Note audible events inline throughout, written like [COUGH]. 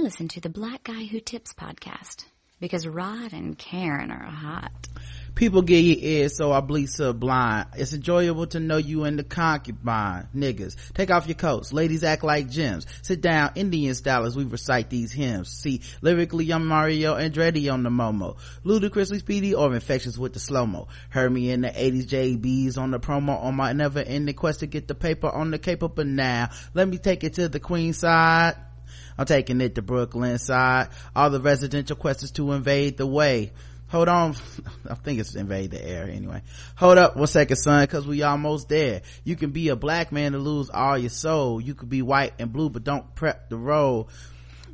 Listen to the Black Guy Who Tips podcast because Rod and Karen are hot. People get your ears, so I bleed so blind. It's enjoyable to know you in the concubine, niggas. Take off your coats. Ladies act like gems. Sit down, Indian style as we recite these hymns. See, lyrically, I'm Mario Andretti on the Momo. Ludicrously speedy or infectious with the slow-mo. Heard me in the 80s JBs on the promo on my never-ending quest to get the paper on the cape but now. Let me take it to the queen side. I'm taking it to Brooklyn side. All the residential quests to invade the way. Hold on. [LAUGHS] I think it's invade the air anyway. Hold up one second son because we almost there. You can be a black man to lose all your soul. You could be white and blue but don't prep the road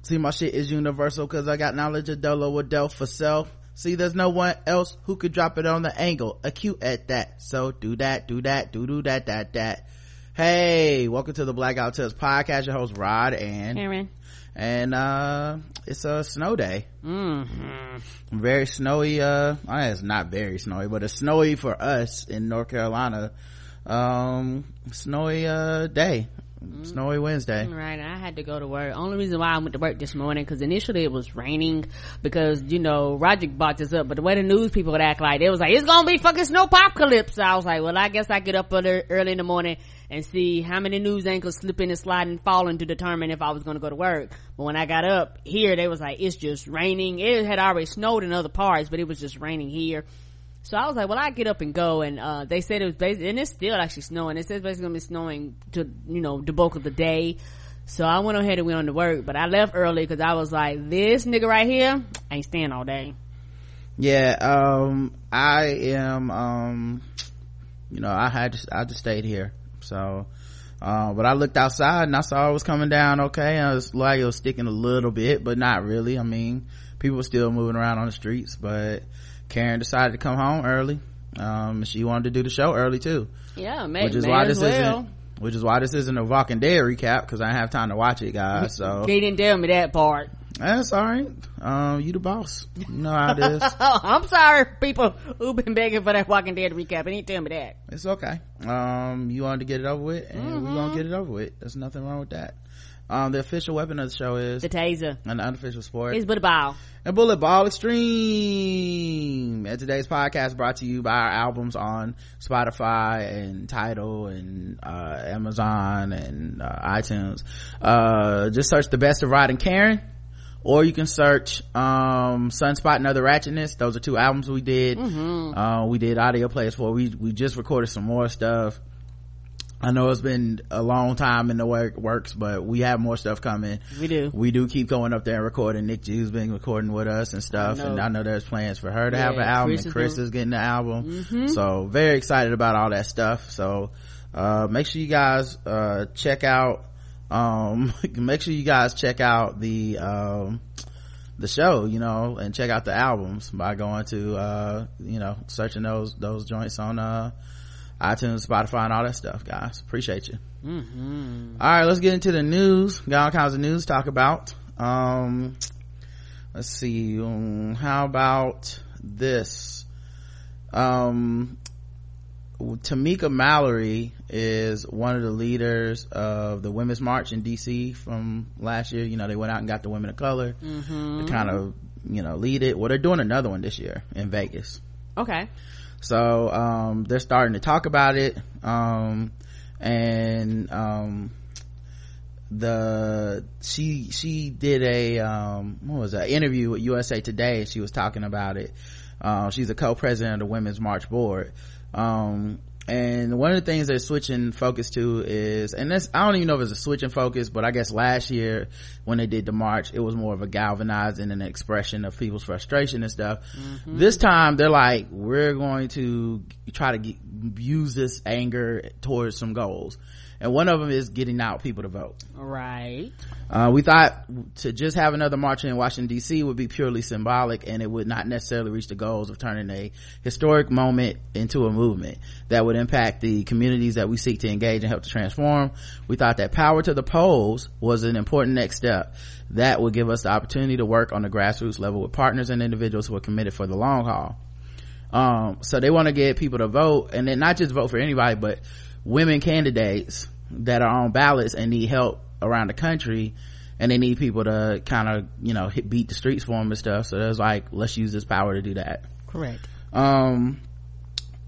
see my shit is universal because i got knowledge of dolo del for self. See there's no one else who could drop it on the angle. Acute at that. So do that do that do do that that that. Hey welcome to the Black Guy Who Tips podcast. Your host rod and Karen and uh it's a snow day. Mm-hmm. very snowy uh it's not very snowy but it's snowy for us in north carolina. Um snowy uh day Mm-hmm. snowy wednesday right i had to go to work only reason why i went to work this morning because initially it was raining because you know roger brought this up but the way the news people would act like it was like it's gonna be fucking snow apocalypse i was like well i guess i get up early, early in the morning and see how many news anchors slipping and sliding and falling to determine if I was going to go to work. But when I got up here, they was like, it's just raining. It had already snowed in other parts, but it was just raining here. So I was like, well, I get up and go. And, uh, they said it was basically, and it's still actually snowing. It says basically going to be snowing to, you know, the bulk of the day. So I went ahead and went on to work, but I left early because I was like, this nigga right here ain't staying all day. Yeah, um, I am, um, you know, I had to, I just stayed here so uh, but I looked outside and I saw it was coming down okay. I was like it was sticking a little bit, but not really. I mean, people were still moving around on the streets, but Karen decided to come home early. Um, she wanted to do the show early too. Yeah, may, which is why this well. isn't, which is why this isn't a Walking Dead recap because I have time to watch it, guys. So [LAUGHS] they didn't tell me that part. That's all right. Um, you the boss. You know how it is. [LAUGHS] I'm sorry, people who've been begging for that Walking Dead recap. They didn't tell me that. It's okay. Um, you wanted to get it over with, and mm-hmm. we're gonna get it over with. There's nothing wrong with that. Um, the official weapon of the show is the taser, and the unofficial sport is bullet ball. And bullet ball extreme. And today's podcast brought to you by our albums on Spotify and Tidal and uh, Amazon and uh, iTunes. Uh, just search the best of Rod and Karen or you can search um sunspot and other ratchetness those are two albums we did mm-hmm. uh, we did audio plays for we we just recorded some more stuff I know it's been a long time in the work, works, but we have more stuff coming. We do. We do keep going up there and recording. Nick G's been recording with us and stuff. I and I know there's plans for her to yeah, have an album Chris and Chris is, is getting the album. Mm-hmm. So very excited about all that stuff. So, uh, make sure you guys, uh, check out, um [LAUGHS] make sure you guys check out the um the show you know and check out the albums by going to uh you know searching those those joints on uh itunes spotify and all that stuff guys appreciate you mm-hmm. all right let's get into the news got all kinds of news to talk about um let's see um, how about this um Tamika Mallory is one of the leaders of the Women's March in DC from last year. You know, they went out and got the women of color mm-hmm. to kind of, you know, lead it. Well, they're doing another one this year in Vegas. Okay. So, um, they're starting to talk about it. Um, and, um, the she she did a um what was that interview with usa today she was talking about it uh, she's a co-president of the women's march board um and one of the things they're switching focus to is and this i don't even know if it's a switching focus but i guess last year when they did the march it was more of a galvanizing and an expression of people's frustration and stuff mm-hmm. this time they're like we're going to try to get, use this anger towards some goals and one of them is getting out people to vote. Right. Uh, we thought to just have another march in washington dc would be purely symbolic and it would not necessarily reach the goals of turning a historic moment into a movement that would impact the communities that we seek to engage and help to transform. We thought that power to the polls was an important next step that would give us the opportunity to work on the grassroots level with partners and individuals who are committed for the long haul. Um, so they want to get people to vote and then not just vote for anybody but women candidates that are on ballots and need help around the country and they need people to kind of you know hit, beat the streets for them and stuff. So there's like let's use this power to do that. Correct. Um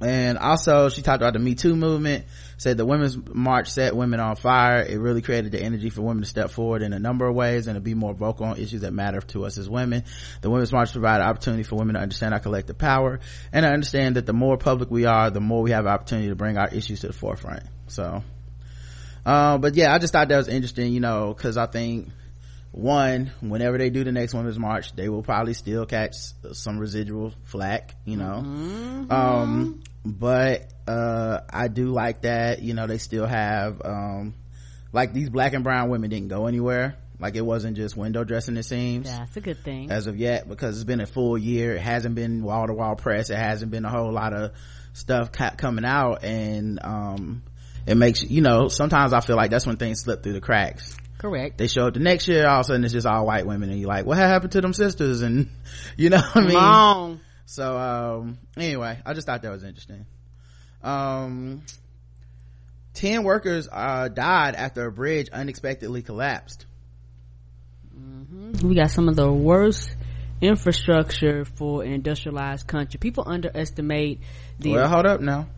and also she talked about the me too movement. Said the women's march set women on fire. It really created the energy for women to step forward in a number of ways and to be more vocal on issues that matter to us as women. The women's march provided opportunity for women to understand our collective power and to understand that the more public we are the more we have opportunity to bring our issues to the forefront. So uh, but yeah i just thought that was interesting you know because i think one whenever they do the next women's march they will probably still catch some residual flack you know? Mm-hmm. um but uh i do like that you know they still have um like these black and brown women didn't go anywhere. Like it wasn't just window dressing it seems yeah it's a good thing. as of yet because it's been a full year. It hasn't been wall to wall press. It hasn't been a whole lot of stuff ca- coming out and um it makes you know sometimes i feel like that's when things slip through the cracks correct. They show up the next year all of a sudden it's just all white women and you're like what happened to them sisters? And [LAUGHS] you know what i mean? Long. so um anyway i just thought that was interesting. Um 10 workers uh died after a bridge unexpectedly collapsed. Mm-hmm. we got some of the worst infrastructure for an industrialized country. People underestimate the well hold up now.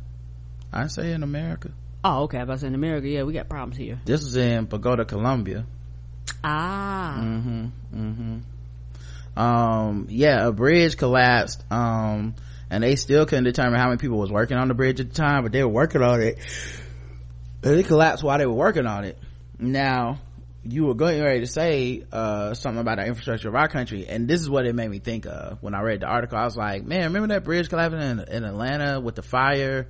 I say in america oh okay. I was in america yeah we got problems here. This is in bogota colombia. Ah. Mm-hmm mm-hmm. Um yeah a bridge collapsed um and they still couldn't determine how many people was working on the bridge at the time but they were working on it. And it collapsed while they were working on it. Now you were going ready to say uh, something about the infrastructure of our country and this is what it made me think of when i read the article. I was like man remember that bridge collapsing in, in atlanta with the fire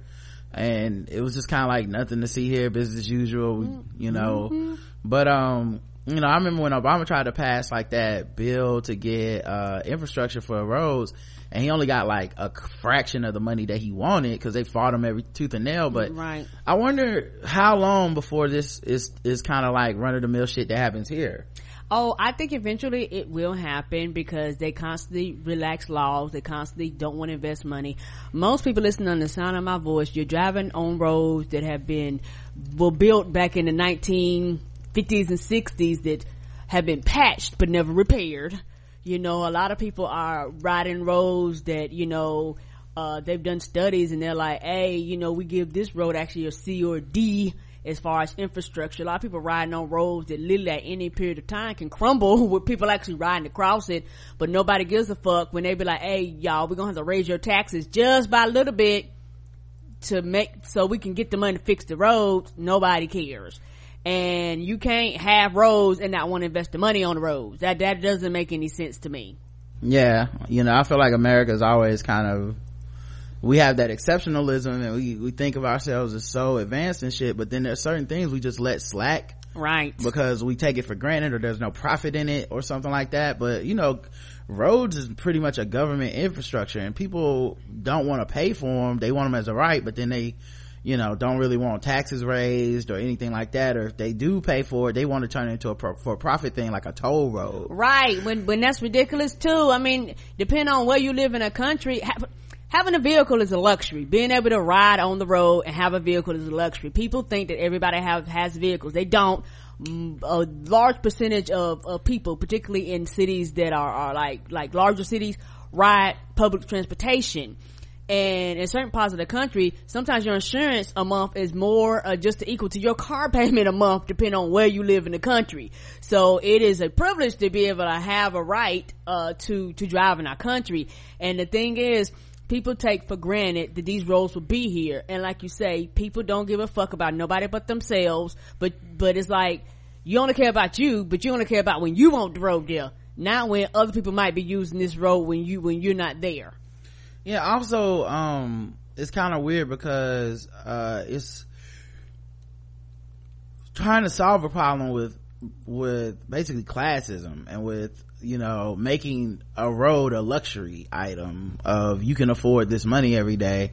and it was just kind of like nothing to see here business as usual you know. Mm-hmm. but um you know i remember when obama tried to pass like that bill to get uh infrastructure for roads and he only got like a fraction of the money that he wanted because they fought him every tooth and nail. But right. I wonder how long before this is is kind of like run-of-the-mill shit that happens here Oh, I think eventually it will happen because they constantly relax laws. They constantly don't want to invest money. Most people listening on the sound of my voice, you're driving on roads that have been, were built back in the 1950s and 60s that have been patched but never repaired. You know, a lot of people are riding roads that, you know, uh, they've done studies and they're like, hey, you know, we give this road actually a C or D as far as infrastructure. A lot of people riding on roads that literally at any period of time can crumble [LAUGHS] with people actually riding across it, but nobody gives a fuck when they be like, hey, y'all, we're gonna have to raise your taxes just by a little bit to make, so we can get the money to fix the roads. Nobody cares. And you can't have roads and not want to invest the money on the roads. That, that doesn't make any sense to me. Yeah. You know, I feel like America's always kind of we have that exceptionalism and we, we think of ourselves as so advanced and shit, but then there's certain things we just let slack. Right. Because we take it for granted or there's no profit in it or something like that. But, you know, roads is pretty much a government infrastructure and people don't want to pay for them. They want them as a right, but then they, you know, don't really want taxes raised or anything like that. Or if they do pay for it, they want to turn it into a pro- for profit thing like a toll road. Right. When, when that's ridiculous too. I mean, depending on where you live in a country, having a vehicle is a luxury. Being able to ride on the road and have a vehicle is a luxury. People think that everybody have, has vehicles. They don't. Mm, a large percentage of, of people, particularly in cities that are, are like, like larger cities, ride public transportation. And in certain parts of the country, sometimes your insurance a month is more uh, just equal to your car [LAUGHS] payment a month, depending on where you live in the country. So it is a privilege to be able to have a right uh, to to drive in our country. And the thing is, people take for granted that these roles will be here. And like you say, people don't give a fuck about nobody but themselves. But, but it's like, you only care about you, but you only care about when you want the road there. Not when other people might be using this road when you, when you're not there. Yeah, also, um, it's kind of weird because, uh, it's trying to solve a problem with, with basically classism and with you know making a road a luxury item of you can afford this money every day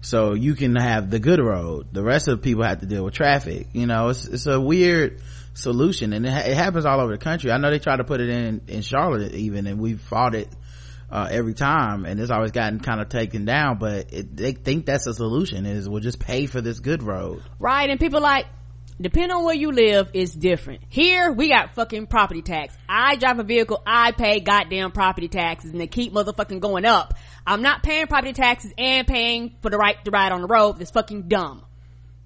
so you can have the good road. The rest of the people have to deal with traffic you know it's it's a weird solution and it, it happens all over the country. I know they try to put it in in charlotte even and we've fought it uh, every time and it's always gotten kind of taken down but it, they think that's a solution is we'll just pay for this good road. Right and people like depending on where you live, it's different. Here, we got fucking property tax. I drive a vehicle, I pay goddamn property taxes, and they keep motherfucking going up. I'm not paying property taxes and paying for the right to ride on the road. That's fucking dumb.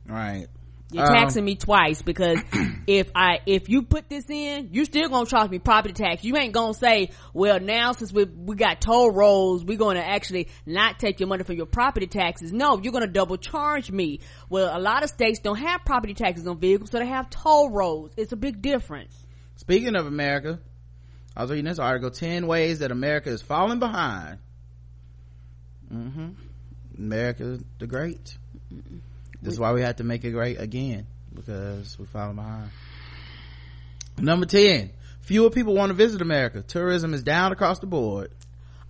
Right. You're Um, taxing me twice because [CLEARS THROAT] if I if you put this in, you're still gonna charge me property tax. You ain't gonna say, well, now since we we got toll rolls, we're gonna actually not take your money for your property taxes. No, you're gonna double charge me. Well, a lot of states don't have property taxes on vehicles, so they have toll rolls. It's a big difference. Speaking of America, I was reading this article, 10 ways that America is falling behind. hmm America the great. This is why we have to make it great again, because we're falling behind. Number 10. Fewer people want to visit America. Tourism is down across the board.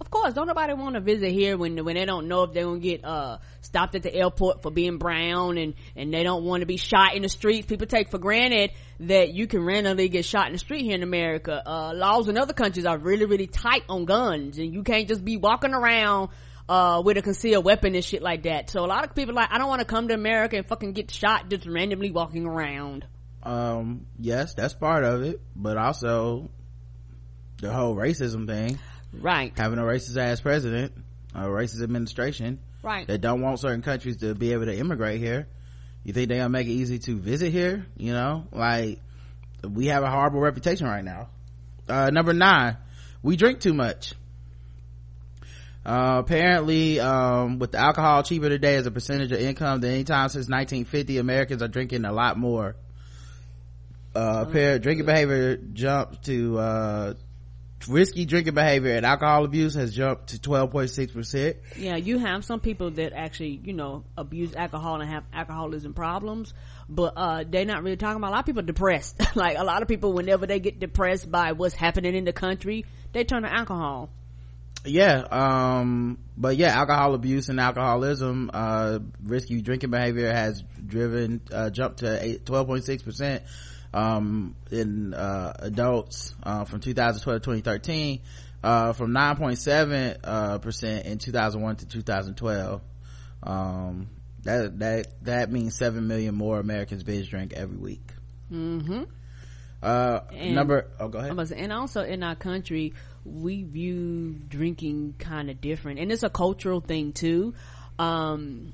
Of course, don't nobody want to visit here when when they don't know if they're gonna get uh stopped at the airport for being brown and and they don't want to be shot in the streets. People take for granted that you can randomly get shot in the street here in America. Uh laws in other countries are really really tight on guns and you can't just be walking around uh with a concealed weapon and shit like that. So a lot of people are like I don't want to come to America and fucking get shot just randomly walking around. Um, yes, that's part of it, but also the whole racism thing. Right. Having a racist ass president, a racist administration. Right. that don't want certain countries to be able to immigrate here you think they're gonna make it easy to visit here you know like we have a horrible reputation right now uh, number nine we drink too much uh, apparently um, with the alcohol cheaper today as a percentage of income than any time since 1950 americans are drinking a lot more. Uh, pair, drinking behavior jumped to uh, risky drinking behavior and alcohol abuse has jumped to 12.6 percent. Yeah you have some people that actually you know abuse alcohol and have alcoholism problems but uh they're not really talking about a lot of people depressed. [LAUGHS] Like a lot of people whenever they get depressed by what's happening in the country they turn to alcohol yeah um but yeah alcohol abuse and alcoholism uh risky drinking behavior has driven uh jumped to 12.6 percent um in uh adults uh from 2012 to 2013 uh from 9.7 uh percent in 2001 to 2012 um that that that means 7 million more americans binge drink every week. Mm-hmm. Uh And- number oh go ahead. About to say, and also in our country, we view drinking kind of different, and it's a cultural thing too. Um,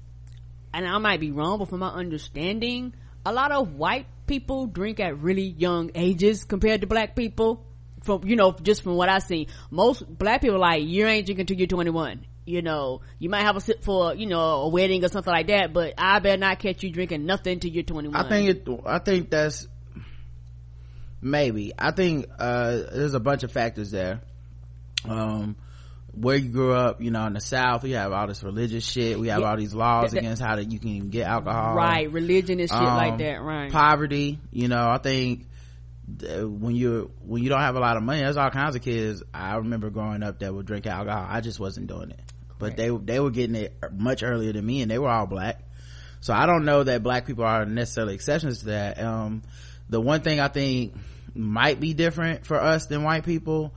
and I might be wrong, but from my understanding, a lot of white people drink at really young ages compared to black people. From you know, just from what I see, most black people like you ain't drinking till you're 21. You know, you might have a sip for you know a wedding or something like that, but I better not catch you drinking nothing till you're 21. I think it. I think that's maybe. I think uh, there's a bunch of factors there. Um, where you grew up, you know, in the South, we have all this religious shit. We have all these laws That- that- against how that you can get alcohol. right, religion and shit like Um, that, right? Poverty, you know, I think when you when you don't have a lot of money, there's all kinds of kids. I remember growing up that would drink alcohol. I just wasn't doing it, but they they were getting it much earlier than me, and they were all black. So I don't know that black people are necessarily exceptions to that. Um, the one thing I think might be different for us than white people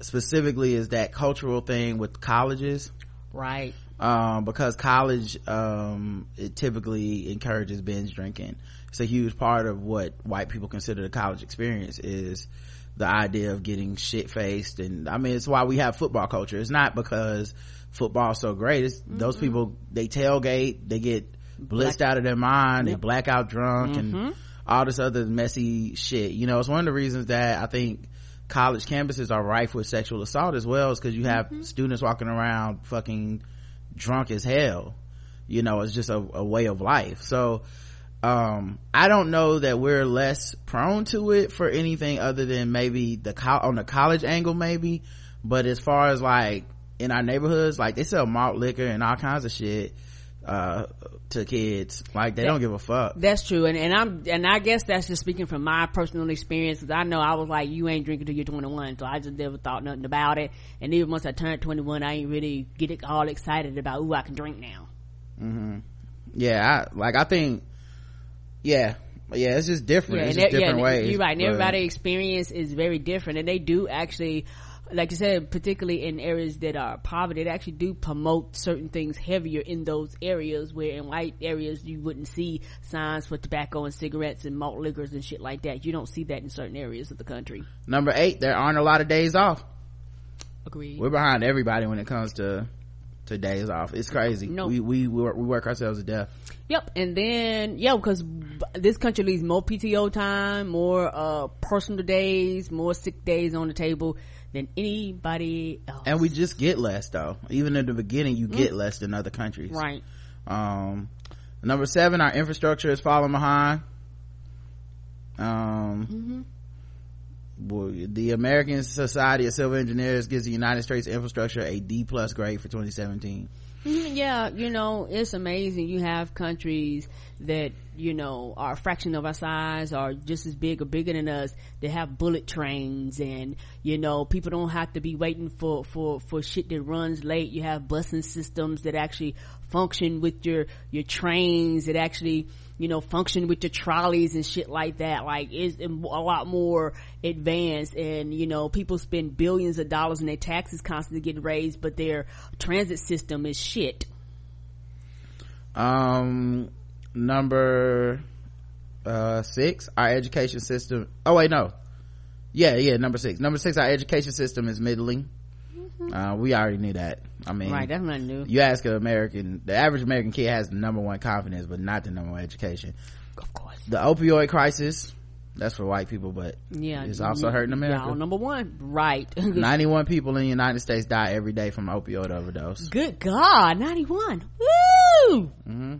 specifically is that cultural thing with colleges. Right. um, because college um, it typically encourages binge drinking. It's a huge part of what white people consider the college experience is the idea of getting shit faced and i mean it's why we have football culture. It's not because football's so great. It's those people they tailgate they get blitzed out of their mind they blackout drunk and all this other messy shit. You know it's one of the reasons that i think college campuses are rife with sexual assault as well. Is because you have students walking around fucking drunk as hell. You know it's just a, a way of life. So um i don't know that we're less prone to it for anything other than maybe the co- on the college angle maybe. But as far as like in our neighborhoods like they sell malt liquor and all kinds of shit uh to kids like they don't give a fuck That's true, and and I'm and I guess that's just speaking from my personal experience. Cause I know I was like, you ain't drinking till you're 21, so I just never thought nothing about it. And even once I turned 21, I ain't really get it all excited about, ooh, I can drink now. Mm-hmm. Yeah I, like i think yeah yeah it's just different it's just different yeah, ways You're right. And but- everybody's experience is very different, and they do actually like you said, particularly in areas that are poverty, they actually do promote certain things heavier in those areas where in white areas you wouldn't see signs for tobacco and cigarettes and malt liquors and shit like that. You don't see that in certain areas of the country. Number eight, there aren't a lot of days off. Agreed. We're behind everybody when it comes to to days off. It's crazy. No. We, we, we work, we work ourselves to death. Yep, and then yeah, because this country leaves more PTO time, more uh personal days, more sick days on the table than anybody else. And we just get less though. Even in the beginning, you get less than other countries. right. Um, number seven, our infrastructure is falling behind. Um, well, the American Society of Civil Engineers gives the United States infrastructure a D plus grade for 2017. Mhm, Yeah, you know, it's amazing. You have countries that, you know, are a fraction of our size or just as big or bigger than us that have bullet trains and, you know, people don't have to be waiting for, for, for shit that runs late. You have busing systems that actually function with your, your trains that actually, you know, function with your trolleys and shit like that. Like, it's a lot more advanced and, you know, people spend billions of dollars and their taxes constantly getting raised, but their transit system is shit. Um, number, uh, six, our education system. Oh wait, no. Yeah, yeah, number six. Number six, our education system is middling. Uh, we already knew that. I mean, Right, that's not new. you ask an American, the average American kid has the number one confidence, but not the number one education. Of course. The opioid crisis, that's for white people, but Yeah. it's also hurting America. Y'all number one. Right. [LAUGHS] 91 people in the United States die every day from opioid overdose. Good God, 91. Woo! hmm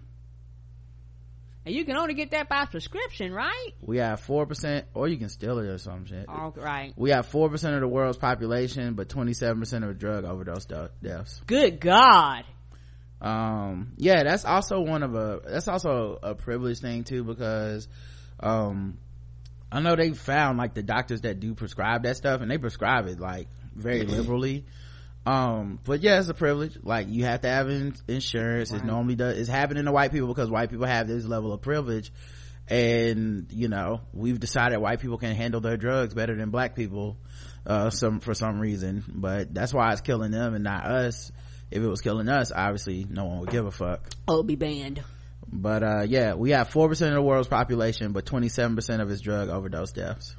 And you can only get that by prescription, right? We have 4%, or you can steal it or some shit. All right. We have 4% of the world's population, but 27% of drug overdose deaths. Good God. um yeah that's also one of a that's also a privilege thing too because um i know they found like the doctors that do prescribe that stuff and they prescribe it like very liberally um but yeah it's a privilege. Like you have to have in- insurance. It normally does it's happening to white people because white people have this level of privilege. And you know we've decided white people can handle their drugs better than black people uh some for some reason. But that's why it's killing them and not us. If it was killing us obviously no one would give a fuck. Oh, be banned. but uh yeah we have 4% of the world's population but 27% of its drug overdose deaths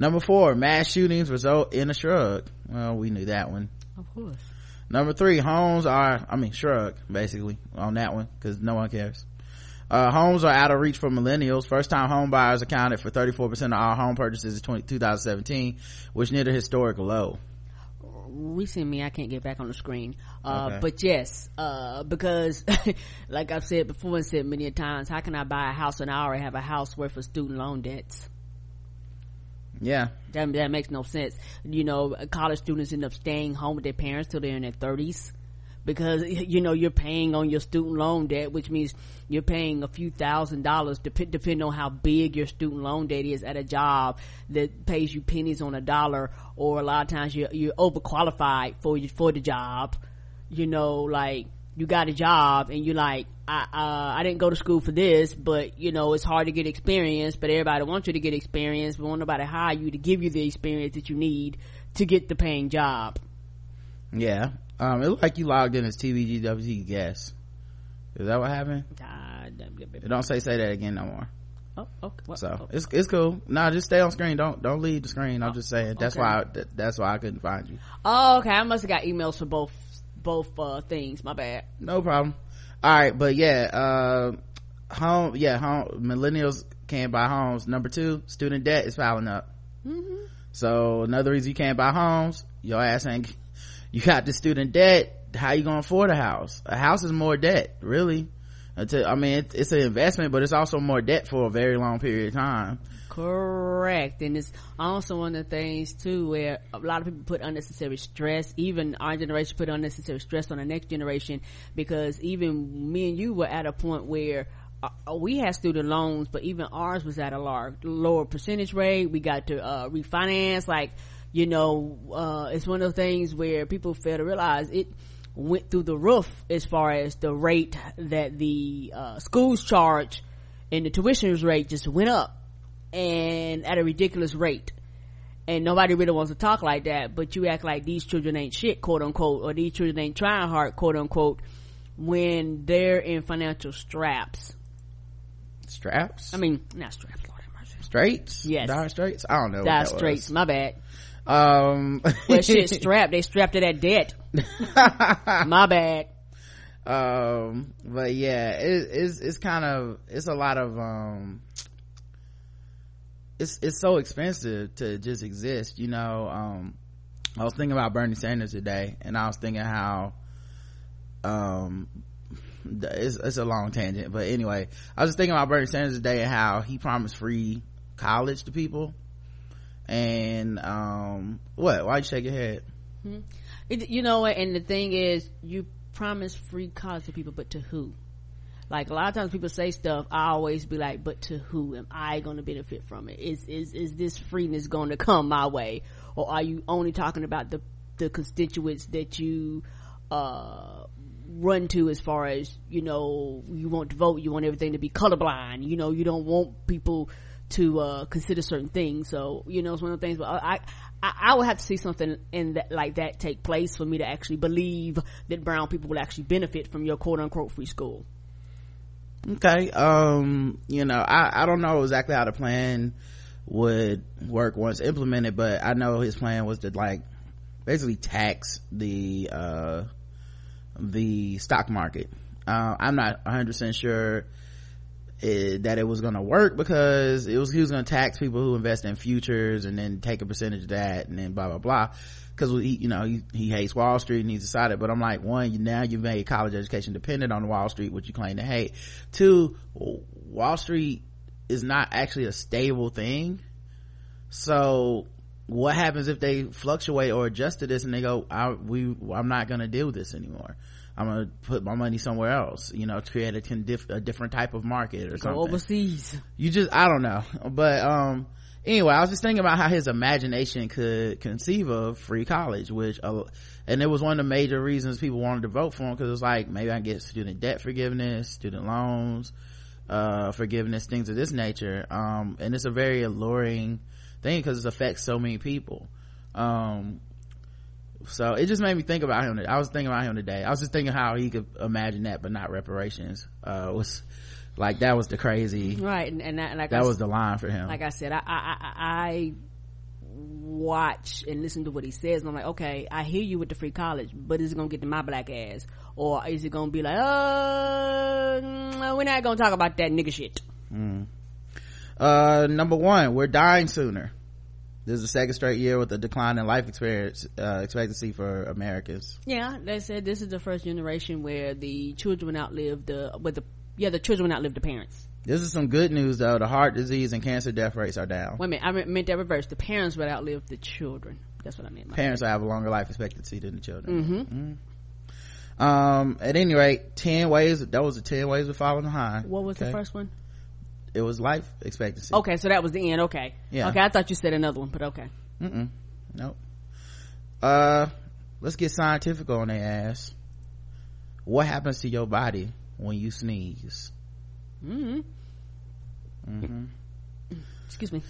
number four mass shootings result in a shrug well we knew that one Of course. number three homes are i mean shrug basically on that one because no one cares uh, homes are out of reach for millennials. First time home buyers accounted for 34% of all home purchases in 20, 2017, which near a historic low. recently I can't get back on the screen. Uh, Okay. but yes, uh, because [LAUGHS] like I've said before and said many a times, how can I buy a house and I already have a house worth of student loan debts? Yeah. That, that makes no sense. You know, college students end up staying home with their parents till they're in their thirties because, [LAUGHS] you know, you're paying on your student loan debt, which means you're paying a few thousand dollars dep- depending on how big your student loan debt is at a job that pays you pennies on a dollar or a lot of times you're, you're overqualified for you, for the job. You know, like, you got a job and you're like, I, uh, I didn't go to school for this, but you know, it's hard to get experience, but everybody wants you to get experience, but won't nobody hire you to give you the experience that you need to get the paying job. Yeah. Um, it looked like you logged in as TBGWT guest. Is that what happened? It don't say say that again no more. Oh, okay. Well, So oh, it's it's cool. No, just stay on screen. Don't don't leave the screen. I'm just saying. That's okay. why I, that, that's why I couldn't find you. oh, okay. I must have got emails for both, both, uh, things. My bad. No problem. All right, but yeah, uh, home. Yeah, home. Millennials can't buy homes. Number two, student debt is piling up. Mm-hmm. So another reason you can't buy homes, your ass ain't. [LAUGHS] You got the student debt. How you gonna afford a house? A house is more debt, really. I mean, it, it's an investment, but it's also more debt for a very long period of time. Correct. And it's also one of the things too where a lot of people put unnecessary stress, even our generation put unnecessary stress on the next generation because even me and you were at a point where uh, we had student loans, but even ours was at a lower percentage rate. We got to, uh, refinance. Like, you know, uh, it's one of those things where people fail to realize it went through the roof as far as the rate that the, uh, schools charge and the tuition rate just went up and at a ridiculous rate and nobody really wants to talk like that but you act like these children ain't shit quote unquote or these children ain't trying hard quote unquote when they're in financial straps straps i mean not straps Lord have mercy. straits Yes. dire straits i don't know Dire was. straits my bad um well shit [LAUGHS] strapped. They strapped to that debt. [LAUGHS] My bad. Um but yeah it, it's it's kind of it's a lot of um it's it's so expensive to just exist you know? Um i was thinking about bernie sanders today and i was thinking how um it's, it's a long tangent but anyway i was just thinking about bernie sanders today and how he promised free college to people and um what why'd you shake your head It, you know? And the thing is, you promise free college to people, but to who? Like a lot of times people say stuff, I always be like, but to who am I going to benefit from it? Is, is, is this freeness going to come my way? Or are you only talking about the, the constituents that you, uh, run to as far as, you know, you want to vote, you want everything to be colorblind, you know, you don't want people to, uh, consider certain things. So, you know, it's one of the things, but I, I, I would have to see something in that, like that take place for me to actually believe that brown people will actually benefit from your quote unquote free school. okay um you know i i don't know exactly how the plan would work once implemented but i know his plan was to like basically tax the uh the stock market uh, i'm not 100% sure it, that it was going to work because it was he was going to tax people who invest in futures and then take a percentage of that and then blah blah blah. Because he you know he, he hates wall street and he's decided but i'm like one now you've made college education dependent on wall street which you claim to hate. Two wall street is not actually a stable thing. So what happens if they fluctuate or adjust to this and they go I, we i'm not going to deal with this anymore i'm going to put my money somewhere else you know create a, condif- a different type of market or Go something. overseas. you just i don't know. But um anyway i was just thinking about how his imagination could conceive of free college which uh, and it was one of the major reasons people wanted to vote for him because it was like maybe i can get student debt forgiveness student loans uh forgiveness things of this nature. Um and it's a very alluring thing because it affects so many people. Um so it just made me think about him i was thinking about him today i was just thinking how he could imagine that but not reparations uh was like that was the crazy Right. And, and, that, like, that s- was the line for him like I said, I, I, I, I watch and listen to what he says and I'm like, okay, I hear you with the free college, but is it gonna get to my black ass? Or is it gonna be like, uh, mm, we're not gonna talk about that nigga shit. uh number one we're dying sooner this is the second straight year with a decline in life experience uh expectancy for americans Yeah, they said this is the first generation where the children outlive the, with the, yeah, the children outlive the parents. this is some good news though the heart disease and cancer death rates are down Wait a minute, I meant- meant that reverse. The parents would outlive the children. That's what I meant. Parents have a longer life expectancy than the children Mhm. um at any rate 10 ways that was the 10 ways of falling behind What was the first one? It was life expectancy Okay, so that was the end. Okay. Yeah. Okay, I thought you said another one, but okay. Mm-mm. Nope. Uh, let's get scientific on their ass. What happens to your body when you sneeze? hmm Mm-hmm. Excuse me.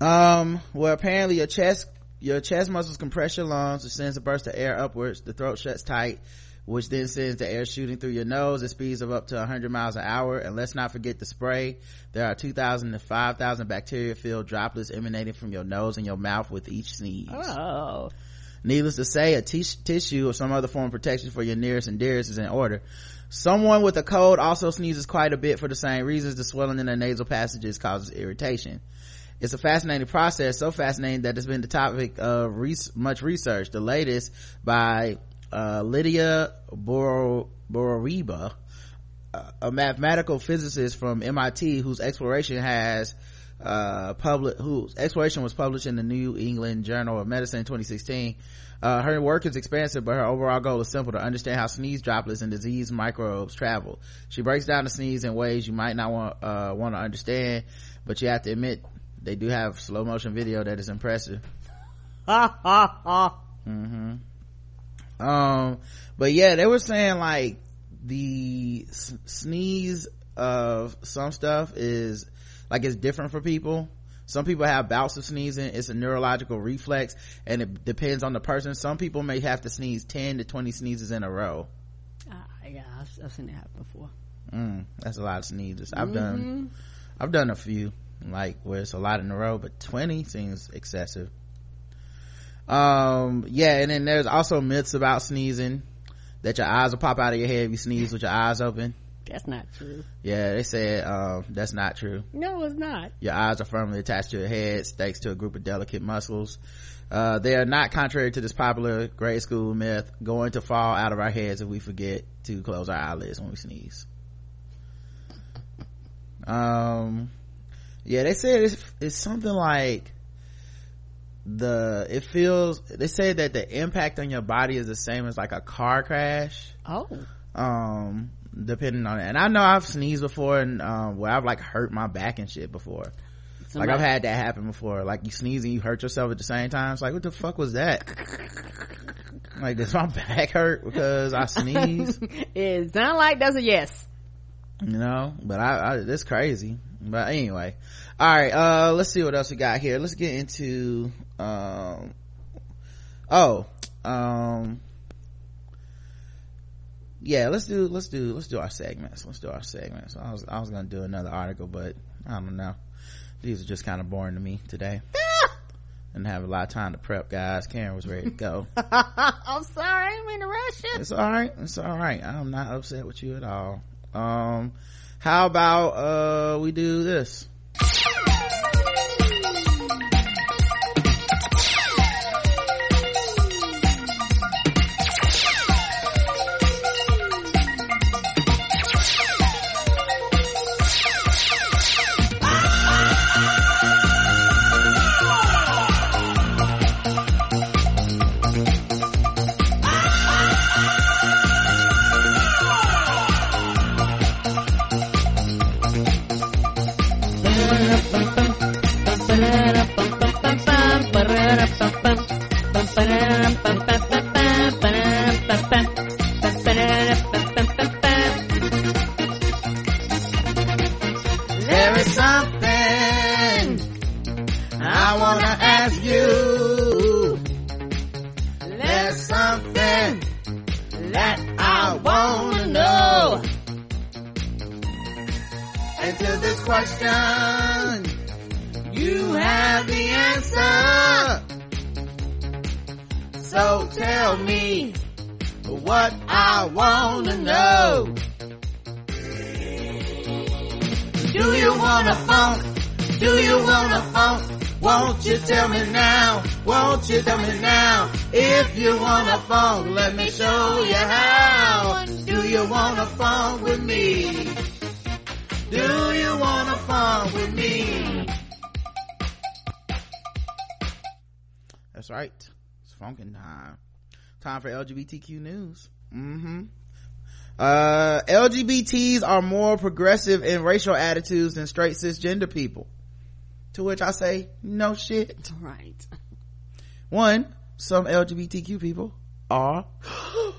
Um, well, apparently your chest, your chest muscles compress your lungs, which sends a burst of air upwards. The throat shuts tight, which then sends the air shooting through your nose at speeds of up to 100 miles an hour. And let's not forget the spray. There are 2,000 to 5,000 bacteria-filled droplets emanating from your nose and your mouth with each sneeze. Oh. Needless to say, a tissue or some other form of protection for your nearest and dearest is in order. Someone with a cold also sneezes quite a bit for the same reasons. The swelling in the nasal passages causes irritation. It's a fascinating process, so fascinating that it's been the topic of res- much research. The latest by uh, Lydia Bor- Bourouiba, uh, a mathematical physicist from MIT whose exploration has uh public whose exploration was published in the New England Journal of Medicine in 2016. Uh, her work is expansive, but her overall goal is simple to understand how sneeze droplets and disease microbes travel. She breaks down the sneeze in ways you might not want, uh, want to understand, but you have to admit they do have slow motion video that is impressive. Ha ha ha. Um but yeah they were saying like the s- sneeze of some stuff is like it's different for people. Some people have bouts of sneezing. It's a neurological reflex and it depends on the person. Some people may have to sneeze 10 to 20 sneezes in a row. Uh, yeah I've, I've, seen it happen before. Mm, that's a lot of sneezes. I've mm-hmm. done i've done a few like where it's a lot in a row but 20 seems excessive um yeah and then there's also myths about sneezing that your eyes will pop out of your head if you sneeze with your eyes open that's not true. Yeah, they said um, that's not true. No, it's not. Your eyes are firmly attached to your head, thanks to a group of delicate muscles. Uh, they are not contrary to this popular grade school myth going to fall out of our heads if we forget to close our eyelids when we sneeze. Um, yeah, they said it's, it's something like the it feels they say that the impact on your body is the same as like a car crash oh um depending on it. And I know I've sneezed before and, um, where I've like hurt my back and shit before. Somebody. Like I've had that happen before. Like you sneeze and you hurt yourself at the same time. It's like, what the fuck was that? like, does my [LAUGHS] back hurt because I sneeze? [LAUGHS] it sounds like that's a yes. You know, but I, I, it's crazy. But anyway. All right, uh, let's see what else we got here. Let's get into, um, oh, um, yeah let's do let's do let's do our segments. Let's do our segments. I was i was gonna do another article but i don't know. These are just kind of boring to me today. [LAUGHS] And have a lot of time to prep guys. Karen was ready to go. [LAUGHS] I'm sorry i didn't mean to rush it it's all right it's all right i'm not upset with you at all. Um how about uh we do this time. Time for LGBTQ news. Mm-hmm. Uh, LGBTs are more progressive in racial attitudes than straight cisgender people. To which I say, no shit. Right. [LAUGHS] One, some LGBTQ people are [GASPS]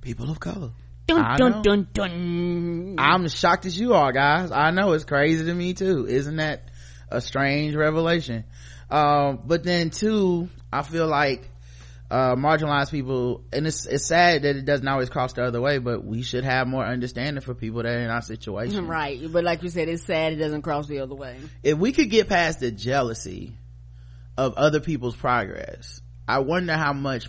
people of color. Dun, dun, dun, dun. I'm as shocked as you are, guys. I know it's crazy to me too. Isn't that a strange revelation? Um, but then two, I feel like, uh, marginalized people, and it's, it's sad that it doesn't always cross the other way, but we should have more understanding for people that are in our situation. [LAUGHS] Right. But like you said, it's sad it doesn't cross the other way. If we could get past the jealousy of other people's progress, I wonder how much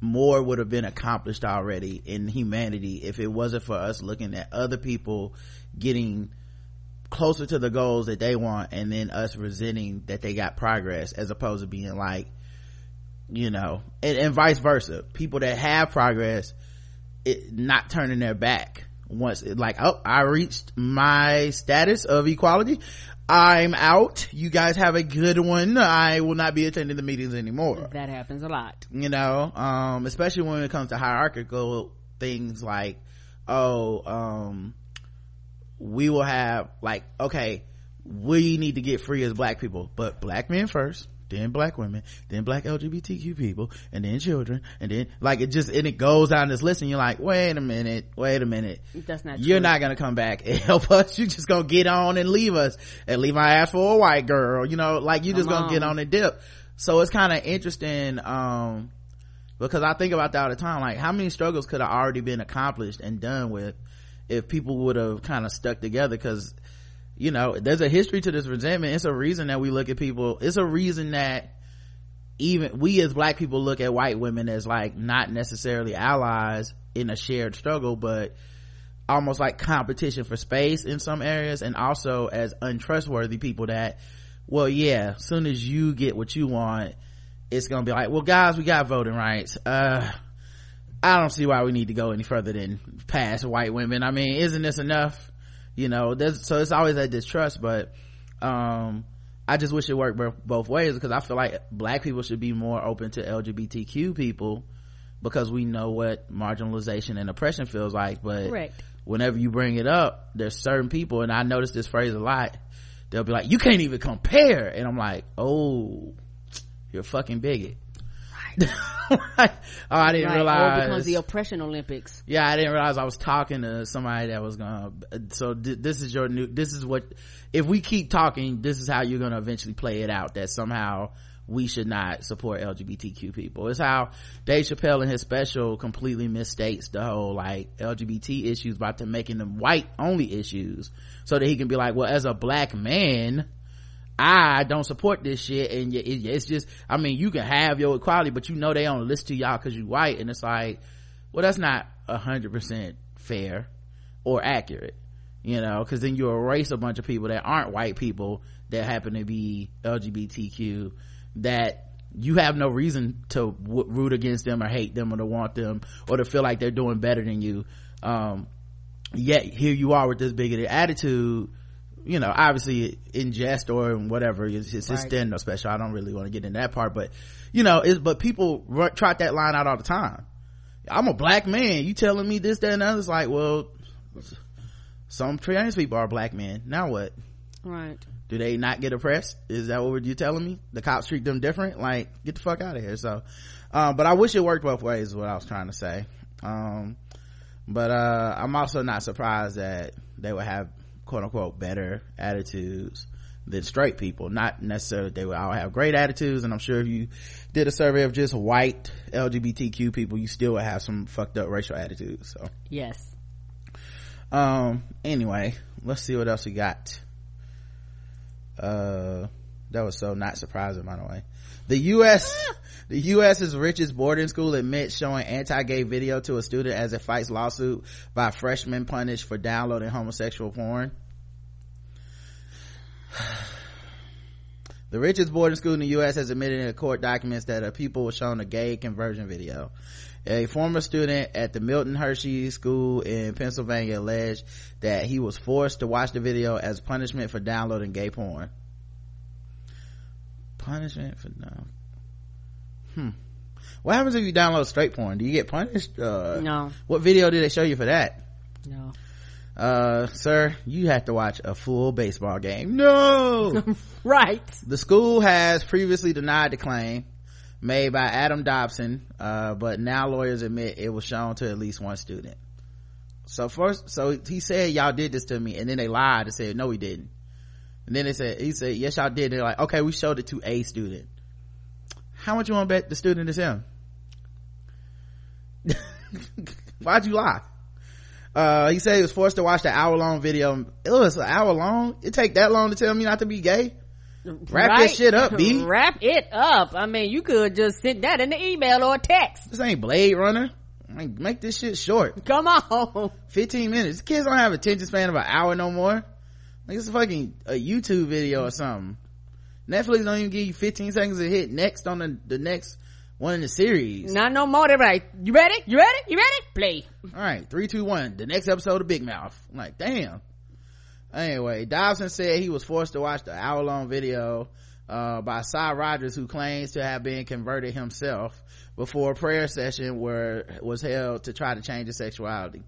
more would have been accomplished already in humanity if it wasn't for us looking at other people getting closer to the goals that they want and then us resenting that they got progress as opposed to being like you know and, and vice versa. People that have progress it, not turning their back once it, like oh i reached my status of equality. I'm out. You guys have a good one. I will not be attending the meetings anymore. That happens a lot. You know um especially when it comes to hierarchical things like oh um we will have like okay we need to get free as black people but black men first then black women, then black LGBTQ people, and then children, and then like it just and it goes down this list, and you're like, wait a minute, wait a minute, that's not. You're true. not gonna come back and [LAUGHS] help us. you're just gonna get on and leave us and leave my ass for a white girl. You know, like you just gonna on. get on and dip. So it's kind of interesting. Um, because I think about that all the time. Like, how many struggles could have already been accomplished and done with if people would have kind of stuck together? Because, you know, there's a history to this resentment. It's a reason that we look at people. It's a reason that even we as black people look at white women as like not necessarily allies in a shared struggle, but almost like competition for space in some areas and also as untrustworthy people that, well, yeah, soon as you get what you want, it's gonna be like, well, guys, we got voting rights. Uh, I don't see why we need to go any further than past white women. I mean, isn't this enough? You know, there's, so it's always that distrust, but, um, I just wish it worked bo- both ways because I feel like black people should be more open to LGBTQ people because we know what marginalization and oppression feels like. But whenever you bring it up, there's certain people, and I notice this phrase a lot. They'll be like, "You can't even compare," and I'm like, "Oh, you're a fucking bigot." [LAUGHS] Oh, I didn't Right. Or realize. becomes the oppression Olympics. yeah, I didn't realize I was talking to somebody that was gonna. So th- this is your new. This is what. If we keep talking, this is how you're gonna eventually play it out. That somehow we should not support LGBTQ people. It's how Dave Chappelle in his special completely misstates the whole like LGBT issues by to making them white only issues, so that he can be like, well, as a black man. I don't support this shit and it's just, I mean, you can have your equality, but you know they only listen to y'all cause you white and it's like, well, that's not a hundred percent fair or accurate, you know, cause then you erase a bunch of people that aren't white people that happen to be LGBTQ that you have no reason to w- root against them or hate them or to want them or to feel like they're doing better than you. Um, yet here you are with this bigoted attitude you know obviously in jest or in whatever it's, it's Right. stand up special. I don't really want to get in that part but you know it's but people ru- trot that line out all the time. I'm a black man. You telling me this that and the other it's like well some trans people are black men. Now what? Right. do they not get oppressed? Is that what you're telling me? The cops treat them different? Like get the fuck out of here. So um, but i wish it worked both ways is what i was trying to say. Um, but uh, i'm also not surprised that they would have quote unquote better attitudes than straight people. Not necessarily they would all have great attitudes and i'm sure if you did a survey of just white lgbtq people you still would have some fucked up racial attitudes so. Yes. um anyway let's see what else we got. Uh that was so not surprising by the way. The us [LAUGHS] the us's richest boarding school admits showing anti-gay video to a student as it fights lawsuit by freshmen punished for downloading homosexual porn [SIGHS] the richest boarding school in the U.S. has admitted in court documents that a pupil was shown a gay conversion video. A former student at the Milton Hershey School in Pennsylvania alleged that he was forced to watch the video as punishment for downloading gay porn. Punishment for no. Hmm. What happens if you download straight porn? Do you get punished? Uh, No. What video did they show you for that? No. Uh, sir, you have to watch a full baseball game. No! [LAUGHS] Right. The school has previously denied the claim made by Adam Dobson, uh, but now lawyers admit it was shown to at least one student. So first, so he said y'all did this to me, and then they lied and said no, we didn't. And then they said he said yes, y'all did. They're like, okay, we showed it to a student. How much you want to bet the student is him? [LAUGHS] Why'd you lie? Uh, he said he was forced to watch the hour long video. It was an hour long. It take that long to tell me not to be gay? Wrap right? that shit up, B. [LAUGHS] Wrap it up. I mean, you could just send that in the email or text. This ain't Blade Runner. Like, make this shit short. Come on. [LAUGHS] 15 minutes. Kids don't have attention span of an hour no more. Like it's a fucking a YouTube video or something. Netflix don't even give you 15 seconds to hit next on the, the next one in the series. Not no more. They're like, you ready? You ready? You ready? Play. [LAUGHS] All right, three, two, one. The next episode of Big Mouth. I'm like, damn. Anyway, Dobson said he was forced to watch the hour long video uh, by Cy Rogers, who claims to have been converted himself before a prayer session where was held to try to change his sexuality.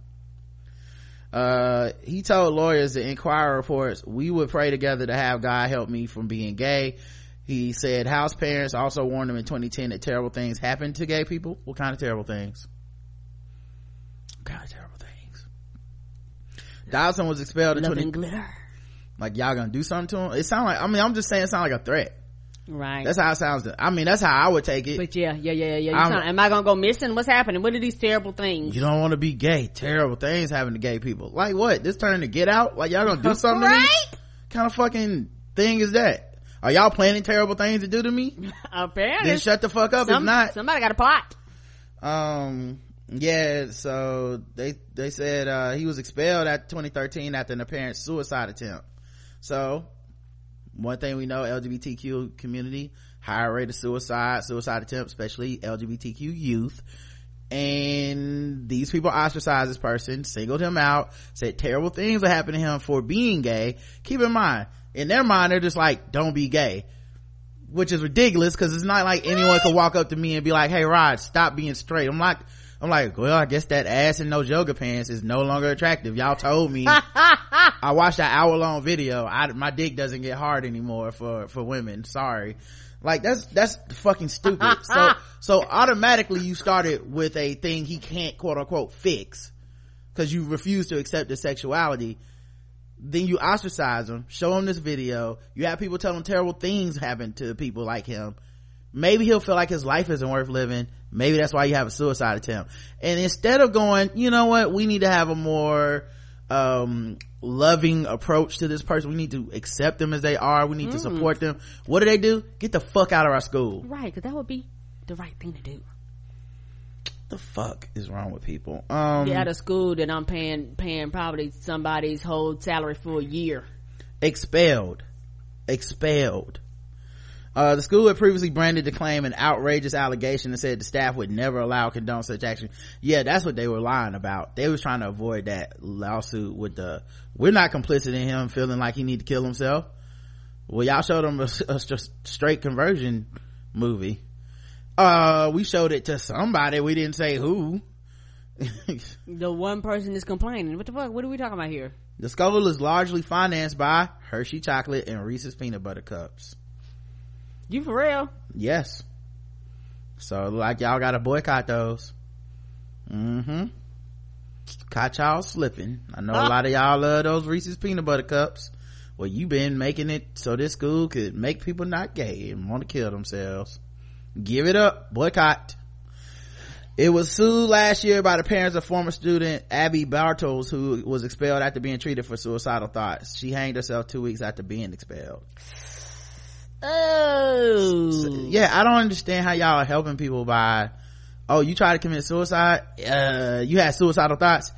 Uh, he told lawyers the Inquirer reports, we would pray together to have God help me from being gay. he said house parents also warned him in 2010 that terrible things happen to gay people. What kind of terrible things? What kind of terrible things? Dobson was expelled in 20 glitter. like y'all gonna do something to him? It sound like i mean i'm just saying it sound like a threat Right. that's how it sounds to, i mean that's how i would take it but yeah, yeah, yeah, yeah. Sound- am I gonna go missing? What's happening? What are these terrible things? you don't want to be gay terrible things happen to gay people like what this turn to get out like y'all gonna do something to me right? kind of fucking thing is that are y'all planning terrible things to do to me [LAUGHS] Apparently. then shut the fuck up some- if not Somebody got a plot. um yeah so they they said uh he was expelled at 2013 after an apparent suicide attempt so one thing we know lgbtq community higher rate of suicide suicide attempts especially lgbtq youth. And these people ostracized this person singled him out said terrible things will happen to him for being gay. Keep in mind in their mind they're just like don't be gay which is ridiculous because it's not like anyone could walk up to me and be like, "Hey, Rod, stop being straight." I'm like, I'm like, well, I guess that ass and no yoga pants is no longer attractive. Y'all told me. [LAUGHS] I watched that hour long video. I, my dick doesn't get hard anymore for for women. Sorry. Like that's that's fucking stupid. [LAUGHS] so so automatically you started with a thing he can't quote unquote fix because you refuse to accept his sexuality then you ostracize him show him this video you have people tell him terrible things happen to people like him maybe he'll feel like his life isn't worth living maybe that's why you have a suicide attempt. And instead of going you know what we need to have a more um loving approach to this person. We need to accept them as they are. We need to support them. What do they do? Get the fuck out of our school. Right, because that would be the right thing to do. the fuck is wrong with people? Um Get out of school that I'm paying paying probably somebody's whole salary for a year. expelled. Expelled uh, the school had previously branded the claim an outrageous allegation and said the staff would never allow or condone such action. Yeah, that's what they were lying about. They was trying to avoid that lawsuit with the, we're not complicit in him feeling like he need to kill himself. Well, y'all showed him a, a straight conversion movie. Uh, we showed it to somebody. We didn't say who. [LAUGHS] The one person is complaining. What the fuck? What are we talking about here? the school is largely financed by Hershey chocolate and Reese's peanut butter cups. You for real? Yes. So like y'all gotta boycott those. Mm-hmm. Caught y'all slipping. I know a lot of y'all love those Reese's peanut butter cups. Well, you been making it so this school could make people not gay and want to kill themselves. Give it up. Boycott. It was sued last year by the parents of former student Abby Bartels, who was expelled after being treated for suicidal thoughts. She hanged herself two weeks after being expelled. Oh. yeah i don't understand how y'all are helping people by oh you try to commit suicide uh you had suicidal thoughts.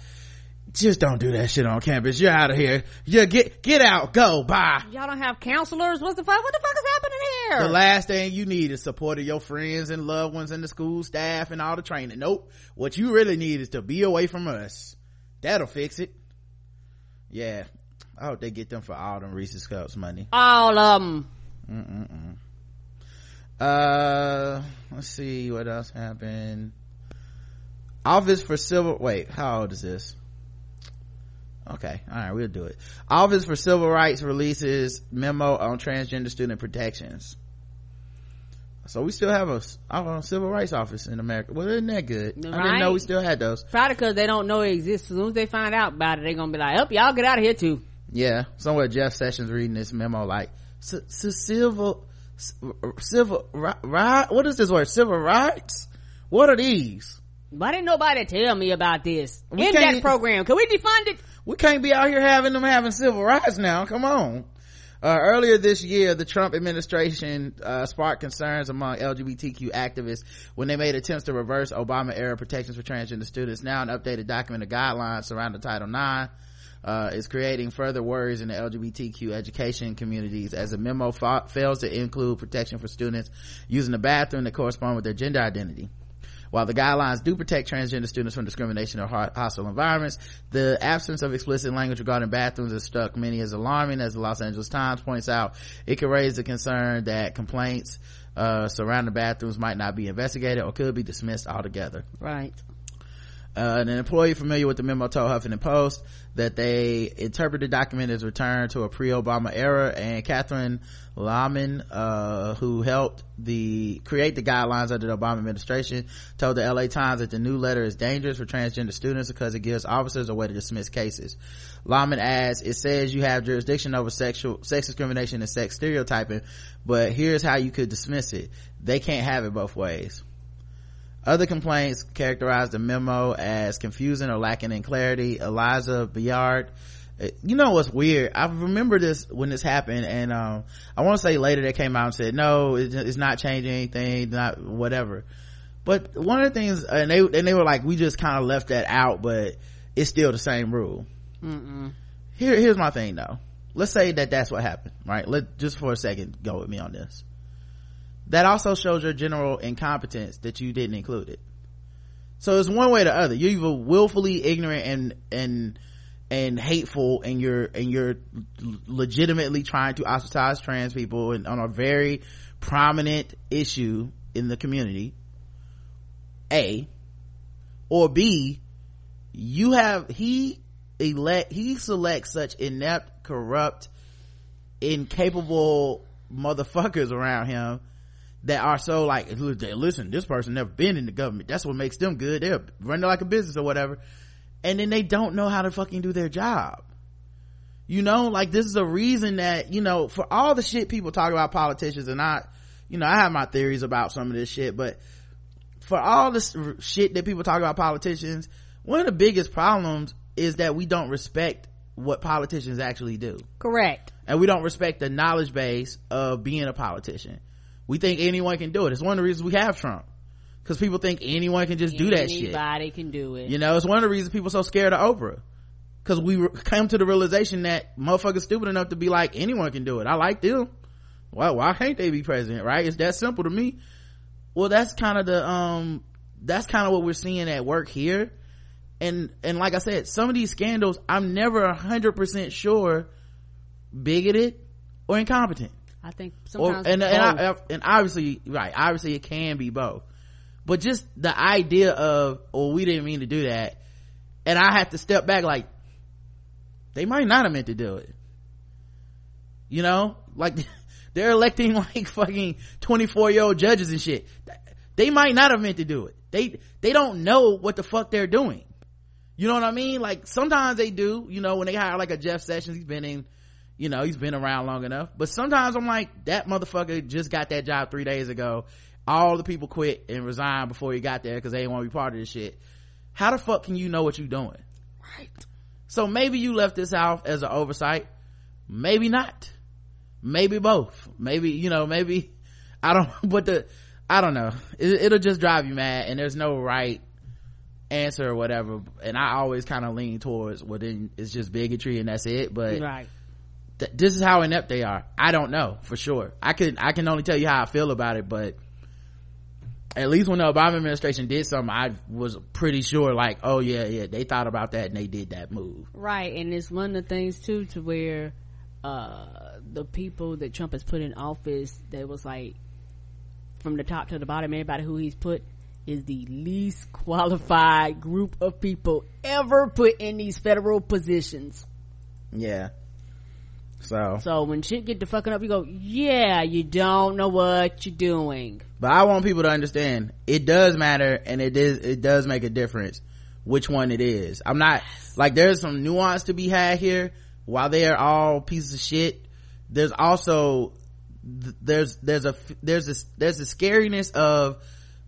Just don't do that shit on campus. You're out of here. Yeah get get out. Go. Bye. Y'all don't have counselors? What the fuck? What the fuck is happening here? the last thing you need is support of your friends and loved ones and the school staff and all the training. Nope. What you really need is to be away from us. That'll fix it. Yeah. I hope they get them for all them reese's cups money. All of them. Mm-mm-mm. Uh, let's see what else happened. Office for Civil, wait, how old is this? Okay, alright, we'll do it. Office for Civil Rights releases memo on transgender student protections. So we still have a, a civil rights office in America. Well, isn't that good? I didn't know we still had those. Probably because they don't know it exists. As soon as they find out about it, they're gonna be like, "Up, y'all get out of here too." Yeah, somewhere Jeff Sessions reading this memo like, "C- c- civil, civil, ri- right? What is this word? Civil rights? What are these? Why didn't nobody tell me about this We in that program? Can we defund it? We can't be out here having them having civil rights now. Come on. Uh, earlier this year, the Trump administration uh, sparked concerns among LGBTQ activists when they made attempts to reverse Obama era protections for transgender students. Now, an updated document of guidelines surrounding Title IX uh, is creating further worries in the LGBTQ education communities as the memo fa- fails to include protection for students using the bathroom that correspond with their gender identity. While the guidelines do protect transgender students from discrimination or hostile environments, the absence of explicit language regarding bathrooms has struck many as alarming. As the Los Angeles Times points out, it could raise the concern that complaints uh, surrounding bathrooms might not be investigated or could be dismissed altogether. Right. Uh, an employee familiar with the memo told Huffington Post that they interpret the document as return to a pre-Obama era and Catherine Lhamon, uh, who helped the create the guidelines under the Obama administration told the LA Times that the new letter is dangerous for transgender students because it gives officers a way to dismiss cases. Lhamon adds, it says you have jurisdiction over sexual, sex discrimination and sex stereotyping, but here's how you could dismiss it. They can't have it both ways. Other complaints characterized the memo as confusing or lacking in clarity. Eliza Byard, uh, you know what's weird? I remember this when this happened and, um, I want to say later they came out and said, no, it's not changing anything, not whatever. But one of the things, and they, and they were like, we just kind of left that out, but it's still the same rule. Mm-mm. Here, here's my thing though. Let's say that that's what happened, right? Let, just for a second, go with me on this that also shows your general incompetence that you didn't include it. So it's one way or the other. You're either willfully ignorant and and and hateful and you're and you're legitimately trying to ostracize trans people and on a very prominent issue in the community. A. Or b you have he elect he selects such inept corrupt incapable motherfuckers around him that are so like listen this person never been in the government. That's what makes them good. They're running like a business or whatever. And then they don't know how to fucking do their job. You know like this is a reason that you know for all the shit people talk about politicians and i you know i have my theories about some of this shit but for all this shit that people talk about politicians one of the biggest problems is that we don't respect what politicians actually do. Correct. And we don't respect the knowledge base of being a politician we think anyone can do it. It's one of the reasons we have trump. Because people think anyone can just do that shit. Anybody can do it. You know it's one of the reasons people are so scared of oprah. Because we re- come to the realization that motherfuckers stupid enough to be like anyone can do it. I like them. Why why can't they be president right? It's that simple to me. Well that's kind of the um that's kind of what we're seeing at work here. And and like i said some of these scandals i'm never a hundred percent sure bigoted or incompetent I think sometimes or, and and, I, and obviously right obviously it can be both. But just the idea of oh we didn't mean to do that and I have to step back like they might not have meant to do it. You know? Like [LAUGHS] they're electing [LAUGHS] like fucking 24 year old judges and shit. They might not have meant to do it. They they don't know what the fuck they're doing. You know what I mean? Like sometimes they do you know when they hire like a Jeff Sessions he's been in you know he's been around long enough. But sometimes i'm like that motherfucker just got that job three days ago. All the people quit and resigned before he got there because they didn't want to be part of this shit. How the fuck can you know what you're doing? Right. So maybe you left this out as an oversight. Maybe not. Maybe both. Maybe you know maybe i don't [LAUGHS] but the i don't know. It, will just drive you mad and there's no right answer or whatever. And i always kind of lean towards well then it's just bigotry and that's it. But right th- this is how inept they are. I don't know for sure. I can i can only tell you how i feel about it but at least when the obama administration did something i was pretty sure like oh yeah yeah they thought about that and they did that move. Right and it's one of the things too to where uh the people that trump has put in office that was like from the top to the bottom everybody who he's put is the least qualified group of people ever put in these federal positions. Yeah so. So when shit get to fucking up you go yeah you don't know what you're doing. But i want people to understand it does matter and it is it does make a difference which one it is. I'm not like there's some nuance to be had here. While they are all pieces of shit there's also there's there's a there's a there's a scariness of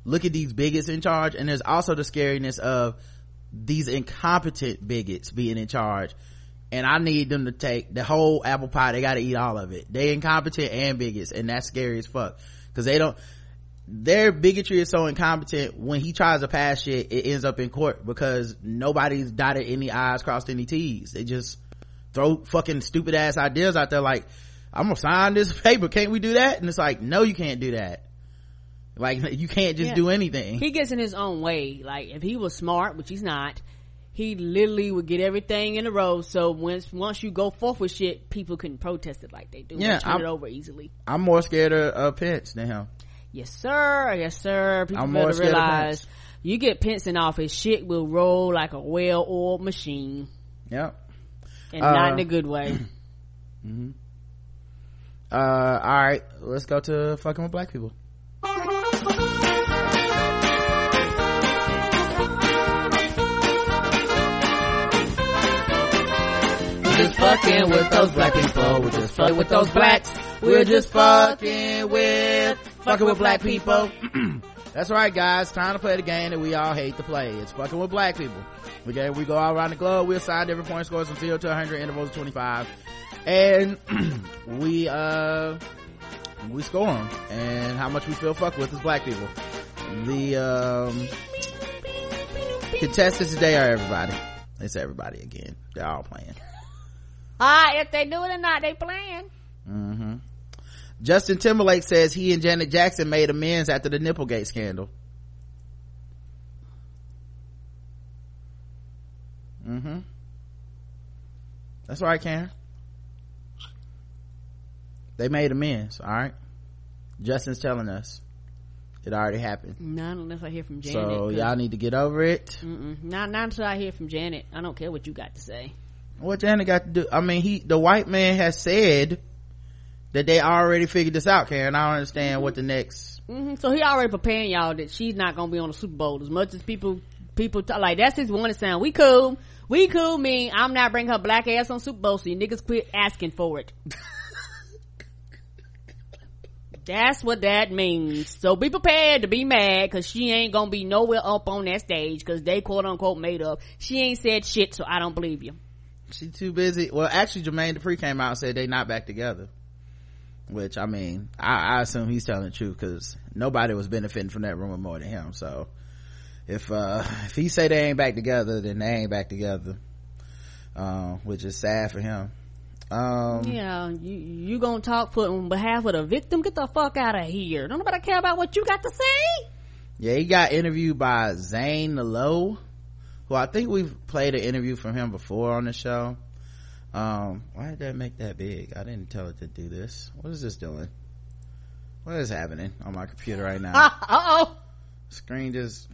look at these bigots in charge and there's also the scariness of these incompetent bigots being in charge and I need them to take the whole apple pie. They got to eat all of it. They incompetent and bigots, and that's scary as fuck because they don't. Their bigotry is so incompetent. When he tries to pass shit, it ends up in court because nobody's dotted any i's, crossed any t's. They just throw fucking stupid ass ideas out there like, "I'm gonna sign this [LAUGHS] paper. Can't we do that?" And it's like, no, you can't do that. Like [LAUGHS] you can't just yeah. do anything. He gets in his own way. Like if he was smart, which he's not, he literally would get everything in a row. So once once you go forth with shit, people can protest it like they do. Yeah, turn I'm, it over easily. I'm more scared of, of Pence than him. Yes, sir. Yes, sir. People I'm more realize You get Pence in office, shit will roll like a well-oiled machine. Yep. And uh, not in a good way. [CLEARS THROAT] mm-hmm. Uh, all right, let's go to fucking with black people. Fucking with those black people. We're just fucking with those blacks. We're just fucking with, fucking with black people. [CLEARS THROAT] That's right, guys. Time to play the game that we all hate to play. It's fucking with black people. Okay, we go all around the globe. We assign different point scores from 0 to 100, intervals of 25. And [CLEARS THROAT] we, uh, we score them. And how much we feel fucked with is black people. The, um, contestants today are everybody. It's everybody again. They're all playing. Ah, if they do it or not, they playing. Mm-hmm. Justin Timberlake says he and Janet Jackson made amends after the Nipplegate scandal. Mm-hmm. That's right, Karen. They made amends, alright? Justin's telling us. It already happened. Not unless I hear from Janet. So y'all need to get over it. Not, not until I hear from Janet. I don't care what you got to say. What Janet got to do? I mean, he, the white man has said that they already figured this out, Karen. I don't understand what the next. Mm-hmm. So he already preparing y'all that she's not gonna be on the Super Bowl as much as people, people t- like that's his one sound. We cool. We cool mean I'm not bringing her black ass on Super Bowl so you niggas quit asking for it. [LAUGHS] That's what that means. So be prepared to be mad cause she ain't gonna be nowhere up on that stage cause they quote unquote made up. She ain't said shit so I don't believe you she too busy. Well actually jermaine dupri came out and said they not back together which i mean i, I assume he's telling the truth because nobody was benefiting from that rumor more than him. So if uh if he say they ain't back together then they ain't back together uh, which is sad for him. Um yeah you you gonna talk for on behalf of the victim? Get the fuck out of here. Don't nobody care about what you got to say. Yeah he got interviewed by zane lowe who I think we've played an interview from him before on the show. Um, why did that make that big? I didn't tell it to do this. What is this doing? What is happening on my computer right now? [LAUGHS] Uh-oh. Screen just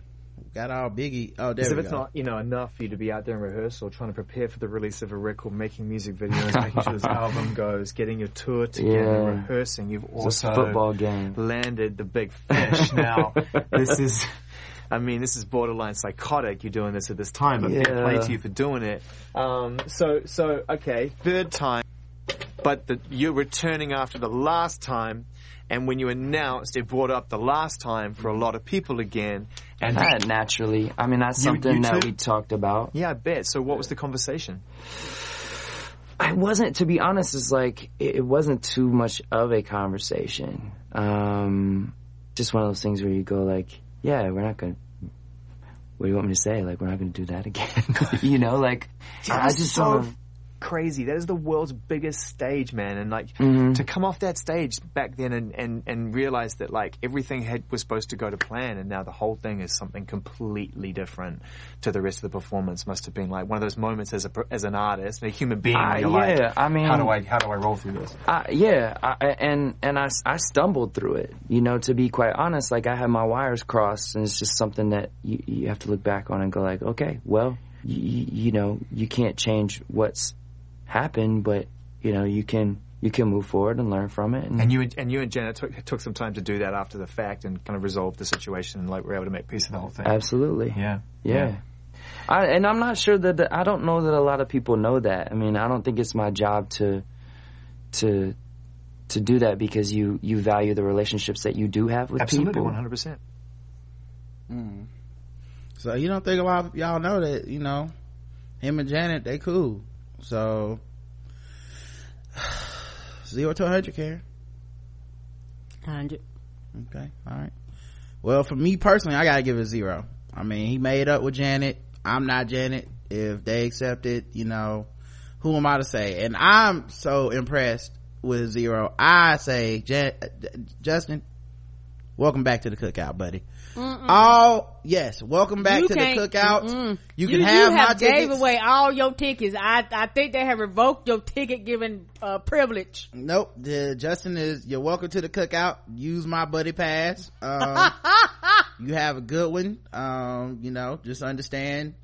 got all biggie. Oh, there As we if it's go. not, you know, enough for you to be out there in rehearsal, trying to prepare for the release of a record, making music videos, [LAUGHS] making sure this album goes, getting your tour together, Yeah. rehearsing. You've also football game. landed the big fish. now, [LAUGHS] this is, I mean, this is borderline psychotic. You're doing this at this time, but fair Yeah. play to you for doing it. Um, so, so okay, third time, but the, you're returning after the last time. And when you announced, it brought up the last time for a lot of people again. And That naturally. I mean, that's something you that too? we talked about. yeah, I bet. So, what was the conversation? I wasn't, to be honest, it's like, it, it wasn't too much of a conversation. Um, just one of those things where you go like, yeah, we're not gonna, what do you want me to say? Like, we're not gonna do that again. [LAUGHS] you know, like, I, I just so don't know. Crazy. That is the world's biggest stage, man. And like Mm-hmm. to come off that stage back then and, and, and realize that like everything had was supposed to go to plan, and now the whole thing is something completely different to the rest of the performance. Must have been like one of those moments as a as an artist, a human being. You're yeah, like, I mean- how do I how do I roll through this? I, yeah, I, and and I, I stumbled through it. You know, to be quite honest, like I had my wires crossed, and it's just something that you, you have to look back on and go like, okay, well, you, you know, you can't change what's happened, but you know, you can you can move forward and learn from it. And you and- and you and Janet took took some time to do that after the fact and kind of resolve the situation and like we're able to make peace of the whole thing. absolutely, Yeah. yeah. I, and I'm not sure that the, I don't know that a lot of people know that. I mean, I don't think it's my job to to to do that because you you value the relationships that you do have with Absolutely, people. one hundred percent. Mm. So you don't think a lot of y'all know that, you know, him and Janet, they cool. So, zero to 100, Karen. 100. Okay, alright. Well, for me personally, I gotta give it zero. I mean, he made up with Janet. I'm not Janet. If they accept it, you know, who am I to say? And I'm so impressed with zero. I say, Jan- Justin, welcome back to the cookout, buddy. Oh, yes, welcome back You to the cookout. mm-mm. You can have you my gave tickets. away all your tickets. I I think they have revoked your ticket giving uh, privilege. Nope. The, Justin is, you're welcome to the cookout. Use my buddy pass. Um, [LAUGHS] you have a good one um you know just understand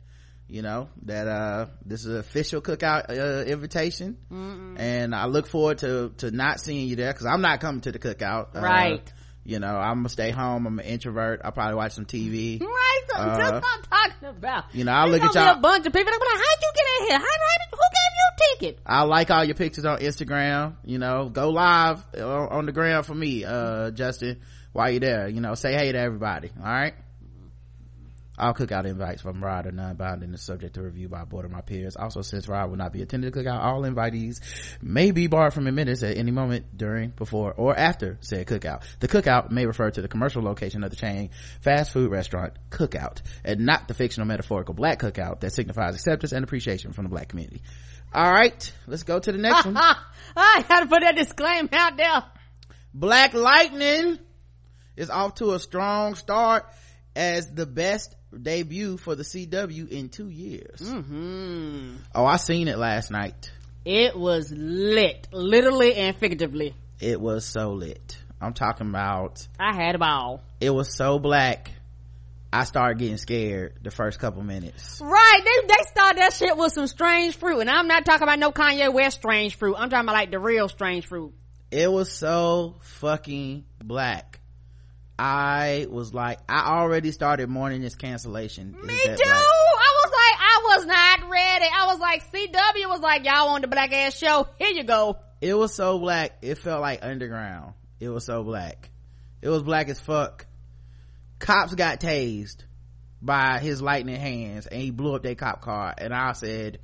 you know that uh this is an official cookout uh, invitation Mm-mm. and i look forward to to not seeing you there because i'm not coming to the cookout uh, right you know i'm gonna stay home. I'm an introvert. I'll probably watch some tv right so uh, that's what i'm talking about. you know i'll look at y'all a bunch of people like how'd you get in here? How, how did, who gave you a ticket? I like all your pictures on instagram you know. Go live on, on the ground for me uh justin while you're there you know. Say hey to everybody all right all cookout invites from Rod are non-binding and subject to review by a board of my peers. Also, since Rod will not be attending the cookout, all invitees may be barred from admittance at any moment during, before, or after said cookout. The cookout may refer to the commercial location of the chain fast food restaurant cookout and not the fictional metaphorical black cookout that signifies acceptance and appreciation from the black community. All right, let's go to the next one. [LAUGHS] I had to put that disclaimer out there. Black Lightning is off to a strong start as the best debut for the CW in two years. Mm-hmm. Oh, I seen it last night. It was lit, literally and figuratively. It was so lit. I'm talking about. I had a ball. It was so black. I started getting scared the first couple minutes. Right. They, they started that shit with some strange fruit. And I'm not talking about no Kanye West strange fruit. I'm talking about like the real strange fruit. It was so fucking black. I was like, I already started mourning this cancellation. Me too. I was like, I was not ready. I was like, CW was like, y'all want the black ass show? Here you go. It was so black. It felt like underground. It was so black. It was black as fuck. Cops got tased by his lightning hands and he blew up their cop car. And I said,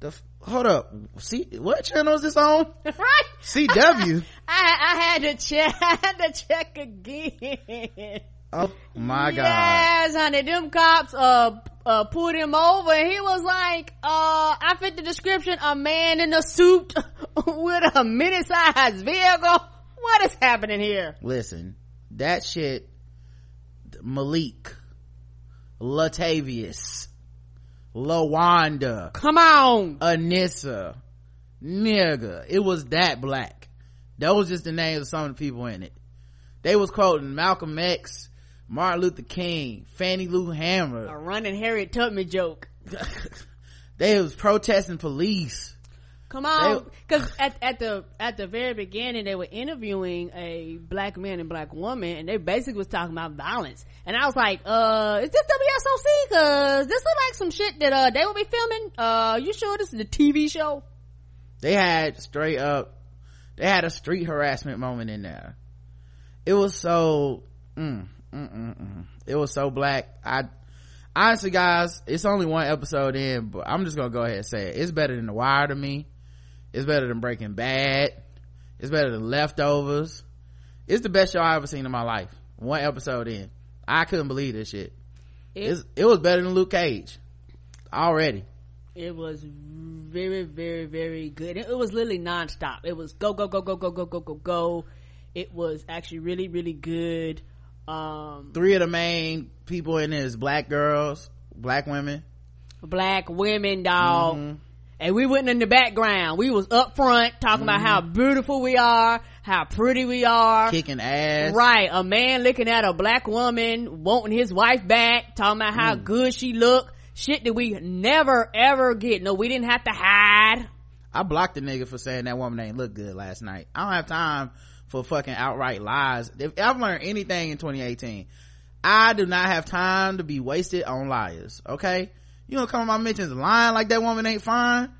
the hold up. See what channel is this on? [LAUGHS] Right cw I, I had to check [LAUGHS] i had to check again. Oh my god. Yes honey. Them cops uh uh pulled him over. And he was like uh i fit the description a man in a suit [LAUGHS] with a mini-sized vehicle. What is happening here? Listen that shit malik latavius Lawanda. Come on. Anissa. Nigga. It was that black. That was just the names of some of the people in it. They was quoting Malcolm X, Martin Luther King, Fannie Lou Hamer. A running Harriet Tubman joke. [LAUGHS] they was protesting police. Come on, because at, at the at the very beginning they were interviewing a black man and black woman, and they basically was talking about violence. And I was like, "Uh, is this WSOC? Cause this look like some shit that uh they will be filming. Uh, you sure this is a TV show?" They had straight up, they had a street harassment moment in there. It was so, mm, mm, mm, mm. it was so black. I honestly, guys, it's only one episode in, but I'm just gonna go ahead and say it. It's better than The Wire to me it's better than Breaking Bad. It's better than Leftovers. It's the best show I ever seen in my life. One episode in. I couldn't believe this shit. It, it was better than Luke Cage. Already. It was very, very, very good. It, it was literally nonstop. It was go, go, go, go, go, go, go, go, go. It was actually really, really good. Um, Three of the main people in this black girls, black women. Black women, dog. Mm-hmm and we went in the background. We was up front talking mm-hmm. about how mm-hmm. beautiful we are, how pretty we are. Kicking ass. Right. A man looking at a black woman wanting his wife back, talking about how mm. good she look. Shit that we never ever get. No, we didn't have to hide. I blocked the nigga for saying that woman ain't look good last night. I don't have time for fucking outright lies. If I've learned anything in 2018, I do not have time to be wasted on liars. Okay? You don't come on my mentions lying like that woman ain't fine?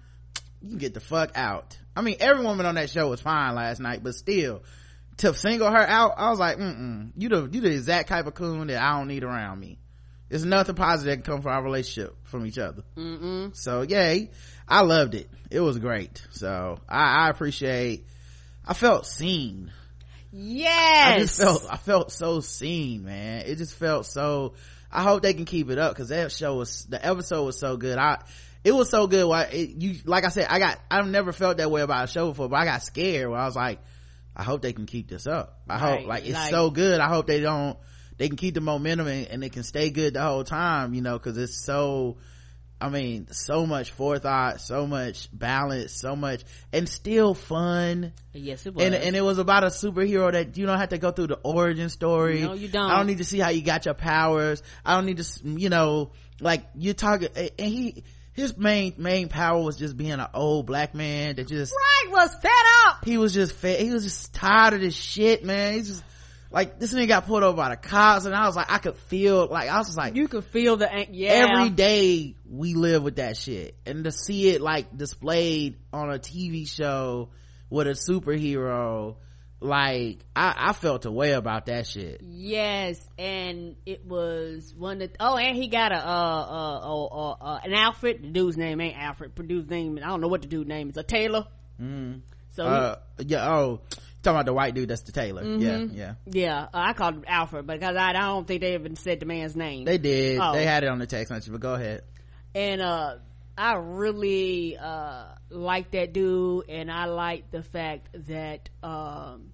You get the fuck out. I mean every woman on that show was fine last night but still to single her out i was like mm you the you the exact type of coon that i don't need around me. There's nothing positive that can come from our relationship from each other. Mm-mm. so yay. I loved it. It was great. So i, I appreciate i felt seen. Yes i just felt i felt so seen man. It just felt so I hope they can keep it up because that show was the episode was so good. I it was so good. Why you like I said I got I've never felt that way about a show before, but I got scared where I was like, I hope they can keep this up. I right, hope like it's like, so good. I hope they don't they can keep the momentum and, and it can stay good the whole time. You know because it's so I mean, so much forethought, so much balance, so much, and still fun. Yes, it was. And, and it was about a superhero that you don't have to go through the origin story. No, you don't. I don't need to see how you got your powers. I don't need to, you know, like you're talking, and he, his main, main power was just being an old black man that just, right was fed up. he was just fed, he was just tired of this shit, man. He's just, like, this nigga got pulled over by the cops and I was like, I could feel, like, I was just like, You could feel the yeah. every day we live with that shit and to see it like displayed on a tv show with a superhero like i i felt a way about that shit Yes, and it was one that. Oh, and he got a uh uh uh, uh, uh an Alfred. The dude's name ain't Alfred. Producer's name. I don't know what the dude's name is. A tailor. Mm. So he- uh yeah oh talking about the white dude that's the tailor yeah Mm-hmm. yeah yeah, uh, I called him Alfred because I, I don't think they even said the man's name. they did Oh. they had it on the text message but go ahead and uh I really uh like that dude and I like the fact that um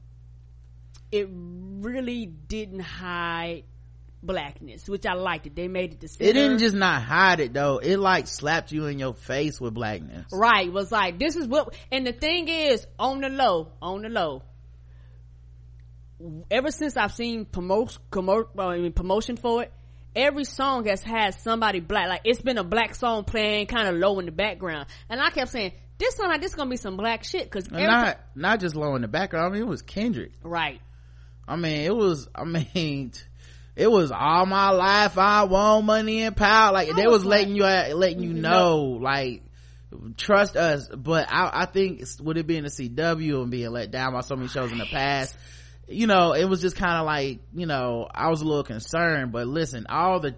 it really didn't hide blackness, which I liked it. They made it the it didn't just not hide it though it like slapped you in your face with blackness right was like this is what and the thing is on the low on the low ever since i've seen promote, commo- I mean, promotion for it every song has had somebody black like it's been a black song playing kind of low in the background and i kept saying this song like this is gonna be some black shit because not not just low in the background i mean it was kendrick right I mean, it was, I mean, [LAUGHS] it was all my life. I want money and power. Like, they was, was letting you, letting you know, like, trust us. But I, I think with it being a CW and being let down by so many shows in the past, you know, it was just kind of like, you know, I was a little concerned, but listen, all the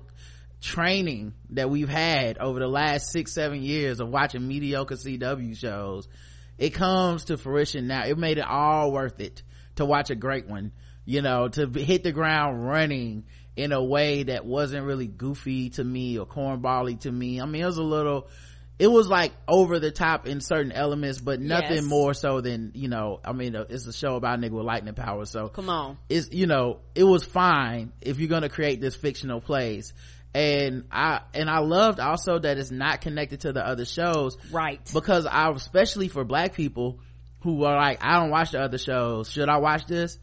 training that we've had over the last six, seven years of watching mediocre CW shows, it comes to fruition now. It made it all worth it to watch a great one, you know, to hit the ground running in a way that wasn't really goofy to me or cornbally to me. I mean, it was a little, it was like over the top in certain elements, but nothing Yes. more so than, you know, I mean, uh, it's a show about a nigga with lightning power. So come on. is you know it was fine if you're going to create this fictional place. And i and i loved also that it's not connected to the other shows. Right. Because i especially for black people who are like i don't watch the other shows. Should i watch this?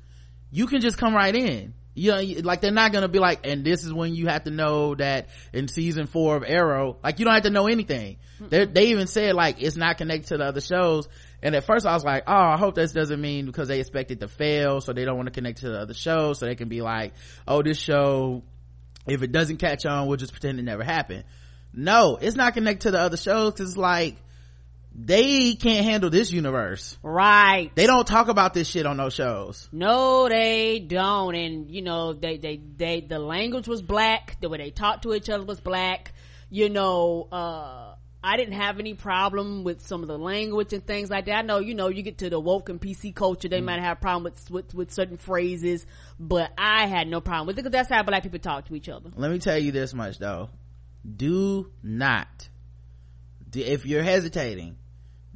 You can just come right in you know like they're not gonna be like and this is when you have to know that in season four of arrow like you don't have to know anything. They they even said like it's not connected to the other shows. And at first i was like oh i hope this doesn't mean because they expect it to fail so they don't want to connect to the other shows so they can be like oh this show if it doesn't catch on we'll just pretend it never happened. No it's not connected to the other shows because it's like they can't handle this universe right they don't talk about this shit on those shows No, they don't. And you know, they, they, they, the language was black. The way they talked to each other was black. You know, uh, I didn't have any problem with some of the language and things like that. I know, you know, you get to the woke and PC culture, they might have a problem with, with, with certain phrases, but I had no problem with it because that's how black people talk to each other. let me tell you this much though do not if you're hesitating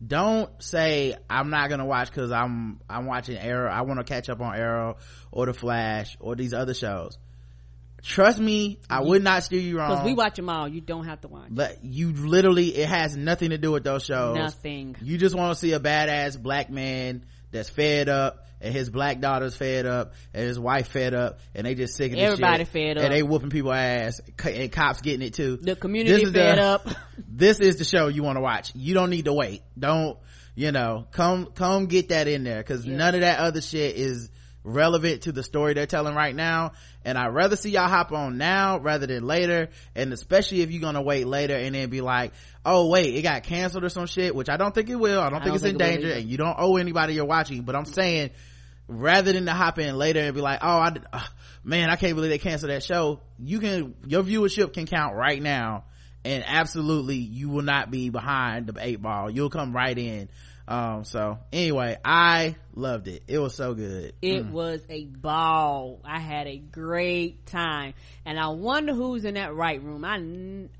don't say i'm not gonna watch because i'm i'm watching arrow i want to catch up on arrow or the flash or these other shows trust me i would not steer you wrong Because we watch them all. You don't have to watch. but you literally it has nothing to do with those shows Nothing. you just want to see a badass black man that's fed up and his black daughter's fed up and his wife fed up and they just sick of Everybody shit, fed up. and they whooping people ass and cops getting it too. The community fed the- up. [LAUGHS] this is the show you want to watch. You don't need to wait. Don't you know come come get that in there because none of that other shit is relevant to the story they're telling right now. And i'd rather see y'all hop on now rather than later. And especially if you're gonna wait later and then be like oh wait it got canceled or some shit which i don't think it will. I don't think don't it's think in it danger and you don't owe anybody you're watching. But i'm saying rather than to hop in later and be like oh i uh, man i can't believe they canceled that show. You can your viewership can count right now. And absolutely you will not be behind the eight ball. You'll come right in. Um so anyway i loved it. It was so good. It was a ball. I had a great time, and I wonder who's in that right room. I,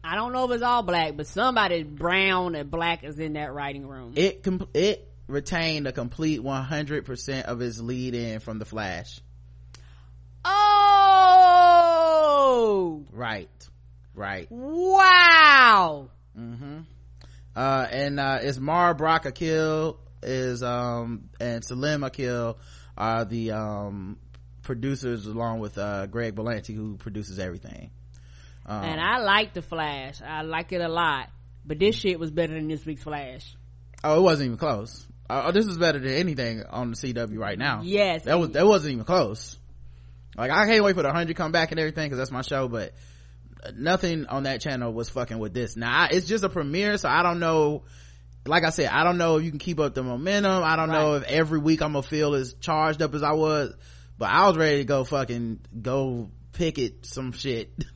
I don't know if it's all black, but somebody brown and black is in that writing room. it it retained a complete 100% of his lead in from the flash oh right right wow! mm-hmm uh and uh it's Mara Brock Akil is um and Salim Akil are the um producers along with uh Greg Berlanti who produces everything um, and I like the Flash. I like it a lot. But this shit was better than this week's Flash. oh it wasn't even close uh, this is better than anything on the CW right now. Yes. that was that wasn't even close. Like i can't wait for the 100 come back and everything because that's my show but nothing on that channel was fucking with this. Now I, it's just a premiere so i don't know. Like i said i don't know if you can keep up the momentum. I don't know if every week i'm gonna feel as charged up as i was but i was ready to go fucking go picket some shit [LAUGHS]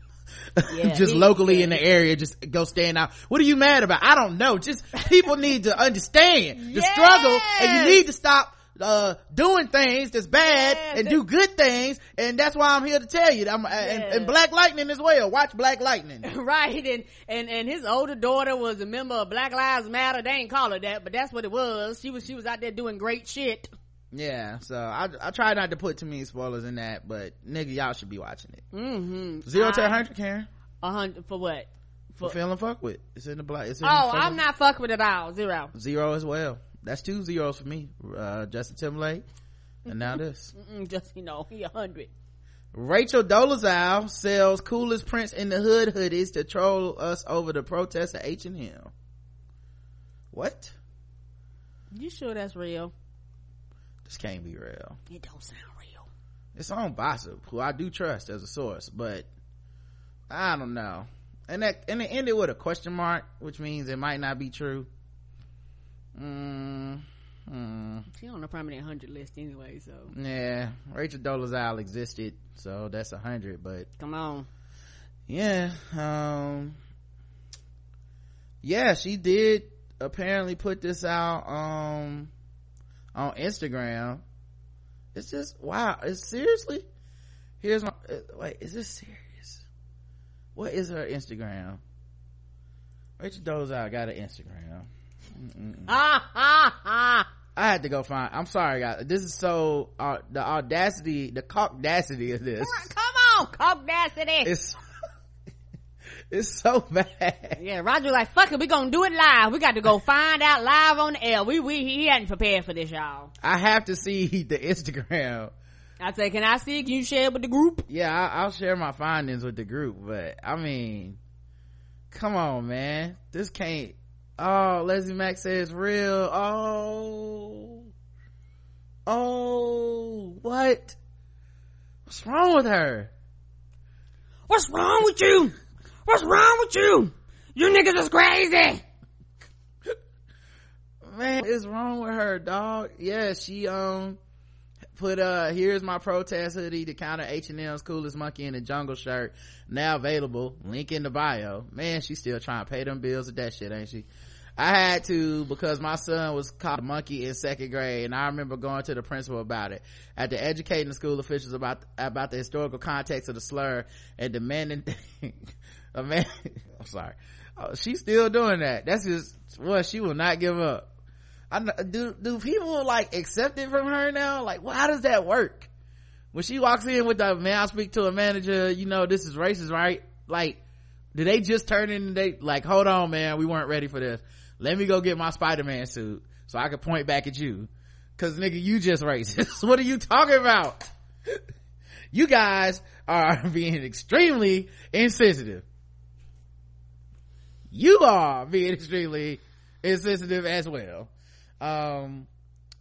Yeah, [LAUGHS] just locally in the area just go stand out. What are you mad about? I don't know. Just people need to understand the struggle and you need to stop uh doing things that's bad Yes. and do good things and that's why i'm here to tell you I'm, and, Yeah. and black lightning as well. Watch black lightning. [LAUGHS] Right and, and and his older daughter was a member of black lives matter. They ain't call her that but that's what it was. She was she was out there doing great shit yeah so i i try not to put too many spoilers in that but nigga y'all should be watching it. Mm-hmm. Zero to I- 100 karen. A hundred for what? For feeling fuck with. It's in the black it's in oh i'm not fucking with it all. Zero. Zero as well. That's two zeros for me. Uh justin timberlake and now this. [LAUGHS] Just you know he a hundred. Rachel Dolezal sells coolest prints in the hood hoodies to troll us over the protest at H&M. What? you sure that's real This can't be real. it don't sound real It's on Bossip, who I do trust as a source, but I don't know. And that and it ended with a question mark, which means it might not be true. Mm, mm, she on the prominent hundred list anyway so yeah, Rachel Dolezal existed, so that's a hundred. But come on yeah um yeah she did apparently put this out um on instagram. It's just wow it's seriously here's my uh, wait is this serious? What is her instagram? Rachel dozal got an instagram. Ah ah ah i had to go find i'm sorry guys. This is so uh, the audacity the cockdacity of this. Come on cogdacity it's [LAUGHS] it's so bad Yeah, Roger like, fuck it, we gonna do it live. We got to go find out live on the air. We, we, he hadn't prepared for this, y'all. I have to see [LAUGHS] the Instagram. I say, can I see it? Can you share it with the group? Yeah, I, I'll share my findings with the group, but I mean, come on, man. This can't. Oh, Leslie Mac says real. Oh, oh, what? What's wrong with her? What's wrong with you? What's wrong with you? You niggas is crazy. man what is wrong with her dog? Yeah she um put uh here's my protest hoodie to counter h&m's coolest monkey in the jungle shirt. Now available. Link in the bio. Man she's still trying to pay them bills with that shit ain't she? I had to because my son was called a monkey in second grade and i remember going to the principal about it. After educating the school officials about about the historical context of the slur and demanding [LAUGHS] a man [LAUGHS] i'm sorry oh, she's still doing that that's just what she will not give up I do do people like accept it from her now? Like, well, how does that work? When she walks in with the man, I speak to a manager. You know, this is racist, right? Like, do they just turn in? They like, hold on, man, we weren't ready for this. Let me go get my Spider Man suit so I can point back at you, cause nigga, you just [LAUGHS] racist. what are you talking about? [LAUGHS] you guys are being extremely insensitive. You are being [LAUGHS] extremely insensitive as well um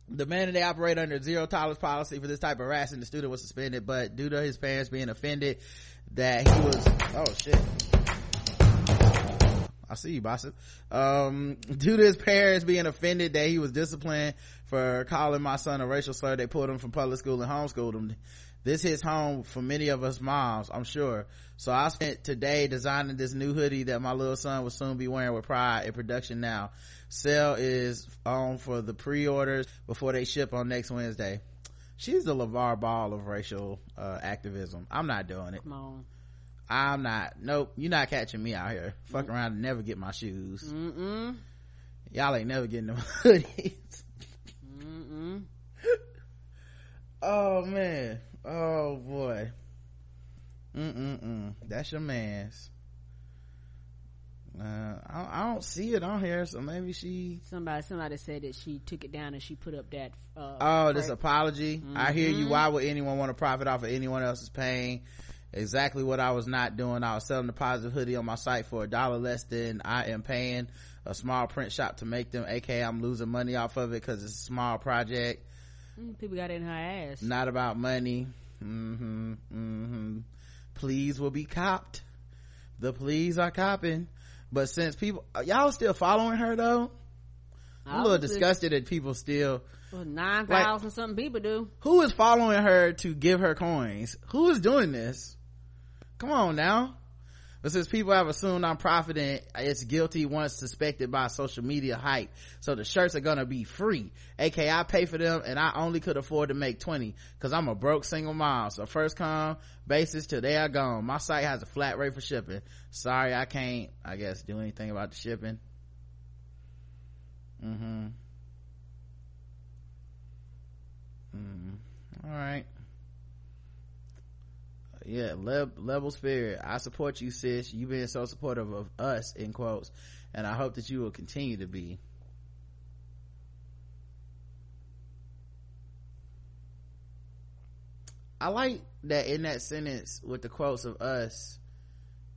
the man they operate under zero tolerance policy for this type of harassing the student was suspended but due to his parents being offended that he was oh shit I see you, boss. Um, due to his parents being offended that he was disciplined for calling my son a racial slur, they pulled him from public school and homeschooled him. This hits home for many of us moms, I'm sure. So I spent today designing this new hoodie that my little son will soon be wearing with pride in production now. Sale is on for the pre-orders before they ship on next Wednesday. She's the LaVar Ball of racial uh, activism. I'm not doing it. Come on. I'm not. Nope. You're not catching me out here. Fuck around and never get my shoes. Mm-mm. Y'all ain't never getting them [LAUGHS] hoodies. Mm-mm. oh man. Oh boy. Mm-mm-mm. That's your man's. uh, I, I, don't see it on here so maybe she somebody somebody said that she took it down and she put up that uh, oh this apology mm-hmm. i hear you mm-hmm. why would anyone want to profit off of anyone else's pain exactly what i was not doing i was selling the positive hoodie on my site for a dollar less than i am paying a small print shop to make them aka i'm losing money off of it because it's a small project people got it in her ass. Not about money. Mm-hmm mm-hmm. Please will be copped. The pleas are copping. But since people y'all still following her though? I'm a little disgusted that people still well, 9000 like, something people do. who is following her to give her coins? Who is doing this? Come on now but since people have assumed I'm profiting, it's guilty once suspected by social media hype. So the shirts are gonna be free. AKA I pay for them and I only could afford to make 20 cause I'm a broke single mom. So first come basis till they are gone. My site has a flat rate for shipping. Sorry, I can't, I guess, do anything about the shipping. Mm-hmm. Mm. All right yeah Le- level spirit. I support you sis. You've been so supportive of us in quotes and i hope that you will continue to be. I like that in that sentence with the quotes of us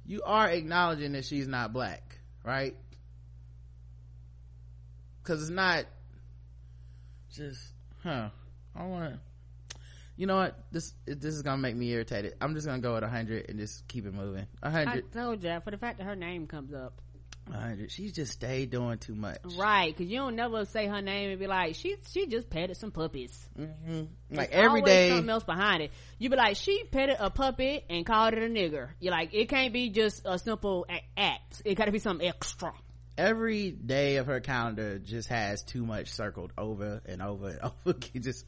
you are acknowledging that she's not black right? Because it's not just huh i want to you know what? This this is gonna make me irritated. I'm just gonna go at 100 and just keep it moving. 100 i told you for the fact that her name comes up. 100 she just stayed doing too much. Right because you don't never say her name and be like she she just petted some puppies. Mm-hmm. like every day. something else behind it. You be like she petted a puppy and called it a nigger. You're like it can't be just a simple act it gotta be something extra every day of her calendar just has too much circled over and over and [LAUGHS] over again. Just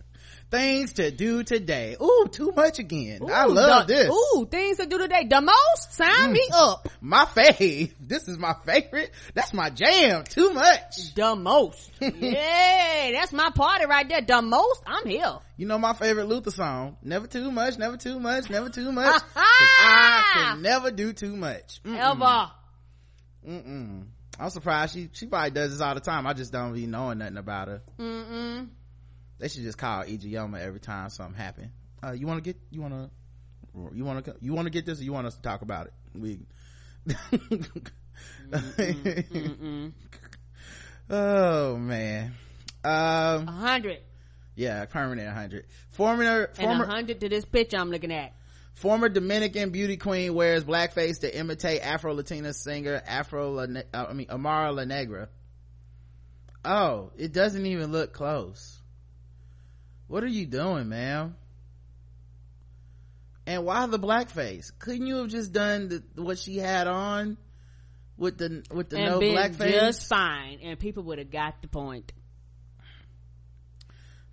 things to do today. Ooh, too much again. Ooh, I love the, this. Ooh, things to do today. The most? Sign mm, me up. My fave. This is my favorite. That's my jam. Too much. The most. [LAUGHS] yeah, that's my party right there. The most? I'm here. You know my favorite Luther song? Never too much, never too much, never too [LAUGHS] much. I can never do too much. Mm-mm. Ever. Mm-mm. I'm surprised she she probably does this all the time. I just don't be knowing nothing about her. Mm-mm. They should just call Ijeoma every time something happen. Uh, you want to get you want to you want to you want to get this or you want us to talk about it? We. [LAUGHS] mm-mm, oh man. Um, a hundred. Yeah, permanent hundred. Former, former, and hundred to this pitch I'm looking at. Former Dominican beauty queen wears blackface to imitate Afro-Latina singer Afro, uh, I mean, Amara La Negra. Oh, it doesn't even look close. What are you doing, ma'am? And why the blackface? Couldn't you have just done the, what she had on with the with the and no blackface? Just fine, and people would have got the point.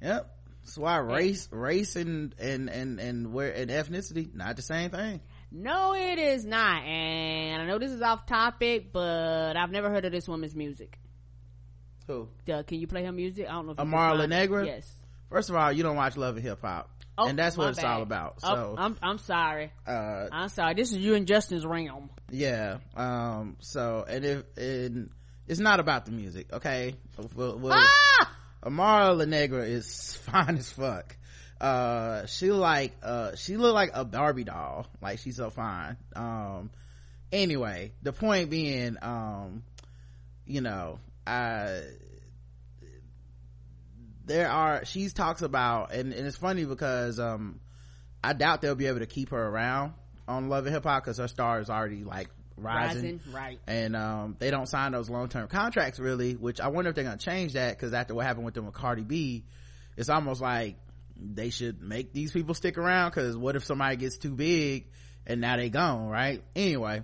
Yep. That's why race, race and, and, and, and where, and ethnicity, not the same thing. No, it is not. And I know this is off topic, but I've never heard of this woman's music. Who? Uh, can you play her music? I don't know if Amara La Negra? Yes. First of all, you don't watch Love and Hip Hop. Oh, and that's what it's bad. all about. Oh, so oh, I'm I'm sorry. Uh, I'm sorry. This is you and Justin's realm. Yeah. Um. So and if and it's not about the music, okay? We'll, we'll, ah! Amara La Negra is [LAUGHS] fine as fuck. Uh, she like, uh, she look like a Barbie doll. Like she's so fine. Um, anyway, the point being, um, you know, I, there are, she talks about, and, and it's funny because, um, I doubt they'll be able to keep her around on Love and Hip Hop because her star is already like rising, rising right. And um, they don't sign those long-term contracts really which i wonder if they're gonna change that because after what happened with them with cardi b it's almost like they should make these people stick around because what if somebody gets too big and now they gone right? Anyway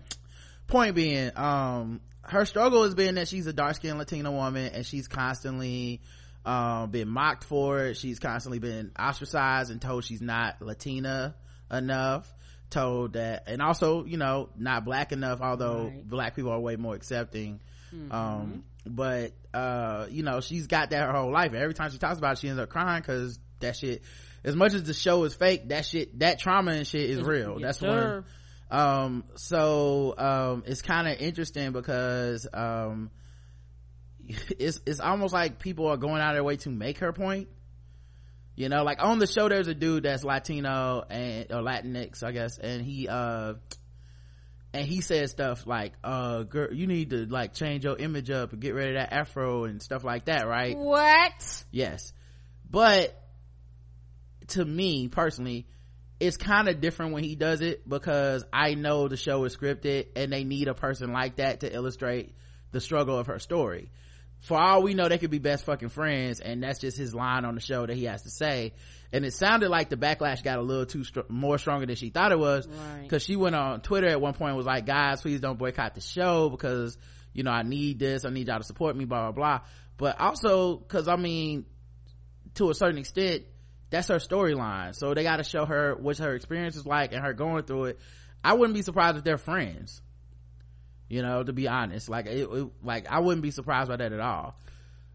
point being um, her struggle has been that she's a dark-skinned latina woman and she's constantly um, been mocked for it. She's constantly been ostracized and told she's not latina enough told that and also you know not black enough although right. black people are way more accepting. Mm-hmm. um but uh you know she's got that her whole life. Every time she talks about it she ends up crying because that shit as much as the show is fake that shit that trauma and shit is real. yes, that's one. Um so um it's kind of interesting because um [LAUGHS] it's it's almost like people are going out of their way to make her point you know like on the show there's a dude that's latino and or latinx i guess and he uh and he says stuff like uh girl you need to like change your image up and get rid of that afro and stuff like that right? What? yes. But to me personally it's kind of different when he does it because i know the show is scripted and they need a person like that to illustrate the struggle of her story for all we know they could be best fucking friends and that's just his line on the show that he has to say. And it sounded like the backlash got a little too str- more stronger than she thought it was. Right. because she went on twitter at one point and was like guys please don't boycott the show because you know i need this i need y'all to support me blah blah blah. But also because i mean to a certain extent that's her storyline. So they got to show her what her experience is like and her going through it. I wouldn't be surprised if they're friends you know to be honest like it, it- like i wouldn't be surprised by that at all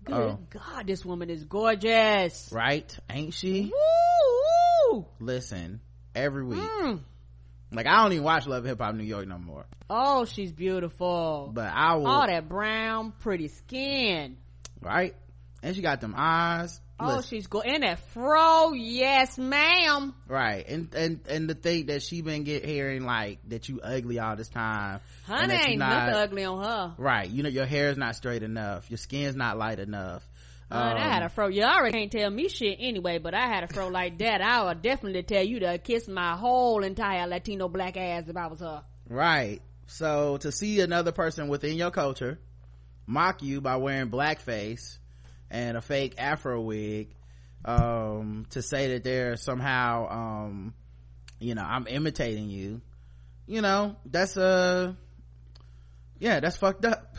Good Oh. God, this woman is gorgeous. right ain't she Woo! woo. listen every week Mm. like i don't even watch love hip hop new york no more Oh, she's beautiful. but i will All that brown, pretty skin. right and she got them eyes Oh, Listen. she's go in that fro. Yes, ma'am. right and and and the thing that she been get hearing like that you ugly all this time Honey, ain't not- nothing ugly on her. right you know your hair is not straight enough your skin's not light enough Man, I Um, had a fro. You already can't tell me shit anyway, but I had a fro like that. I would definitely tell you to kiss my whole entire Latino black ass if I was her. right so to see another person within your culture mock you by wearing blackface and a fake afro wig um to say that they're somehow um you know i'm imitating you you know that's uh yeah that's fucked up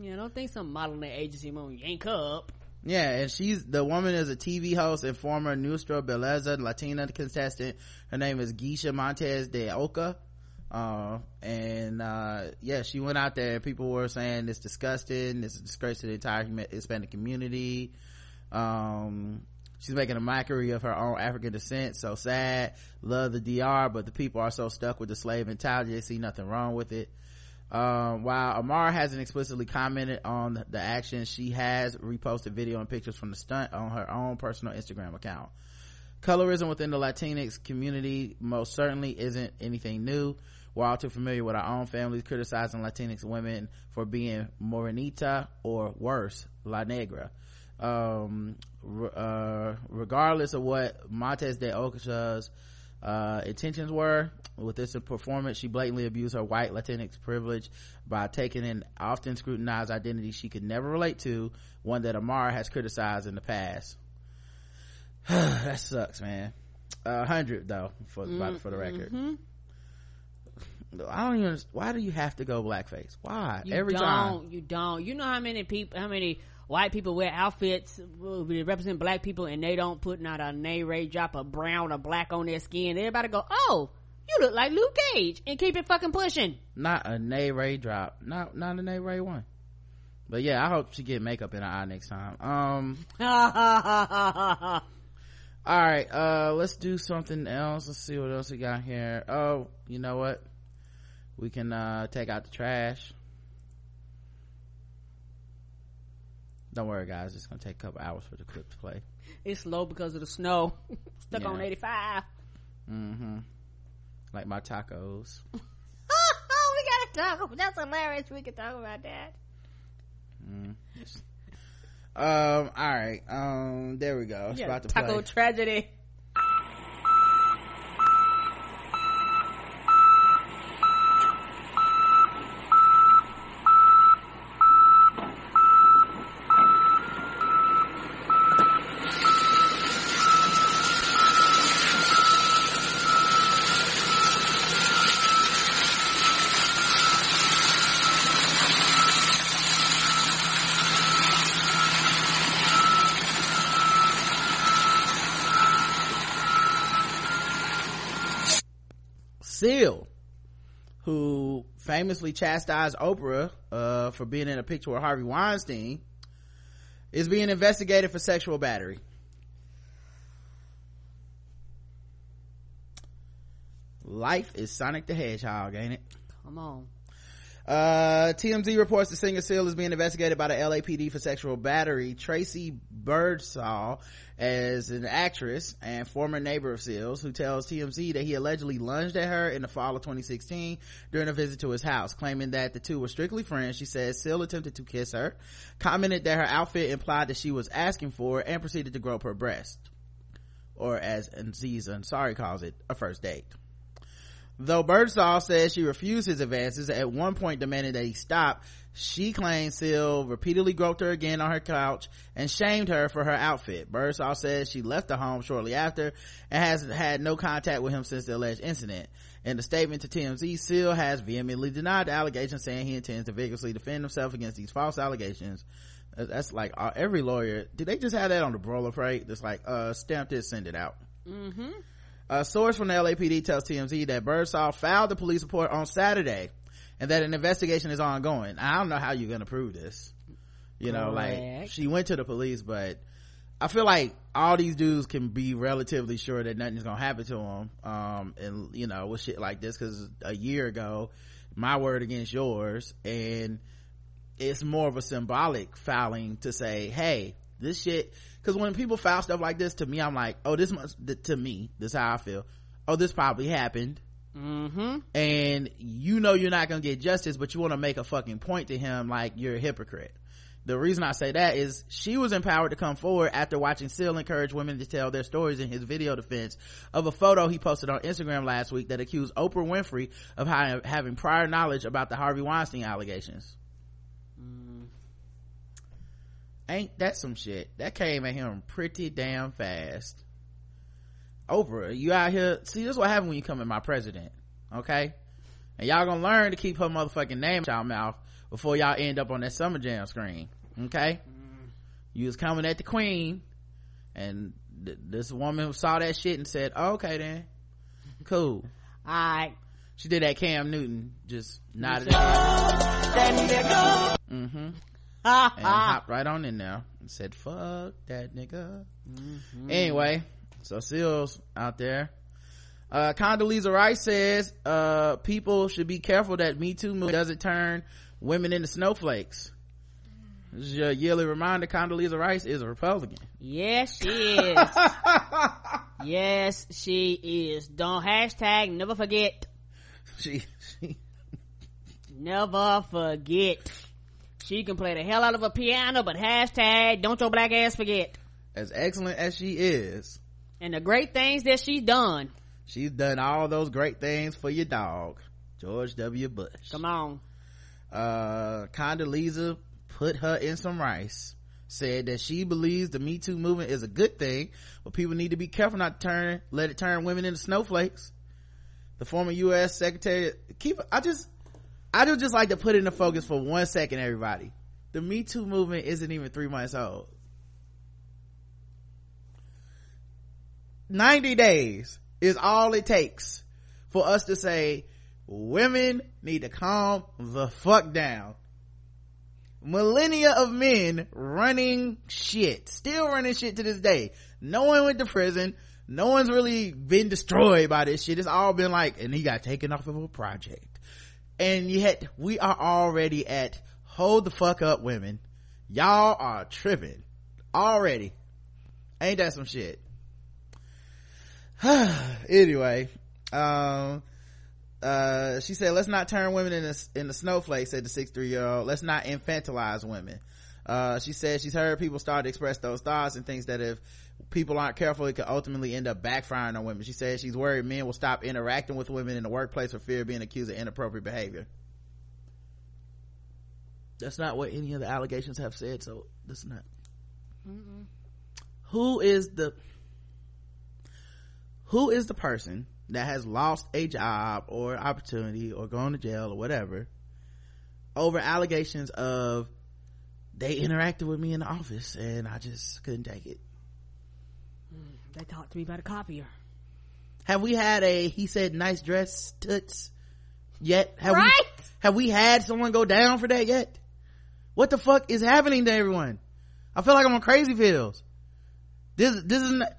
Yeah, don't think some modeling agency gonna yank up. Yeah, and she's the woman is a TV host and former Nuestra Belleza Latina contestant. Her name is Geisha Montes de Oca. Uh, and, uh, yeah, she went out there people were saying it's disgusting. It's a disgrace to the entire Hispanic community. Um, she's making a mockery of her own African descent. So sad. Love the DR, but the people are so stuck with the slave mentality. They see nothing wrong with it. Um, while Amara hasn't explicitly commented on the action, she has reposted video and pictures from the stunt on her own personal Instagram account. Colorism within the Latinx community most certainly isn't anything new. We're all too familiar with our own families criticizing Latinx women for being morenita or worse, La Negra. Um, uh, regardless of what Montes de Oca's uh, intentions were with this performance, she blatantly abused her white Latinx privilege by taking an often scrutinized identity she could never relate to, one that Amara has criticized in the past. [SIGHS] that sucks, man. A hundred though, for Mm, for the record. mm-hmm. I don't even. Why do you have to go blackface? Why You every don't. time? You don't. You know how many people, how many white people wear outfits uh, that represent black people and they don't put not a nay ray drop of brown or black on their skin. Everybody go, oh, you look like Luke Cage and keep it fucking pushing. Not a Nay Ray drop. Not not a Nay Ray one. But yeah, I hope she get makeup in her eye next time. Um. [LAUGHS] All right. Uh, let's do something else. Let's see what else we got here. Oh, you know what? We can uh take out the trash. Don't worry, guys. It's gonna take a couple hours for the clip to play. it's slow because of the snow. [LAUGHS] Stuck Yeah. on 85. Mm-hmm. Like my tacos. oh [LAUGHS] we gotta talk. That's hilarious. We could talk about that. Um. All right. Um. There we go. It's Yeah, about to taco play. tragedy. Seal, who famously chastised Oprah uh, for being in a picture with Harvey Weinstein, is being investigated for sexual battery. life is sonic the hedgehog ain't it Come on. Uh, TMZ reports the singer Seal is being investigated by the LAPD for sexual battery. Tracey Birdsall, as an actress and former neighbor of Seals, who tells TMZ that he allegedly lunged at her in the fall of 2016 during a visit to his house, claiming that the two were strictly friends. She says Seal attempted to kiss her, commented that her outfit implied that she was asking for and proceeded to grope her breast. Or as Aziz Ansari calls it, a first date. Though Birdsall says she refused his advances, at one point demanding that he stop, she claims Seal repeatedly groped her again on her couch and shamed her for her outfit. Birdsall says she left the home shortly after and has had no contact with him since the alleged incident. In a statement to TMZ, Seal has vehemently denied the allegations, saying he intends to vigorously defend himself against these false allegations. Uh, That's like uh, every lawyer. Did they just have that on the broiler plate? That's like, uh, stamp this, send it out. Mm-hmm. A source from the LAPD tells TMZ that Birdsall filed the police report on Saturday and that an investigation is ongoing. I don't know how you're gonna prove this. You know, like she went to the police, but I feel like all these dudes can be relatively sure that nothing's gonna happen to them. Um, and you know, with shit like this, cause a year ago, my word against yours, and it's more of a symbolic filing to say, hey, this shit, cause when people file stuff like this, to me, I'm like, oh, this must, to me, this is how I feel. Oh, this probably happened. Mm-hmm. And you know you're not gonna get justice, but you wanna make a fucking point to him like you're a hypocrite. The reason I say that is she was empowered to come forward after watching Seal encourage women to tell their stories in his video defense of a photo he posted on Instagram last week that accused Oprah Winfrey of having prior knowledge about the Harvey Weinstein allegations. Ain't that some shit? That came at him pretty damn fast. Oprah, you out here, see this is what happened when you come at my president, okay? And y'all gonna learn to keep her motherfucking name out y'all mouth before y'all end up on that summer jam screen, okay? You was coming at the queen, and th- this woman saw that shit and said, oh, okay then, cool. [LAUGHS] Alright. She did that Cam Newton, just nodded. mm-hmm. And [LAUGHS] hopped right on in there and said fuck that nigga anyway so seals out there uh condoleezza rice says uh people should be careful that me too movement doesn't turn women into snowflakes this is your yearly reminder condoleezza rice is a republican Yes, she is. [LAUGHS] yes, she is. Don't hashtag never forget. she, she Never forget. She can play the hell out of a piano, but hashtag don't your black ass forget. as excellent as she is And the great things that she's done. she's done all those great things for your dog george w bush Come on. uh Condoleezza put her in some rice said that she believes the me too movement is a good thing but people need to be careful not to turn let it turn women into snowflakes the former u.s secretary keep i just i do just like to put in the focus for one second everybody. The me too movement isn't even three months old. 90 days is all it takes for us to say women need to calm the fuck down. Millennia of men running shit still running shit to this day. No one went to prison. No one's really been destroyed by this shit. It's all been like and he got taken off of a project and yet we are already at hold the fuck up women. Y'all are tripping. Already. Ain't that some shit? [SIGHS] Anyway um uh she said let's not turn women in the snowflake." said the six three year old let's not infantilize women. Uh she said she's heard people start to express those thoughts and thinks that if people aren't careful it could ultimately end up backfiring on women. She said she's worried men will stop interacting with women in the workplace for fear of being accused of inappropriate behavior. That's not what any of the allegations have said so that's not. Who is the who is the person that has lost a job or opportunity or gone to jail or whatever over allegations of they interacted with me in the office and I just couldn't take it. They talked to me about a copier. Have we had a he said nice dress toots yet? Have Right? we have we had someone go down for that yet? What the fuck is happening to everyone? I feel like I'm on crazy pills. This this is not,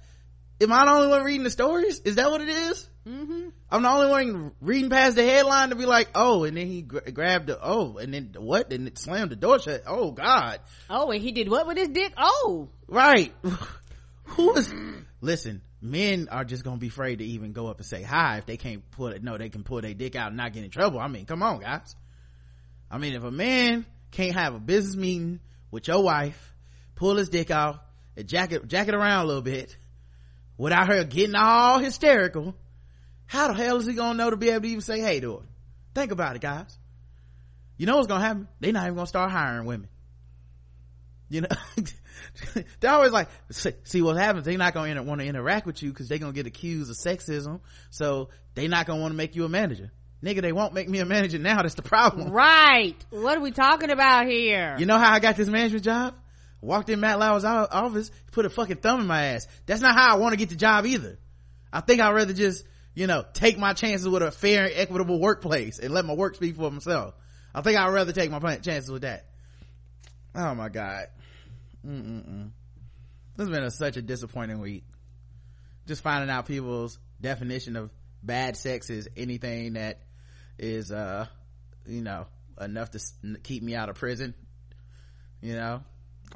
am I the only one reading the stories? Is that what it is? Mm-hmm. I'm the only one reading past the headline to be like, oh, and then he gra- grabbed the, oh, and then what? And it slammed the door shut. Oh God. Oh, and he did what with his dick? Oh. Right. [LAUGHS] Who is, mm. listen, men are just gonna be afraid to even go up and say hi if they can't pull it. No, they can pull their dick out and not get in trouble. I mean, come on, guys. I mean, if a man can't have a business meeting with your wife, pull his dick out, and jack it, jack it around a little bit, without her getting all hysterical, how the hell is he gonna know to be able to even say hey to her? Think about it, guys. You know what's gonna happen? They're not even gonna start hiring women. You know, [LAUGHS] [LAUGHS] they're always like, see what happens. They're not gonna want to interact with you because they're gonna get accused of sexism. So they're not gonna want to make you a manager. Nigga, they won't make me a manager now. [LAUGHS] That's the problem. Right. What are we talking about here? You know how I got this management job? Walked in Matt Lauer's office, put a fucking thumb in my ass. That's not how I want to get the job either. I think I'd rather just, you know, take my chances with a fair and equitable workplace and let my work speak for myself. I think I'd rather take my chances with that. Oh my God. Mm-mm-mm. This has been a, such a disappointing week. Just finding out people's definition of bad sex is anything that is, uh, you know, enough to keep me out of prison. You know,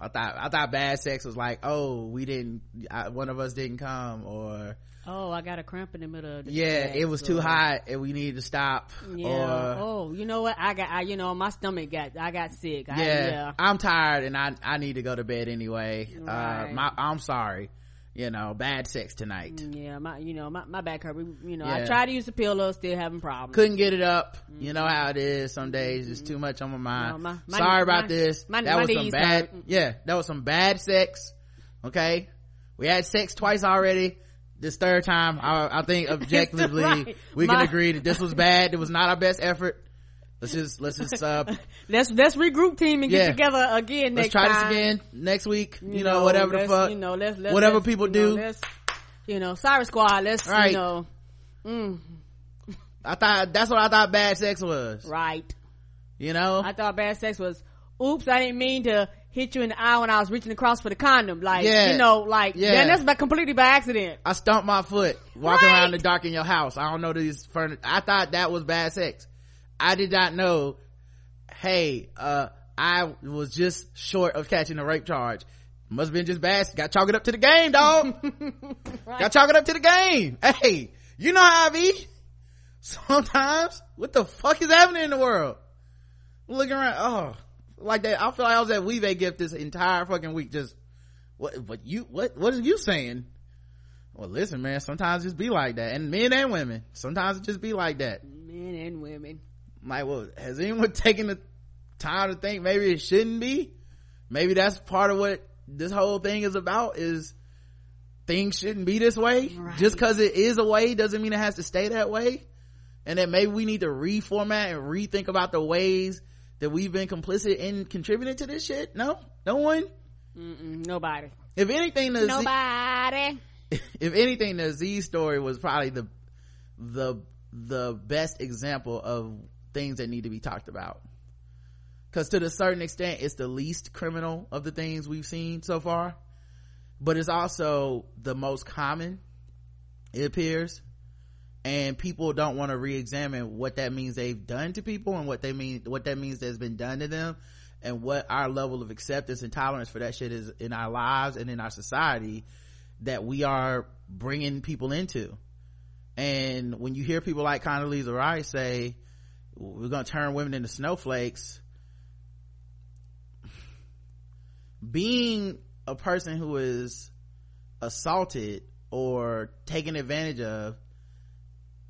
I thought I thought bad sex was like, oh, we didn't, I, one of us didn't come, or oh, I got a cramp in the middle of the yeah, it was too hot and we needed to stop. Yeah. Or, oh, you know what? I got, I, you know, my stomach got, I got sick. Yeah, I, yeah. I'm tired and I I need to go to bed anyway. Uh, right. Uh, my, I'm sorry you know, bad sex tonight. Mm, yeah, my, you know, my, my back hurt. You know, yeah. I tried to use the pillow, still having problems. Couldn't get it up. Mm-hmm. You know how it is. Some days it's too much on my mind. No, my, my, Sorry about this. that was some bad, hurt. yeah, that was some bad sex. Okay. We had sex twice already. This third time, I, I think [LAUGHS] objectively, right. we can agree that this was bad. It was not our best effort. Let's just let's just uh [LAUGHS] let's let's regroup team and get yeah. together again. Let's try time. this again next week. You, you know, know, whatever the fuck. You know, let's, let's whatever let's, people do. Know, you know, sorry squad. Let's right. you know. Mm. I thought that's what I thought bad sex was. Right. You know, I thought bad sex was. Oops, I didn't mean to hit you in the eye when I was reaching across for the condom. Like, yeah. you know, like, yeah, that's by, completely by accident. I stumped my foot walking right. around the dark in your house. I don't know these furniture. I thought that was bad sex. I did not know, hey, uh, I was just short of catching a rape charge. Must have been just bad. Got chalk it up to the game, dog. [LAUGHS] right. Got chalk it up to the game. Hey, you know how I be. Sometimes, what the fuck is happening in the world? Looking around, oh, like that. I feel like I was at Weave gift this entire fucking week. Just what? What you? What? What are you saying? Well, listen, man. Sometimes just be like that, and men and women. Sometimes it just be like that. Men and women like well has anyone [LAUGHS] taken the time to think maybe it shouldn't be? Maybe that's part of what this whole thing is about is things shouldn't be this way. Right. just because it is a way doesn't mean it has to stay that way. And that maybe we need to reformat and rethink about the ways that we've been complicit in contributing to this shit. No? No one? Mm-mm, nobody. If anything the nobody. Z, [LAUGHS] if anything the z story was probably the the the best example of things that need to be talked about. Because to a certain extent it's the least criminal of the things we've seen so far but it's also the most common it appears and people don't want to re-examine what that means they've done to people and what they mean what that means that's been done to them and what our level of acceptance and tolerance for that shit is in our lives and in our society that we are bringing people into. And when you hear people like Condoleezza Rice say we're gonna turn women into snowflakes. Being a person who is assaulted or taken advantage of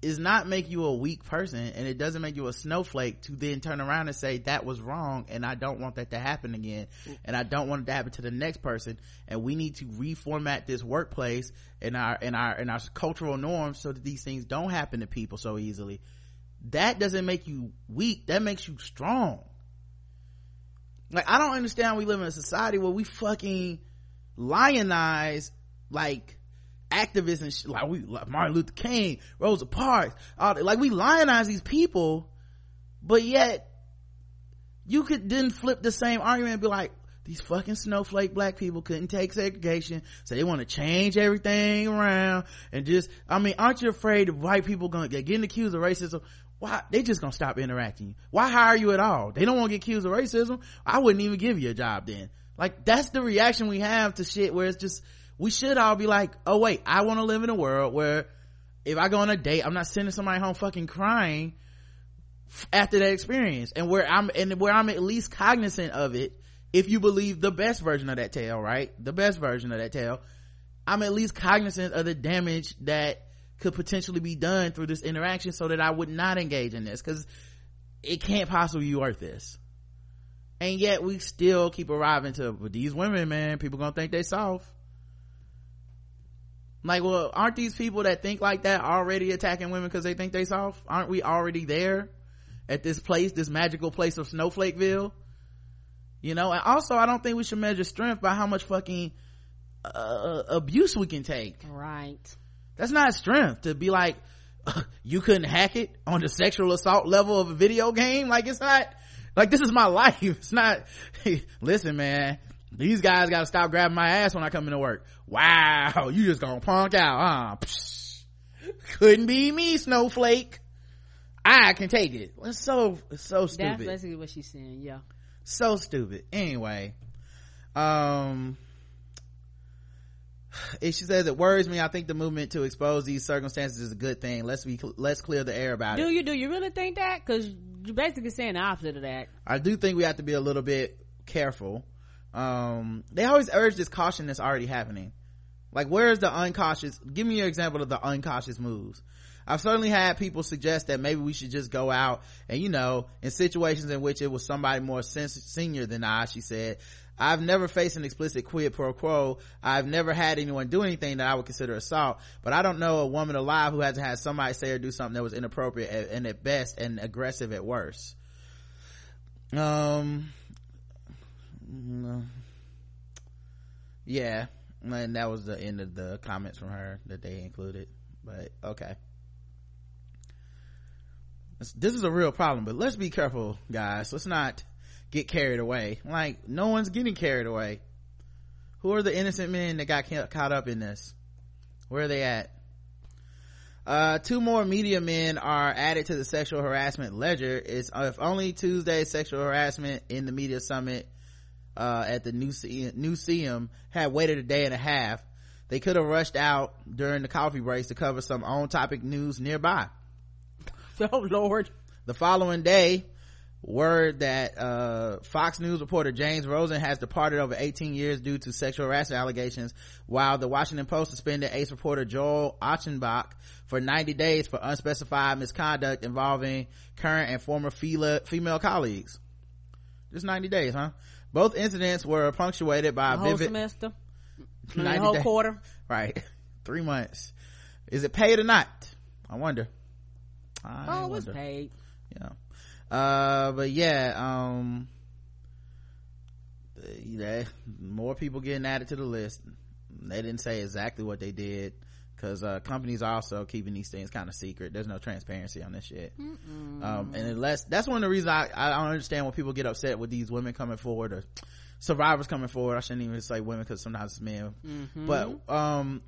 is not make you a weak person and it doesn't make you a snowflake to then turn around and say that was wrong and I don't want that to happen again and I don't want it to happen to the next person. And we need to reformat this workplace and our and our and our cultural norms so that these things don't happen to people so easily that doesn't make you weak. That makes you strong. Like i don't understand we live in a society where we fucking lionize like activists and like we like martin luther king rosa parks all like we lionize these people but yet you could then flip the same argument and be like these fucking snowflake black people couldn't take segregation so they want to change everything around and just i mean aren't you afraid white people gonna get getting accused of racism? Why they just gonna stop interacting. Why hire you at all? They don't want to get accused of racism. I wouldn't even give you a job then. Like that's the reaction we have to shit where it's just we should all be like oh wait i want to live in a world where if i go on a date i'm not sending somebody home fucking crying after that experience. And where i'm and where i'm at least cognizant of it if you believe the best version of that tale right? The best version of that tale i'm at least cognizant of the damage that could potentially be done through this interaction so that i would not engage in this because it can't possibly be worth this. And yet we still keep arriving to these women man people gonna think they soft. Like well aren't these people that think like that already attacking women because they think they soft? Aren't we already there at this place this magical place of snowflakeville you know and also i don't think we should measure strength by how much fucking uh, abuse we can take. Right. That's not strength to be like [LAUGHS] you couldn't hack it on the sexual assault level of a video game? Like it's not like this is my [LAUGHS] life. It's not [LAUGHS] listen man these guys gotta stop grabbing my ass when i come into work. Wow you just gonna punk out huh? Psh, couldn't be me snowflake. I can take it. It's so it's so stupid. that's basically what she's saying yeah so stupid. Anyway um she says it worries me i think the movement to expose these circumstances is a good thing. Let's be let's clear the air about do it. you do you really think that? Because you're basically saying the opposite of that. I do think we have to be a little bit careful. Um they always urge this caution that's already happening. Like where's the unconscious give me your example of the unconscious moves I've certainly had people suggest that maybe we should just go out and, you know, in situations in which it was somebody more sens- senior than I, she said, I've never faced an explicit quid pro quo. I've never had anyone do anything that I would consider assault, but I don't know a woman alive who hasn't had somebody say or do something that was inappropriate and at best and aggressive at worst. Um, yeah, and that was the end of the comments from her that they included, but okay this is a real problem but let's be careful guys. Let's not get carried away. Like no one's getting carried away. Who are the innocent men that got caught up in this? Where are they at? Uh, two more media men are added to the sexual harassment ledger. It's uh, if only tuesday's sexual harassment in the media summit uh, at the new Newseum had waited a day and a half. They could have rushed out during the coffee breaks to cover some on topic news nearby [LAUGHS] oh lord the following day word that uh, fox news reporter james rosen has departed over 18 years due to sexual harassment allegations while the washington post suspended ace reporter joel achenbach for 90 days for unspecified misconduct involving current and former female colleagues. Just 90 days huh? Both incidents were punctuated by a whole vivid semester? [LAUGHS] the whole day- quarter? [LAUGHS] Right. Three months. Is it paid or not? I wonder I oh it was paid. Yeah. Uh but yeah um yeah, more people getting added to the list. They didn't say exactly what they did because uh companies are also keeping these things kind of secret. There's no transparency on this shit. Um and unless that's one of the reasons i i don't understand when people get upset with these women coming forward or survivors coming forward. I shouldn't even say women because sometimes it's men. But um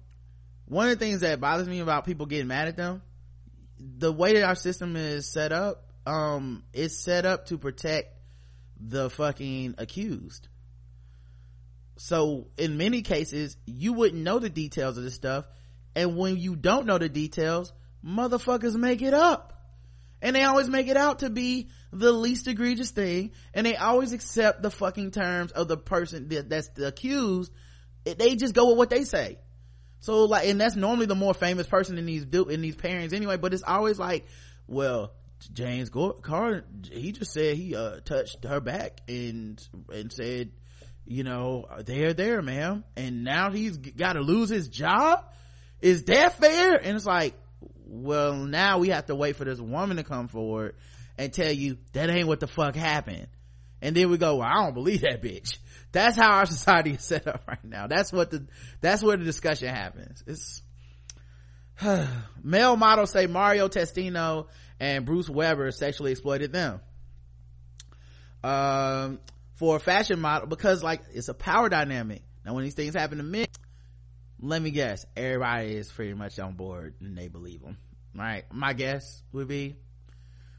one of the things that bothers me about people getting mad at them the way that our system is set up um it's set up to protect the fucking accused. So in many cases you wouldn't know the details of this stuff and when you don't know the details motherfuckers make it up. And they always make it out to be the least egregious thing and they always accept the fucking terms of the person that, that's the accused they just go with what they say so like and that's normally the more famous person in these in these pairings anyway but it's always like well james carter he just said he uh touched her back and and said you know they're there ma'am. And now he's got to lose his job? Is that fair? And it's like well now we have to wait for this woman to come forward and tell you that ain't what the fuck happened. And then we go well, i don't believe that bitch that's how our [LAUGHS] society is set up right now. That's what the that's where the discussion happens. It's [SIGHS] male models say mario testino and bruce weber sexually exploited them. Um for a fashion model because like it's a power dynamic. Now when these things happen to men let me guess everybody is pretty much on board and they believe them right? My guess would be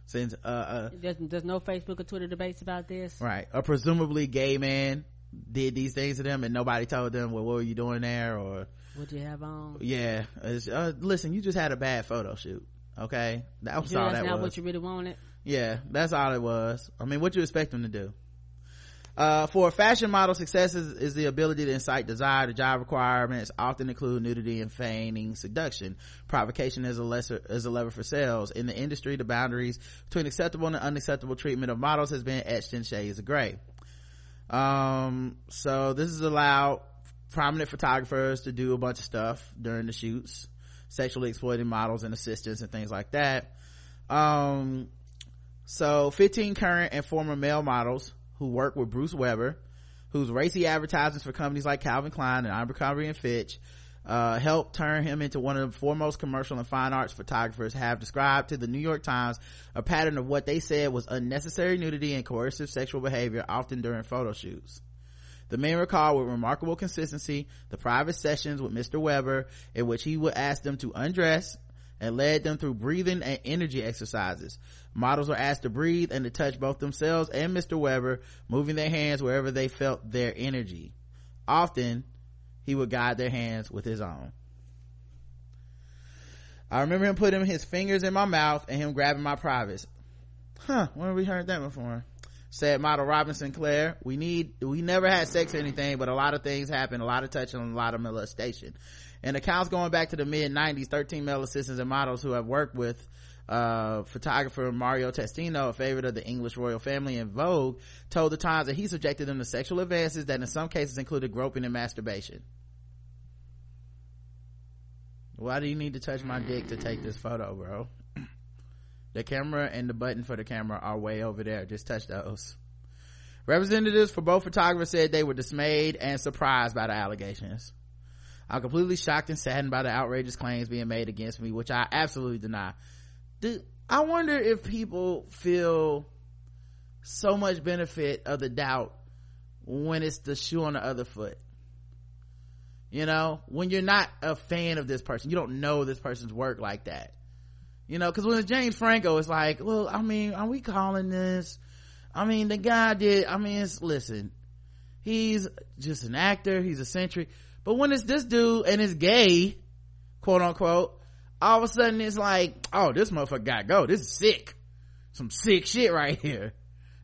since uh, uh there's, there's no facebook or twitter debates about this. Right. A presumably gay man did these things to them and nobody told them well what were you doing there or what do you have on yeah uh, listen you just had a bad photo shoot okay that was sure all that's that not was what you really wanted yeah that's all it was i mean what you expect them to do uh, for a fashion model, success is, is, the ability to incite desire. The job requirements often include nudity and feigning seduction. Provocation is a lesser is a lever for sales. In the industry, the boundaries between acceptable and unacceptable treatment of models has been etched in shades of gray. Um, so this has allowed prominent photographers to do a bunch of stuff during the shoots, sexually exploiting models and assistants and things like that. Um, so 15 current and former male models who work with Bruce Weber, whose racy advertisements for companies like Calvin Klein and Abercrombie and Fitch uh, helped turn him into one of the foremost commercial and fine arts photographers have described to the New York Times a pattern of what they said was unnecessary nudity and coercive sexual behavior often during photo shoots. The men recall with remarkable consistency the private sessions with Mr. Weber in which he would ask them to undress and led them through breathing and energy exercises. Models were asked to breathe and to touch both themselves and Mr. Weber, moving their hands wherever they felt their energy. Often, he would guide their hands with his own. I remember him putting his fingers in my mouth and him grabbing my privates. Huh, when have we heard that before? Said model Robin Sinclair, we need, we never had sex or anything, but a lot of things happen, a lot of touching a lot of molestation. And accounts going back to the mid 90s, 13 male assistants and models who have worked with uh, photographer Mario Testino, a favorite of the English royal family in Vogue, told the Times that he subjected them to sexual advances that in some cases included groping and masturbation. Why do you need to touch my dick to take this photo, bro? [CLEARS THROAT] the camera and the button for the camera are way over there. Just touch those. Representatives for both photographers said they were dismayed and surprised by the allegations. I'm completely shocked and saddened by the outrageous claims being made against me, which I absolutely deny. I wonder if people feel so much benefit of the doubt when it's the shoe on the other foot. You know, when you're not a fan of this person, you don't know this person's work like that. You know, cause when it's James Franco, it's like, well, I mean, are we calling this? I mean, the guy did, I mean, listen, he's just an actor, he's eccentric. But when it's this dude and it's gay, quote unquote, all of a sudden it's like, oh, this motherfucker gotta go. This is sick. Some sick shit right here.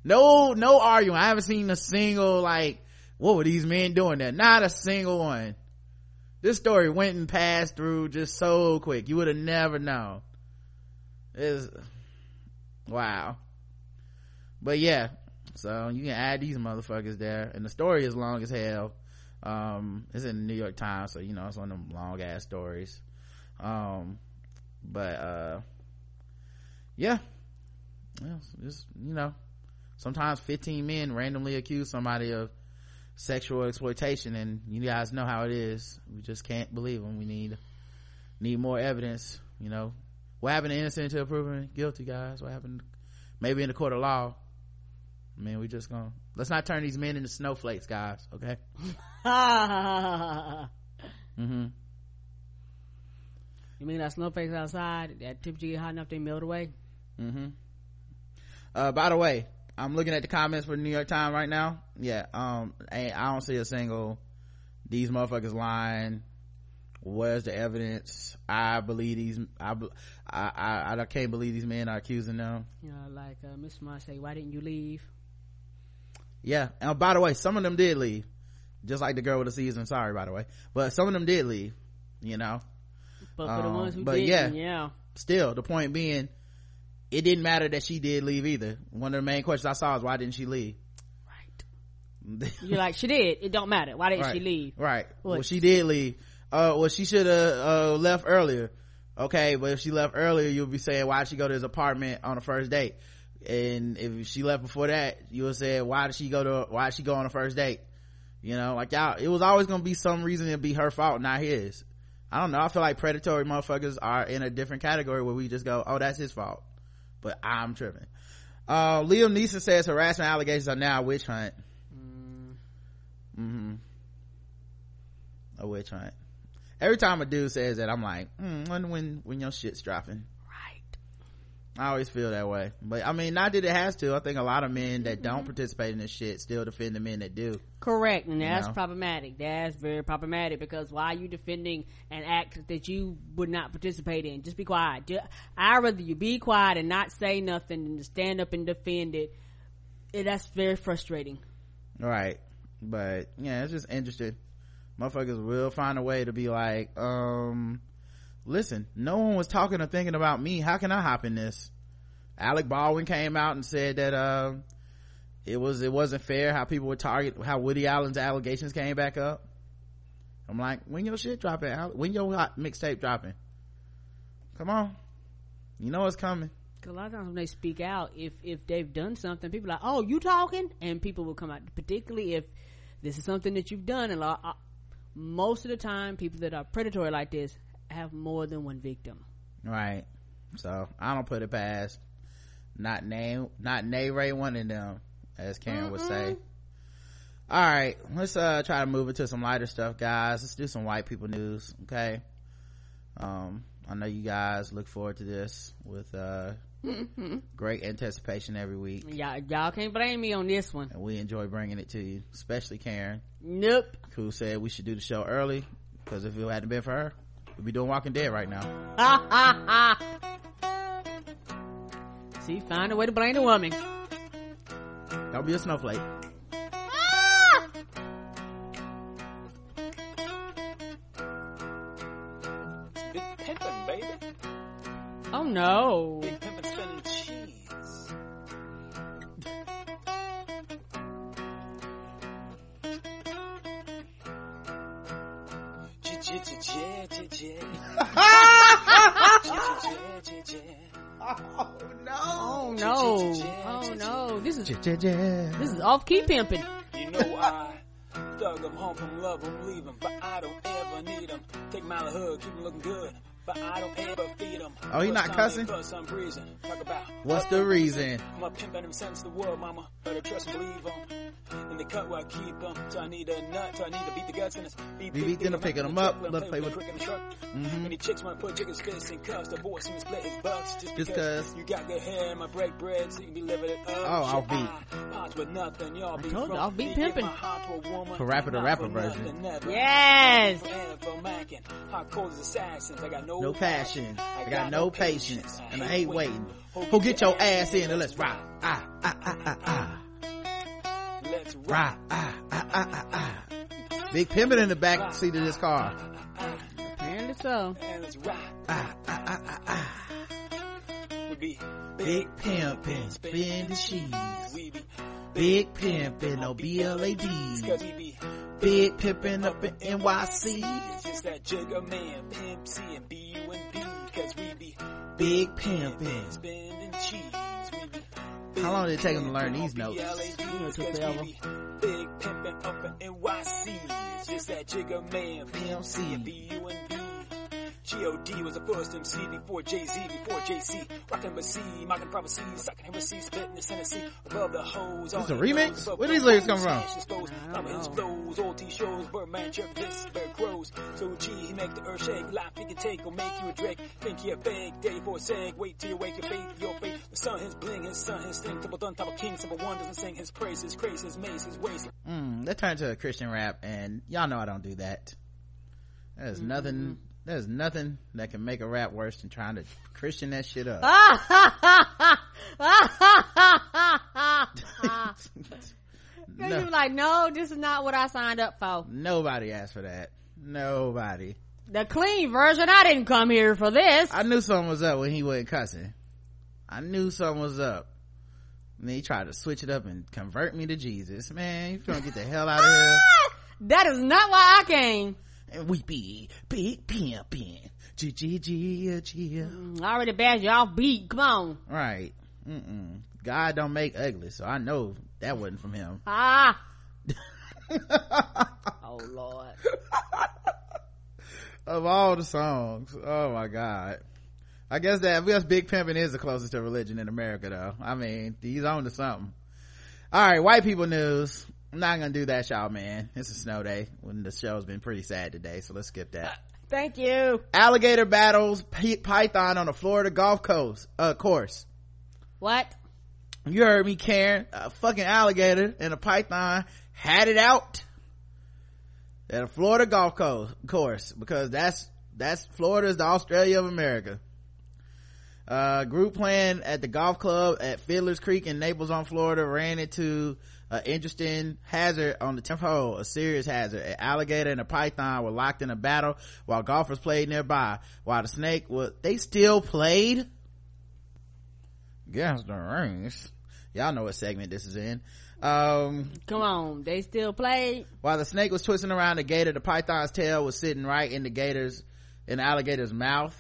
No, no arguing. I haven't seen a single, like, what were these men doing there? Not a single one. This story went and passed through just so quick. You would have never known. Is wow. But yeah, so you can add these motherfuckers there, and the story is long as hell. Um, it's in the New York Times, so you know it's one of them long ass stories. Um, but uh, yeah, just you know, sometimes 15 men randomly accuse somebody of sexual exploitation, and you guys know how it is. We just can't believe them. We need need more evidence. You know, what happened to innocent until proven guilty, guys? What happened? Maybe in the court of law. I mean, we just gonna let's not turn these men into snowflakes, guys. Okay. [LAUGHS] mm-hmm. You mean that snowflakes outside that temperature get hot enough they melt away? Mm-hmm. Uh, by the way, I'm looking at the comments for the New York Times right now. Yeah, um, I don't see a single these motherfuckers lying. Where's the evidence? I believe these. I I I, I can't believe these men are accusing them. You know, like uh, Miss Moss say, why didn't you leave? Yeah, and by the way, some of them did leave, just like the girl with the season. Sorry, by the way, but some of them did leave. You know, but for um, the ones who but didn't, yeah, yeah. Still, the point being, it didn't matter that she did leave either. One of the main questions I saw is why didn't she leave? Right. You're like, she did. It don't matter. Why didn't right. she leave? Right. What? Well, she did leave. Uh, well, she should have, uh, left earlier. Okay. But if she left earlier, you'll be saying, why did she go to his apartment on the first date? And if she left before that, you would say, why did she go to, why did she go on the first date? You know, like y'all, it was always gonna be some reason to be her fault, not his. I don't know. I feel like predatory motherfuckers are in a different category where we just go, oh, that's his fault. But I'm tripping. Uh, Liam Neeson says harassment allegations are now a witch hunt. mm-hmm a witch hunt every time a dude says that i'm like mm, when when when your shit's dropping I always feel that way. But I mean, not that it has to. I think a lot of men that don't participate in this shit still defend the men that do. correct and that's know? problematic that's very problematic because why are you defending an act that you would not participate in just be quiet i'd rather you be quiet and not say nothing than to stand up and defend it And that's very frustrating Right. But yeah, it's just interesting. Motherfuckers will find a way to be like, um, listen, no one was talking or thinking about me. How can I hop in this? Alec Baldwin came out and said that, uh, it was, it wasn't fair how people would target, how Woody Allen's allegations came back up. I'm like, when your shit dropping? Alec? When your hot mixtape dropping? Come on. You know it's coming. a lot of times when they speak out if if they've done something people are like oh you talking and people will come out particularly if this is something that you've done and uh, most of the time people that are predatory like this have more than one victim Right. So I don't put it past not name not Nay Ray one of them, as Karen would say. All right, let's uh try to move it to some lighter stuff, guys. Let's do some white people news, okay? Um, I know you guys look forward to this with uh [LAUGHS] great anticipation every week, y'all y'all can't blame me on this one and we enjoy bringing it to you, especially Karen, nope who said we should do the show early because if it hadn't been for her, we'd be doing Walking Dead right now. [LAUGHS] see find a way to blame the woman Don't be a snowflake. Big pimpin', baby. oh no this is this is off key pimping You know why I thug 'em home from love 'em, leave 'em, but I don't ever need 'em. Take 'em out of the hood, keep 'em looking good, but I don't ever feed 'em. Oh, he not cussing? they fuss, I'm. Talk about What's the reason? I'm a pimpin' them sense the world, mama. Better trust and believe 'em. In the cut where I keep 'em. Till I need a nut, till I need to beat the guts in this. Beat, Beat, beat, then I'm picking 'em up, let's play with- Crick in the truck. Mhm. Any chicks wanna put chickens fists in cuffs, the boy seems split his bucks. Just, Just because 'cause. you got good hair, my break bread, so you be living it up. Oh, I'll Shit, beat. I with nothing, y'all be told you. I'll beat You give pimping. my heart to a woman, For rapper to rapper version. Yes. Hot cold as assassins. I got no, No passion. I got no patience. And I hate waiting. Who get your ass in and let's rock. Ah, ah, ah, ah, ah. Rock. Rock. Ah, ah, ah, ah, ah. Big pimpin' in the back seat of this car. apparently so And let's rock. Ah, ah, ah, ah, ah. We be Big pimpin', spin the. We be Big pimpin', no B-L-A-D. Cause we be Big pimpin' up in NYC. It's just that Jigga Man, Pimp C, and B-U-N-B. Cause we be Big pimpin'. spending cheese. We be How long did it take him to learn these notes? it took forever. big pimpin' up in NYC. It's just that Jigga Man, Pimp C, and B-U-N-B. G.O.D. was the first MC before Jay-Z, before J.C. Rockin' Embassy, mocking prophecy, sucking heresy, spitting the Tennessee, above the hoes. This a remix? Where these lyrics come from? I'm his flows, all these shows, Birdman, Chuck, this, Bird Crows. So G, he make the earth shake, laugh, he can take, or make you a Drake. Think he a fake, day for a seg, wait till you wake your faith, your faith. The sun, his bling, his son, his thing, double done, double king, simple one doesn't sing his praises, craze, his mace, his waist. Mm, that turned to a Christian rap and y'all know I don't do that. There's nothing, there's nothing that can make a rap worse than trying to Christian that shit up. [LAUGHS] No- was like, no, this is not what I signed up for. nobody asked for that. Nobody. The clean version, I didn't come here for this. I knew something was up when he wasn't cussing. I knew something was up. And he tried to switch it up and convert me to Jesus. Man, you finna get the hell out of here. Ah! That is not why I came. And we be big pimpin'. G G G G. I already bashed you off beat. Come on. Right. Mm-mm. God don't make ugly, so I know that wasn't from him. [LAUGHS] Ah. [LAUGHS] oh Lord. of all the songs, oh my god. I guess that, I guess Big Pimpin' is the closest to religion in America though. I mean, he's on to something. Alright, white people news. I'm not gonna do that, y'all, man. It's a snow day when the show's been pretty sad today, so let's skip that. Thank you. Alligator battles P- python on a Florida golf Coast, uh, course. What? You heard me, Karen. A fucking alligator and a python had it out at a Florida Gulf Coast course because that's that's Florida's the Australia of America. Uh, group playing at the golf club at Fiddler's Creek in Naples on Florida ran into an interesting hazard on the 10th hole, a serious hazard. An alligator and a python were locked in a battle while golfers played nearby. While the snake was, they still played? Against the rings. Y'all know what segment this is in. Um, Come on, they still played? while the snake was twisting around the gator, the python's tail was sitting right in the gator's, in the alligator's mouth.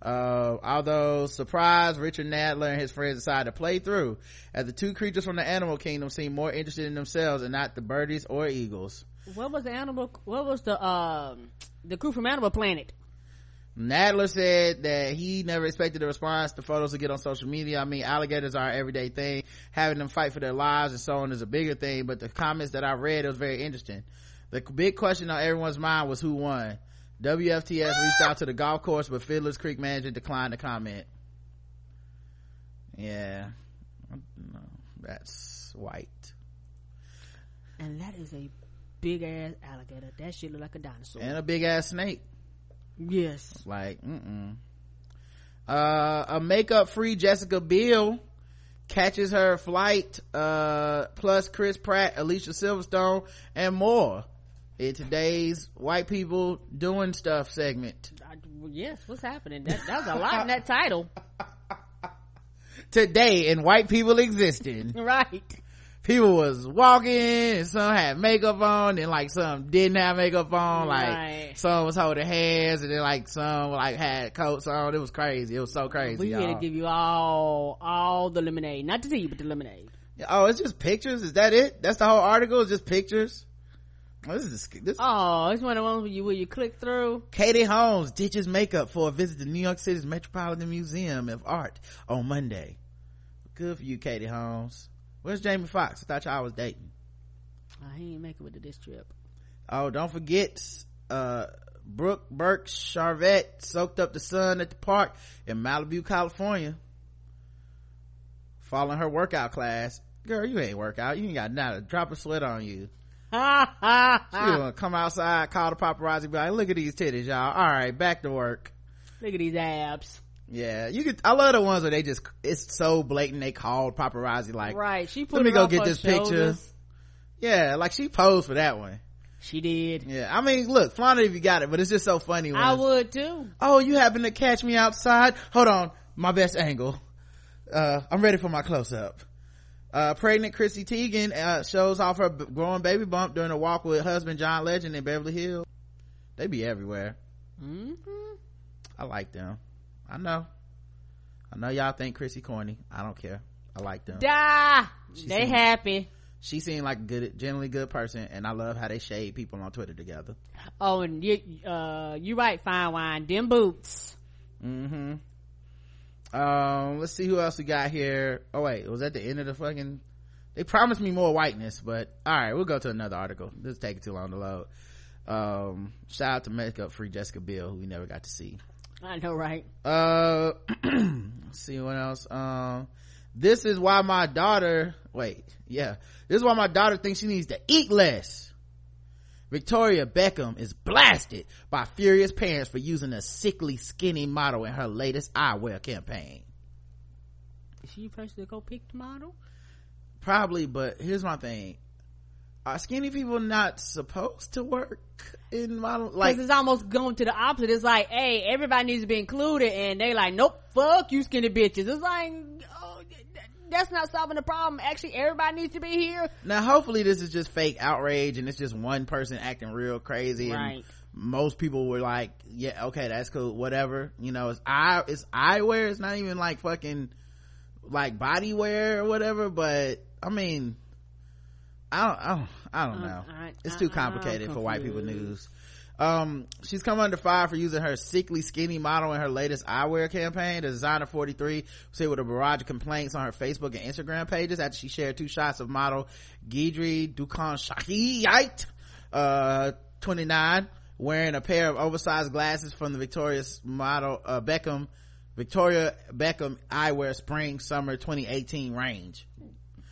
Uh, although surprised, Richard Nadler and his friends decided to play through as the two creatures from the animal kingdom seemed more interested in themselves and not the birdies or eagles. What was the animal? What was the um the crew from Animal Planet? Nadler said that he never expected the response to photos to get on social media. I mean, alligators are an everyday thing. Having them fight for their lives and so on is a bigger thing, but the comments that I read, it was very interesting. The big question on everyone's mind was who won. WFTS reached out to the golf course, but Fiddler's Creek manager declined to comment. Yeah. No, that's white. And that is a big ass alligator. That shit look like a dinosaur. And a big ass snake. yes. like mm-mm uh a makeup free jessica biel catches her flight uh plus chris pratt alicia silverstone and more in today's white people doing stuff segment yes. What's happening? That that was a lot in that title. [LAUGHS] today in white people existing [LAUGHS] Right. people was walking and some had makeup on and like some didn't have makeup on like Right. some was holding hands and then like some like had coats on it was crazy it was so crazy We here to give you all all the lemonade, not the tea, but the lemonade. Oh, it's just pictures. Is that it? That's the whole article. It's just pictures. Oh, this is this. Oh, it's one of the ones where you where you click through. Katie Holmes ditches makeup for a visit to New York City's Metropolitan Museum of Art on Monday. Good for you, Katie Holmes. Where's Jamie Foxx? I thought y'all was dating. Oh, he ain't making it with this trip. Oh, don't forget, uh, Brooke Burke Charvet soaked up the sun at the park in Malibu, California. Following her workout class. Girl, you ain't workout. You ain't got not a drop of sweat on you. Ha ha She gonna come outside, call the paparazzi, be like, look at these titties, y'all. All right, back to work. Look at these abs. Yeah, you could, I love the ones where they just, it's so blatant they called paparazzi like, right. She put let me go get this picture. Yeah, like she posed for that one. She did. Yeah, I mean, look, flaunt it if you got it, but it's just so funny when I would too. oh, you happen to catch me outside? Hold on, my best angle. Uh, I'm ready for my close up. Uh, pregnant Chrissy Teigen, uh, shows off her b- growing baby bump during a walk with husband John Legend in Beverly Hills. They be everywhere. hmm I like them. I know. I know y'all think Chrissy corny. I don't care. I like them. Da. She They seemed- happy. She seemed like a good, generally good person, and I love how they shade people on Twitter together. Oh, and you, uh, you right, fine wine. Them boots. Mm-hmm. Um, let's see who else we got here. Oh wait, was that the end of the fucking? They promised me more whiteness, but all right, we'll go to another article. This is taking too long to load. Um, shout out to makeup free Jessica Biel, who we never got to see. I know, right? Uh, [CLEARS THROAT] let's see what else. Um, this is why my daughter. Wait, yeah, this is why my daughter thinks she needs to eat less. Victoria Beckham is blasted by furious parents for using a sickly skinny model in her latest eyewear campaign. Is she supposed to go pick the model? Probably, but here's my thing. Are skinny people not supposed to work in model? Like, it's almost going to the opposite. It's like, hey, everybody needs to be included, and they like, nope, fuck you, skinny bitches. It's like, oh, that's not solving the problem. Actually, everybody needs to be here. now hopefully this is just fake outrage and it's just one person acting real crazy and Right. most people were like, yeah, okay, that's cool, whatever. You know, it's eye, it's eyewear. It's not even like fucking, like body wear or whatever, but I mean, I don't, I don't, I don't Uh, know. I- it's I- too I'm complicated for white people news. Um, she's come under fire for using her sickly skinny model in her latest eyewear campaign. The designer 43 was with a barrage of complaints on her Facebook and Instagram pages after she shared two shots of model Gidri Dukan Shahiyite, uh, 29, wearing a pair of oversized glasses from the Victoria's model, uh, Beckham, Victoria Beckham eyewear spring summer 2018 range.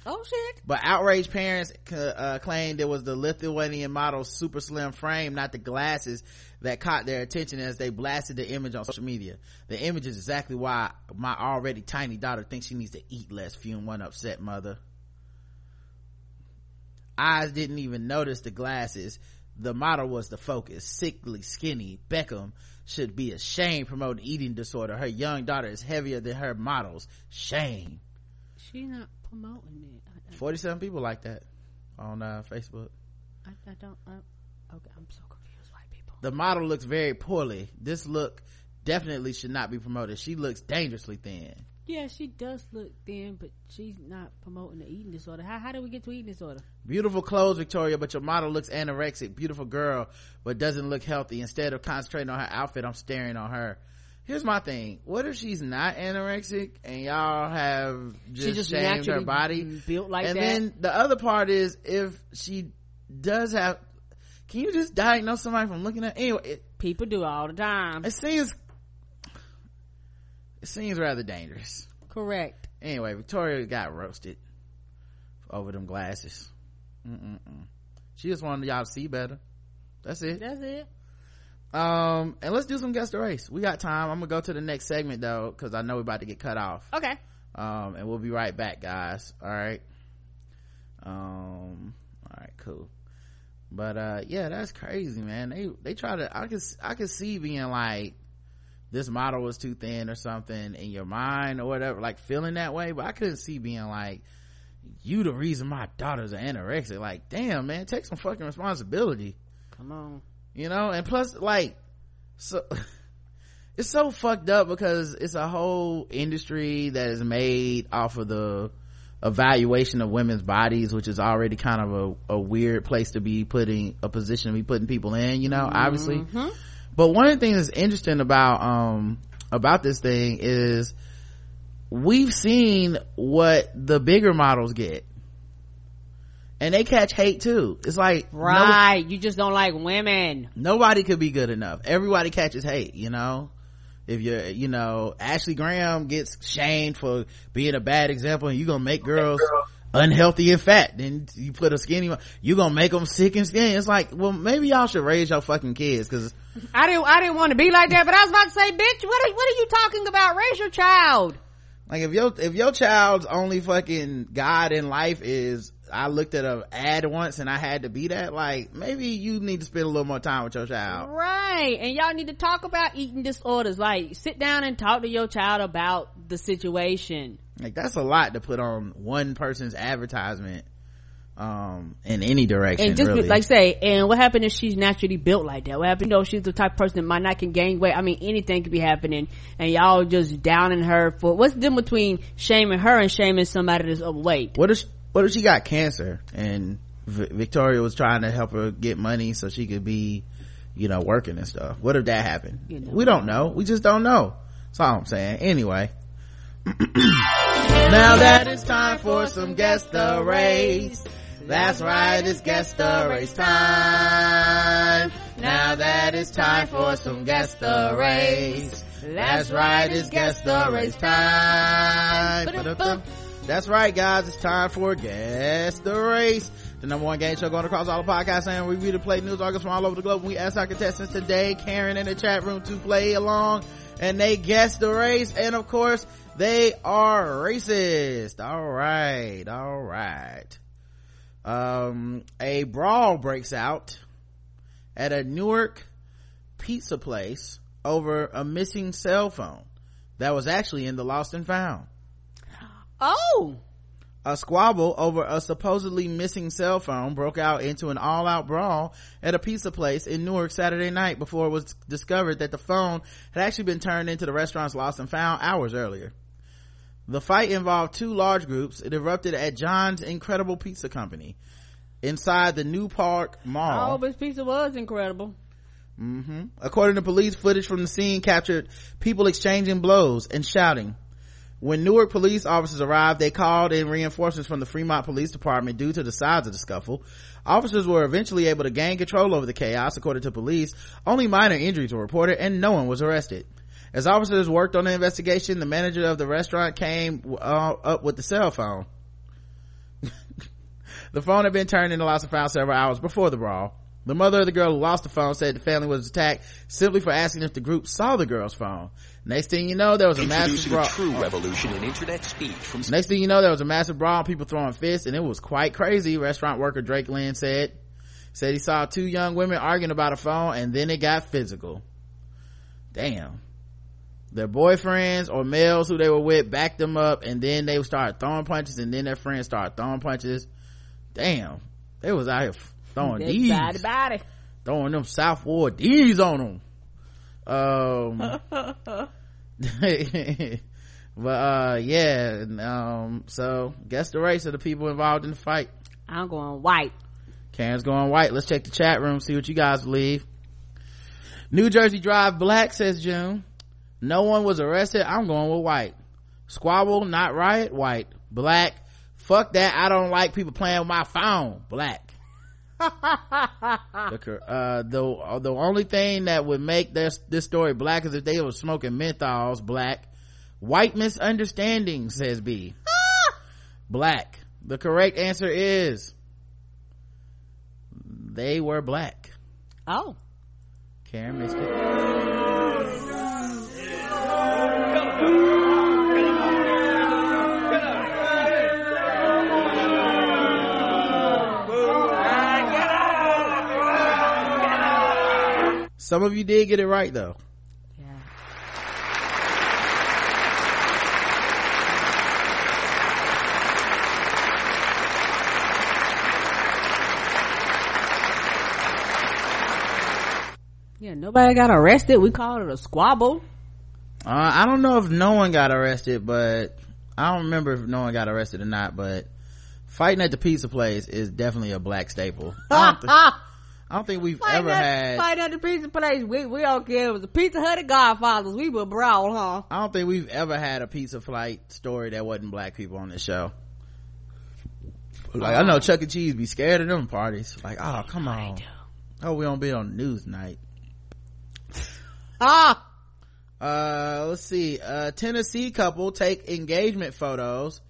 Oh shit. But outraged parents uh, claimed it was the Lithuanian model's super slim frame, not the glasses, that caught their attention as they blasted the image on social media. The image is exactly why my already tiny daughter thinks she needs to eat less, fume one upset mother. Eyes didn't even notice the glasses. The model was the focus. Sickly, skinny, Beckham should be ashamed promoting eating disorder. Her young daughter is heavier than her models. Shame. She not promoting it. I, 47 people like that on uh, Facebook. I, I don't. I, okay, I'm so confused. White people. The model looks very poorly. This look definitely should not be promoted. She looks dangerously thin. Yeah, she does look thin, but she's not promoting the eating disorder. How how do we get to eating disorder? Beautiful clothes, Victoria, but your model looks anorexic. Beautiful girl, but doesn't look healthy. Instead of concentrating on her outfit, I'm staring on her. Here's my thing. What if she's not anorexic and y'all have just, She just shamed her body? built like and that? then the other part is if she does have, can you just diagnose somebody from looking at, anyway, it, People do all the time. it seems, it seems rather dangerous. Correct. Anyway, Victoria got roasted over them glasses. Mm-mm-mm. She just wanted y'all to see better. That's it. That's it. Um, and let's do some guess the race. We got time. I'm gonna go to the next segment though, cause I know we're about to get cut off. Okay. Um, and we'll be right back, guys. All right. Um, all right, cool. But, uh, yeah, that's crazy, man. They, they try to, I can I could see being like, this model was too thin or something in your mind or whatever, like feeling that way, but I couldn't see being like, you the reason my daughter's an anorexic. Like, damn, man, take some fucking responsibility Come on. You know? And plus like so [LAUGHS] it's so fucked up because it's a whole industry that is made off of the evaluation of women's bodies which is already kind of a, a weird place to be putting a position to be putting people in you know obviously. But one of the things that's interesting about um about this thing is we've seen what the bigger models get and they catch hate too it's like no- Right. you just don't like women. nobody could be good enough everybody catches hate you know if you're you know ashley graham gets shamed for being a bad example and you're gonna make girls unhealthy and fat then you put a skinny one you're gonna make them sick and skinny it's like well maybe y'all should raise your fucking kids because I didn't. I didn't want to be like that, but I was about to say, bitch, what are, what are you talking about? Raise your child. like if your if your child's only fucking god in life is i looked at a ad once and i had to be that like maybe you need to spend a little more time with your child Right. And y'all need to talk about eating disorders. Like, sit down and talk to your child about the situation. like that's a lot to put on one person's advertisement um in any direction And just really. like say, and what happened if she's naturally built like that? What happened? You know, she's the type of person that might not can gain weight. I mean, anything could be happening, and y'all just downing her for what's the difference between shaming her and shaming somebody that's overweight? what if what if she got cancer and v- victoria was trying to help her get money so she could be you know working and stuff. What if that happened? You know. we don't know. We just don't know. That's all i'm saying. Anyway. [CLEARS THROAT] Now that it's time for some guess the race. That's right it's guess the race time. Now that it's time for some guess the race. That's right it's guess the race time. Ba-da-bum. That's right, guys. It's time for Guess the Race. The number one game show going across all the podcasts and review the play news articles from all over the globe. We asked our contestants today, Karen in the chat room to play along and they guessed the race. And of course, they are racist. All right. All right. Um, a brawl breaks out at a Newark pizza place over a missing cell phone that was actually in the lost and found Oh, a squabble over a supposedly missing cell phone broke out into an all-out brawl at a pizza place in Newark Saturday night before it was discovered that the phone had actually been turned into the restaurant's lost and found hours earlier. The fight involved two large groups. It erupted at John's Incredible Pizza Company inside the New Park Mall. oh, this pizza was incredible. hmm According to police, footage from the scene captured people exchanging blows and shouting. When Newark police officers arrived, they called in reinforcements from the Fremont Police Department due to the size of the scuffle. Officers were eventually able to gain control over the chaos, according to police. Only minor injuries were reported and no one was arrested. As officers worked on the investigation, the manager of the restaurant came uh, up with the cell phone. [LAUGHS] the phone had been turned into lost and found several hours before the brawl. The mother of the girl who lost the phone said the family was attacked simply for asking if the group saw the girl's phone. Next thing you know, there was a massive brawl. true revolution in internet speech from Next thing you know, there was a massive brawl, people throwing fists, and it was quite crazy. Restaurant worker Drake Lynn said, said he saw two young women arguing about a phone, and then it got physical. Damn. Their boyfriends or males who they were with backed them up, and then they started throwing punches, and then their friends started throwing punches. Damn. They was out here throwing D's. body body. Throwing them South Ward D's on them. Um, [LAUGHS] but uh yeah um so guess the race of the people involved in the fight. I'm going white. karen's going white. Let's check the chat room see what you guys believe. New jersey drive black says june no one was arrested. I'm going with white. Squabble not riot white. Black fuck that. I don't like people playing with my phone. Black [LAUGHS] uh, the the only thing that would make this this story black is if they were smoking menthols black. White misunderstanding says b. [LAUGHS] Black. The correct answer is they were black. Oh. karen missed it some of you did get it right though Yeah. Yeah, nobody got arrested. We called it a squabble. Uh, I don't know if no one got arrested, but I don't remember if no one got arrested or not, but fighting at the pizza place is definitely a black staple. I don't, thi- I don't think we've ever at, had, fight at the pizza place. We we don't care. It was a Pizza Hut and Godfathers. We were brawl, huh? I don't think we've ever had a pizza flight story that wasn't black people on this show. Like, I know Chuck E. Cheese be scared of them parties. Like, oh, come on. Oh, we don't be on news night. [LAUGHS] Ah, uh let's see a tennessee couple take engagement photos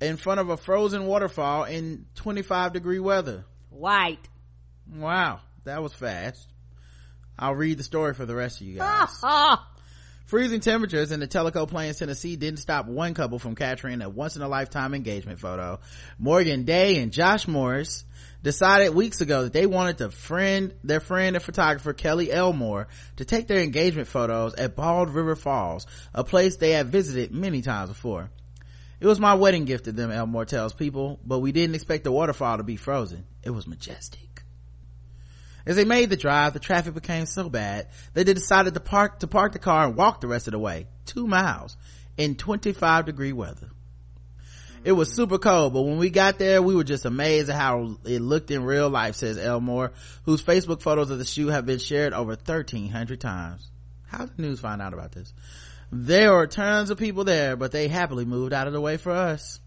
in front of a frozen waterfall in 25 degree weather white. Wow. That was fast. I'll read the story for the rest of you [LAUGHS] guys. Freezing temperatures in the tellico plains tennessee didn't stop one couple from capturing a once-in-a-lifetime engagement photo. Morgan day and josh morris decided weeks ago that they wanted to friend their friend and photographer kelly elmore to take their engagement photos at bald river falls a place they had visited many times before. It was my wedding gift to them elmore tells people but we didn't expect the waterfall to be frozen. It was majestic as they made the drive, the traffic became so bad they decided to park to park the car and walk the rest of the way, two miles, in 25 degree weather. It was super cold, but when we got there, we were just amazed at how it looked in real life, says Elmore, whose Facebook photos of the shoe have been shared over 1300 times. How did the news find out about this? There were tons of people there, but they happily moved out of the way for us.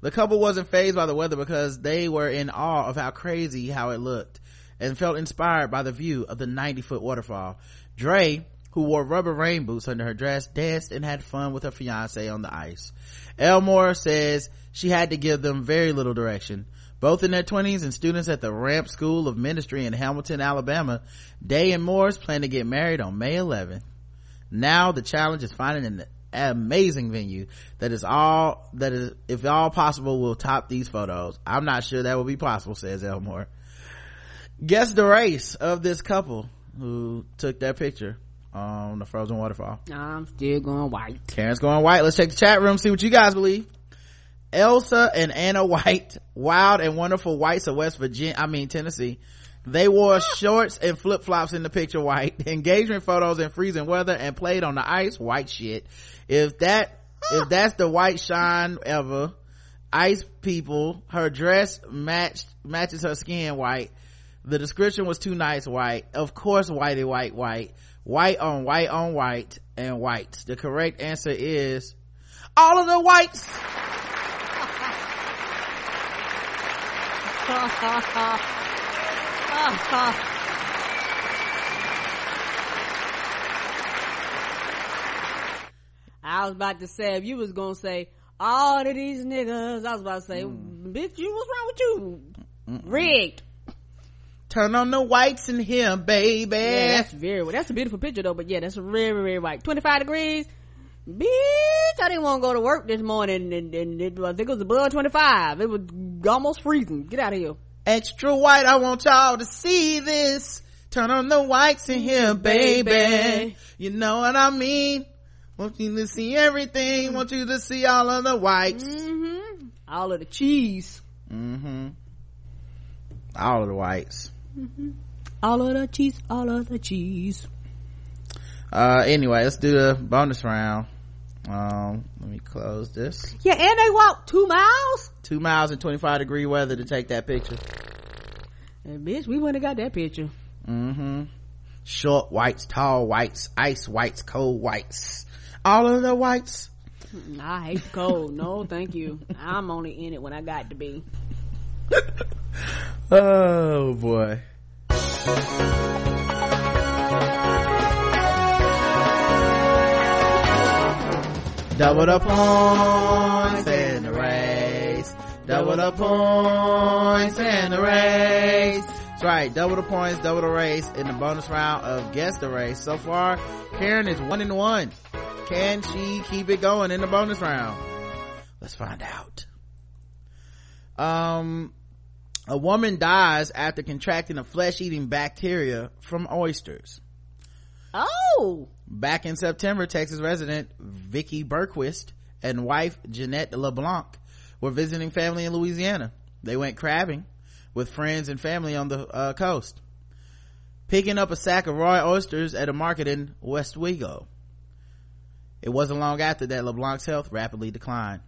The couple wasn't fazed by the weather because they were in awe of how crazy how it looked and felt inspired by the view of the 90 foot waterfall. Dre, who wore rubber rain boots under her dress, danced and had fun with her fiance on the ice. Elmore says she had to give them very little direction. Both in their 20s and students at the Ramp School of Ministry in Hamilton, Alabama, Day and Morris plan to get married on May 11th. Now the challenge is finding an amazing venue that is all, that is, if all possible, will top these photos. I'm not sure that will be possible, says Elmore. Guess the race of this couple who took that picture on the frozen waterfall. I'm still going white. Karen's going white. Let's check the chat room, see what you guys believe. Elsa and Anna White, wild and wonderful whites of West Virginia, I mean Tennessee. They wore ah! shorts and flip flops in the picture white, [LAUGHS] engagement photos in freezing weather and played on the ice white shit. If that, ah! if that's the white shine ever, ice people, her dress matched, matches her skin white. The description was too nice, white. Of course, whitey, white, white. White on white on white and white. The correct answer is all of the whites. [LAUGHS] I was about to say, if you was gonna say, all of these niggas, I was about to say, Mm. bitch, you, what's wrong with you? Rigged. Turn on the whites in here, baby. Yeah, that's very, well. that's a beautiful picture though, but yeah, that's very, very white. 25 degrees. Bitch, I didn't want to go to work this morning and, and it, I think it was above 25. It was almost freezing. Get out of here. Extra white, I want y'all to see this. Turn on the whites in here, baby. Baby. You know what I mean? Want you to see everything. Want you to see all of the whites. Mm-hmm. All of the cheese. Mm-hmm. All of the whites. All of the cheese. All of the cheese. Uh, anyway, let's do the bonus round. Um, let me close this. Yeah, and they walked two miles. Two miles in 25 degree weather to take that picture. And bitch, we wouldn't have got that picture. Mm-hmm. Short whites, tall whites, ice whites, cold whites. All of the whites. I hate cold. no, thank you. I'm only in it when I got to be. [LAUGHS] Oh boy. Double the points in the race. Double the points in the race. That's right. Double the points, double the race in the bonus round of Guess the Race. So far, Karen is one and one. Can she keep it going in the bonus round? Let's find out. Um, a woman dies after contracting a flesh-eating bacteria from oysters. Oh, Back in September, Texas resident Vicky Berquist and wife Jeanette LeBlanc were visiting family in Louisiana. They went crabbing with friends and family on the uh, coast, picking up a sack of raw oysters at a market in Westwego. It wasn't long after that LeBlanc's health rapidly declined.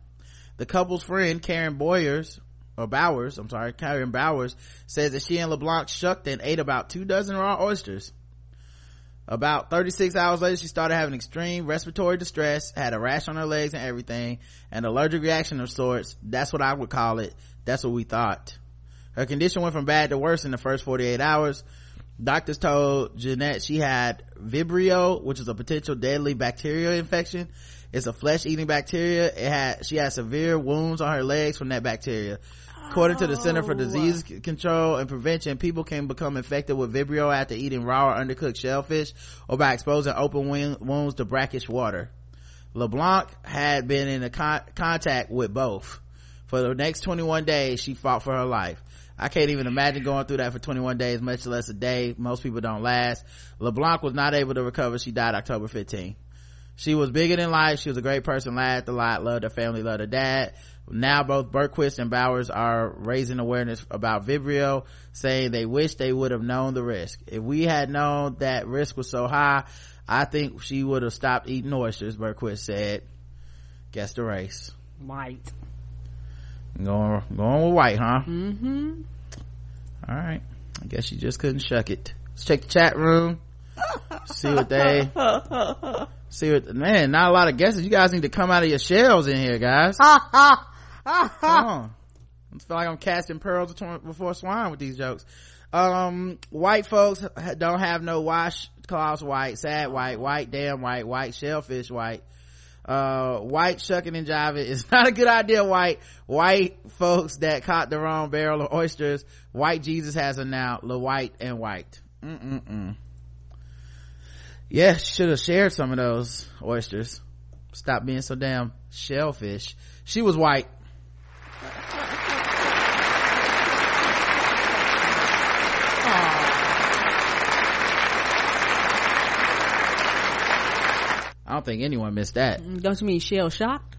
The couple's friend Karen Boyers or Bowers, I'm sorry, Karen Bowers says that she and LeBlanc shucked and ate about two dozen raw oysters. About 36 hours later, she started having extreme respiratory distress, had a rash on her legs and everything, an allergic reaction of sorts. That's what I would call it. That's what we thought. Her condition went from bad to worse in the first 48 hours. Doctors told Jeanette she had Vibrio, which is a potential deadly bacterial infection. It's a flesh-eating bacteria. It had, she had severe wounds on her legs from that bacteria. According to the Center for oh, Disease Control and Prevention, people can become infected with Vibrio after eating raw or undercooked shellfish or by exposing open wounds to brackish water. LeBlanc had been in a con- contact with both. For the next 21 days, she fought for her life. I can't even imagine going through that for 21 days, much less a day. Most people don't last. LeBlanc was not able to recover. She died October 15. She was bigger than life. She was a great person, laughed a lot, loved her family, loved her dad. Now both Berquist and Bowers are raising awareness about Vibrio, saying they wish they would have known the risk. If we had known that risk was so high, I think she would have stopped eating oysters, Berquist said. Guess the race. white. Going, going with white, huh? Mm-hmm. All right. I guess she just couldn't shuck it. Let's check the chat room. see what they, [LAUGHS] see what, man, not a lot of guesses. You guys need to come out of your shells in here, guys. [LAUGHS] Ha [LAUGHS] ha. Come [LAUGHS] on. I feel like I'm casting pearls before swine with these jokes. Um, white folks don't have no washcloths white, sad white, white, damn white, white, shellfish white. Uh, white shucking and jiving is [LAUGHS] not a good idea, white. White folks that caught the wrong barrel of oysters. White Jesus has them now. La white and white. Mm-mm-mm. Yeah, should have shared some of those oysters. Stop being so damn shellfish. She was white. I don't think anyone missed that. Don't you mean shell shock?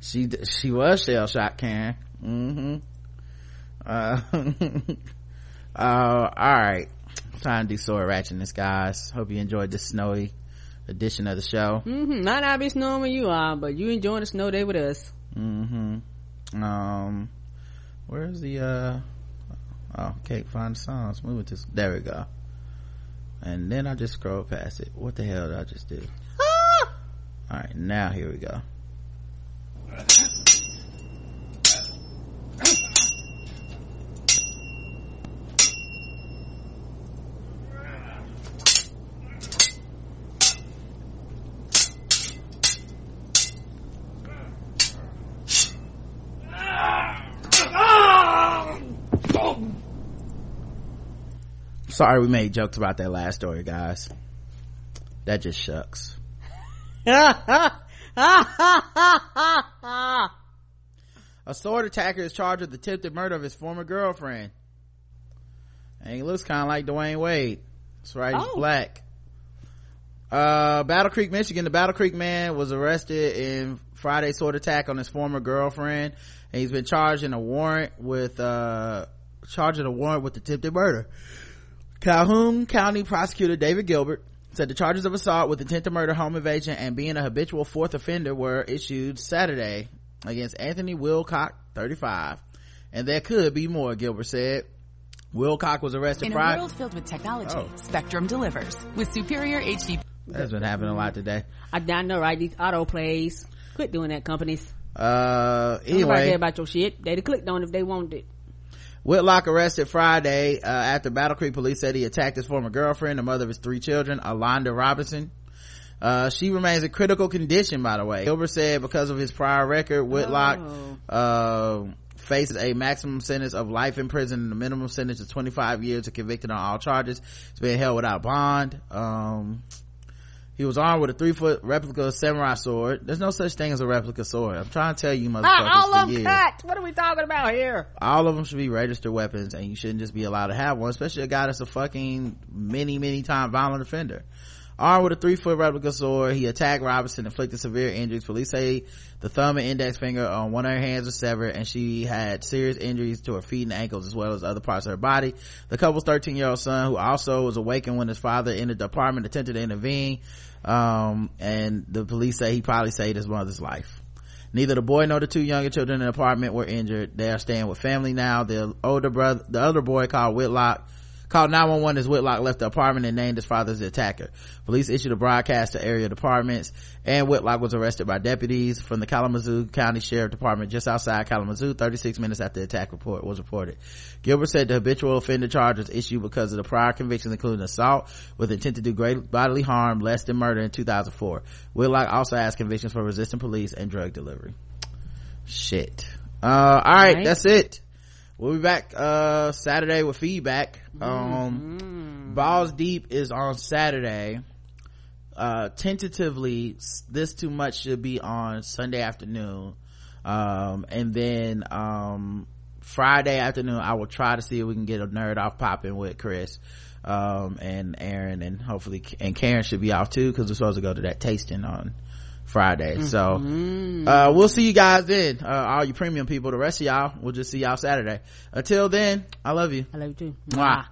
She she was shell shocked, Karen. Mm-hmm. Uh, [LAUGHS] uh, all right. Time to do sword ratchetness, guys. Hope you enjoyed this snowy edition of the show. Mm-hmm. Might not be snowing where you are, but you enjoying the snow day with us. Mm-hmm. Um, where's the uh? Oh, can't find the song. Let's move it to, there we go. And then I just scroll past it. What the hell did I just do? Alright, now here we go. [LAUGHS] Sorry we made jokes about that last story, guys. That just shucks. [LAUGHS] A sword attacker is charged with attempted murder of his former girlfriend. And he looks kind of like Dwyane Wade. That's right, he's Oh. black. Uh, Battle Creek, Michigan. The Battle Creek man was arrested in Friday's sword attack on his former girlfriend. And he's been charged in a warrant with, uh, charged in a warrant with attempted murder. Calhoun County prosecutor David Gilbert said the charges of assault with intent to murder, home invasion, and being a habitual fourth offender were issued Saturday against Anthony Wilcock, 35. And there could be more, Gilbert said. Wilcock was arrested In a Friday. world filled with technology, Oh. Spectrum delivers with superior HD. That's been happening a lot today. I, I know, right? These auto plays. Quit doing that, companies. Uh, Don't care anyway, about your shit. They'd have clicked on if they wanted it. Whitlock arrested Friday uh, after Battle Creek police said he attacked his former girlfriend, the mother of his three children, Alonda Robinson. Uh, she remains in critical condition, by the way. Gilbert said because of his prior record, Whitlock uh, faces a maximum sentence of life in prison and a minimum sentence of 25 years if convicted on all charges. He's being held without bond. Um, he was armed with a three foot replica samurai sword. There's no such thing as a replica sword. I'm trying to tell you, motherfuckers, all of them cut. What are we talking about here? all of them should be registered weapons and you shouldn't just be allowed to have one especially a guy that's a fucking many many time violent offender armed with a three foot replica sword he attacked robinson inflicted severe injuries police say the thumb and index finger on one of her hands were severed and she had serious injuries to her feet and ankles as well as other parts of her body the couple's 13 year old son who also was awakened when his father entered the apartment attempted to intervene um, and the police say he probably saved his mother's life Neither the boy nor the two younger children in the apartment were injured. They are staying with family now. The older brother, the other boy called Whitlock, called 911 as Whitlock left the apartment and named his father as the attacker. Police issued a broadcast to area departments and Whitlock was arrested by deputies from the Kalamazoo County Sheriff Department just outside Kalamazoo 36 minutes after the attack report was reported. Gilbert said the habitual offender charge was issued because of the prior convictions including assault with intent to do great bodily harm less than murder in 2004. Whitlock also has convictions for resisting police and drug delivery. Shit. Uh, all right, Right. that's it. We'll be back, uh, Saturday with feedback. Um, Balls Deep is on Saturday. Uh, tentatively, this too much should be on Sunday afternoon. Um, and then, um, Friday afternoon, I will try to see if we can get a nerd off popping with Chris, um, and Aaron and hopefully, and Karen should be off too because we're supposed to go to that tasting on Friday. So, uh, we'll see you guys then. Uh, all you premium people, the rest of y'all, we'll just see y'all Saturday. Until then, I love you. I love you too. Mwah.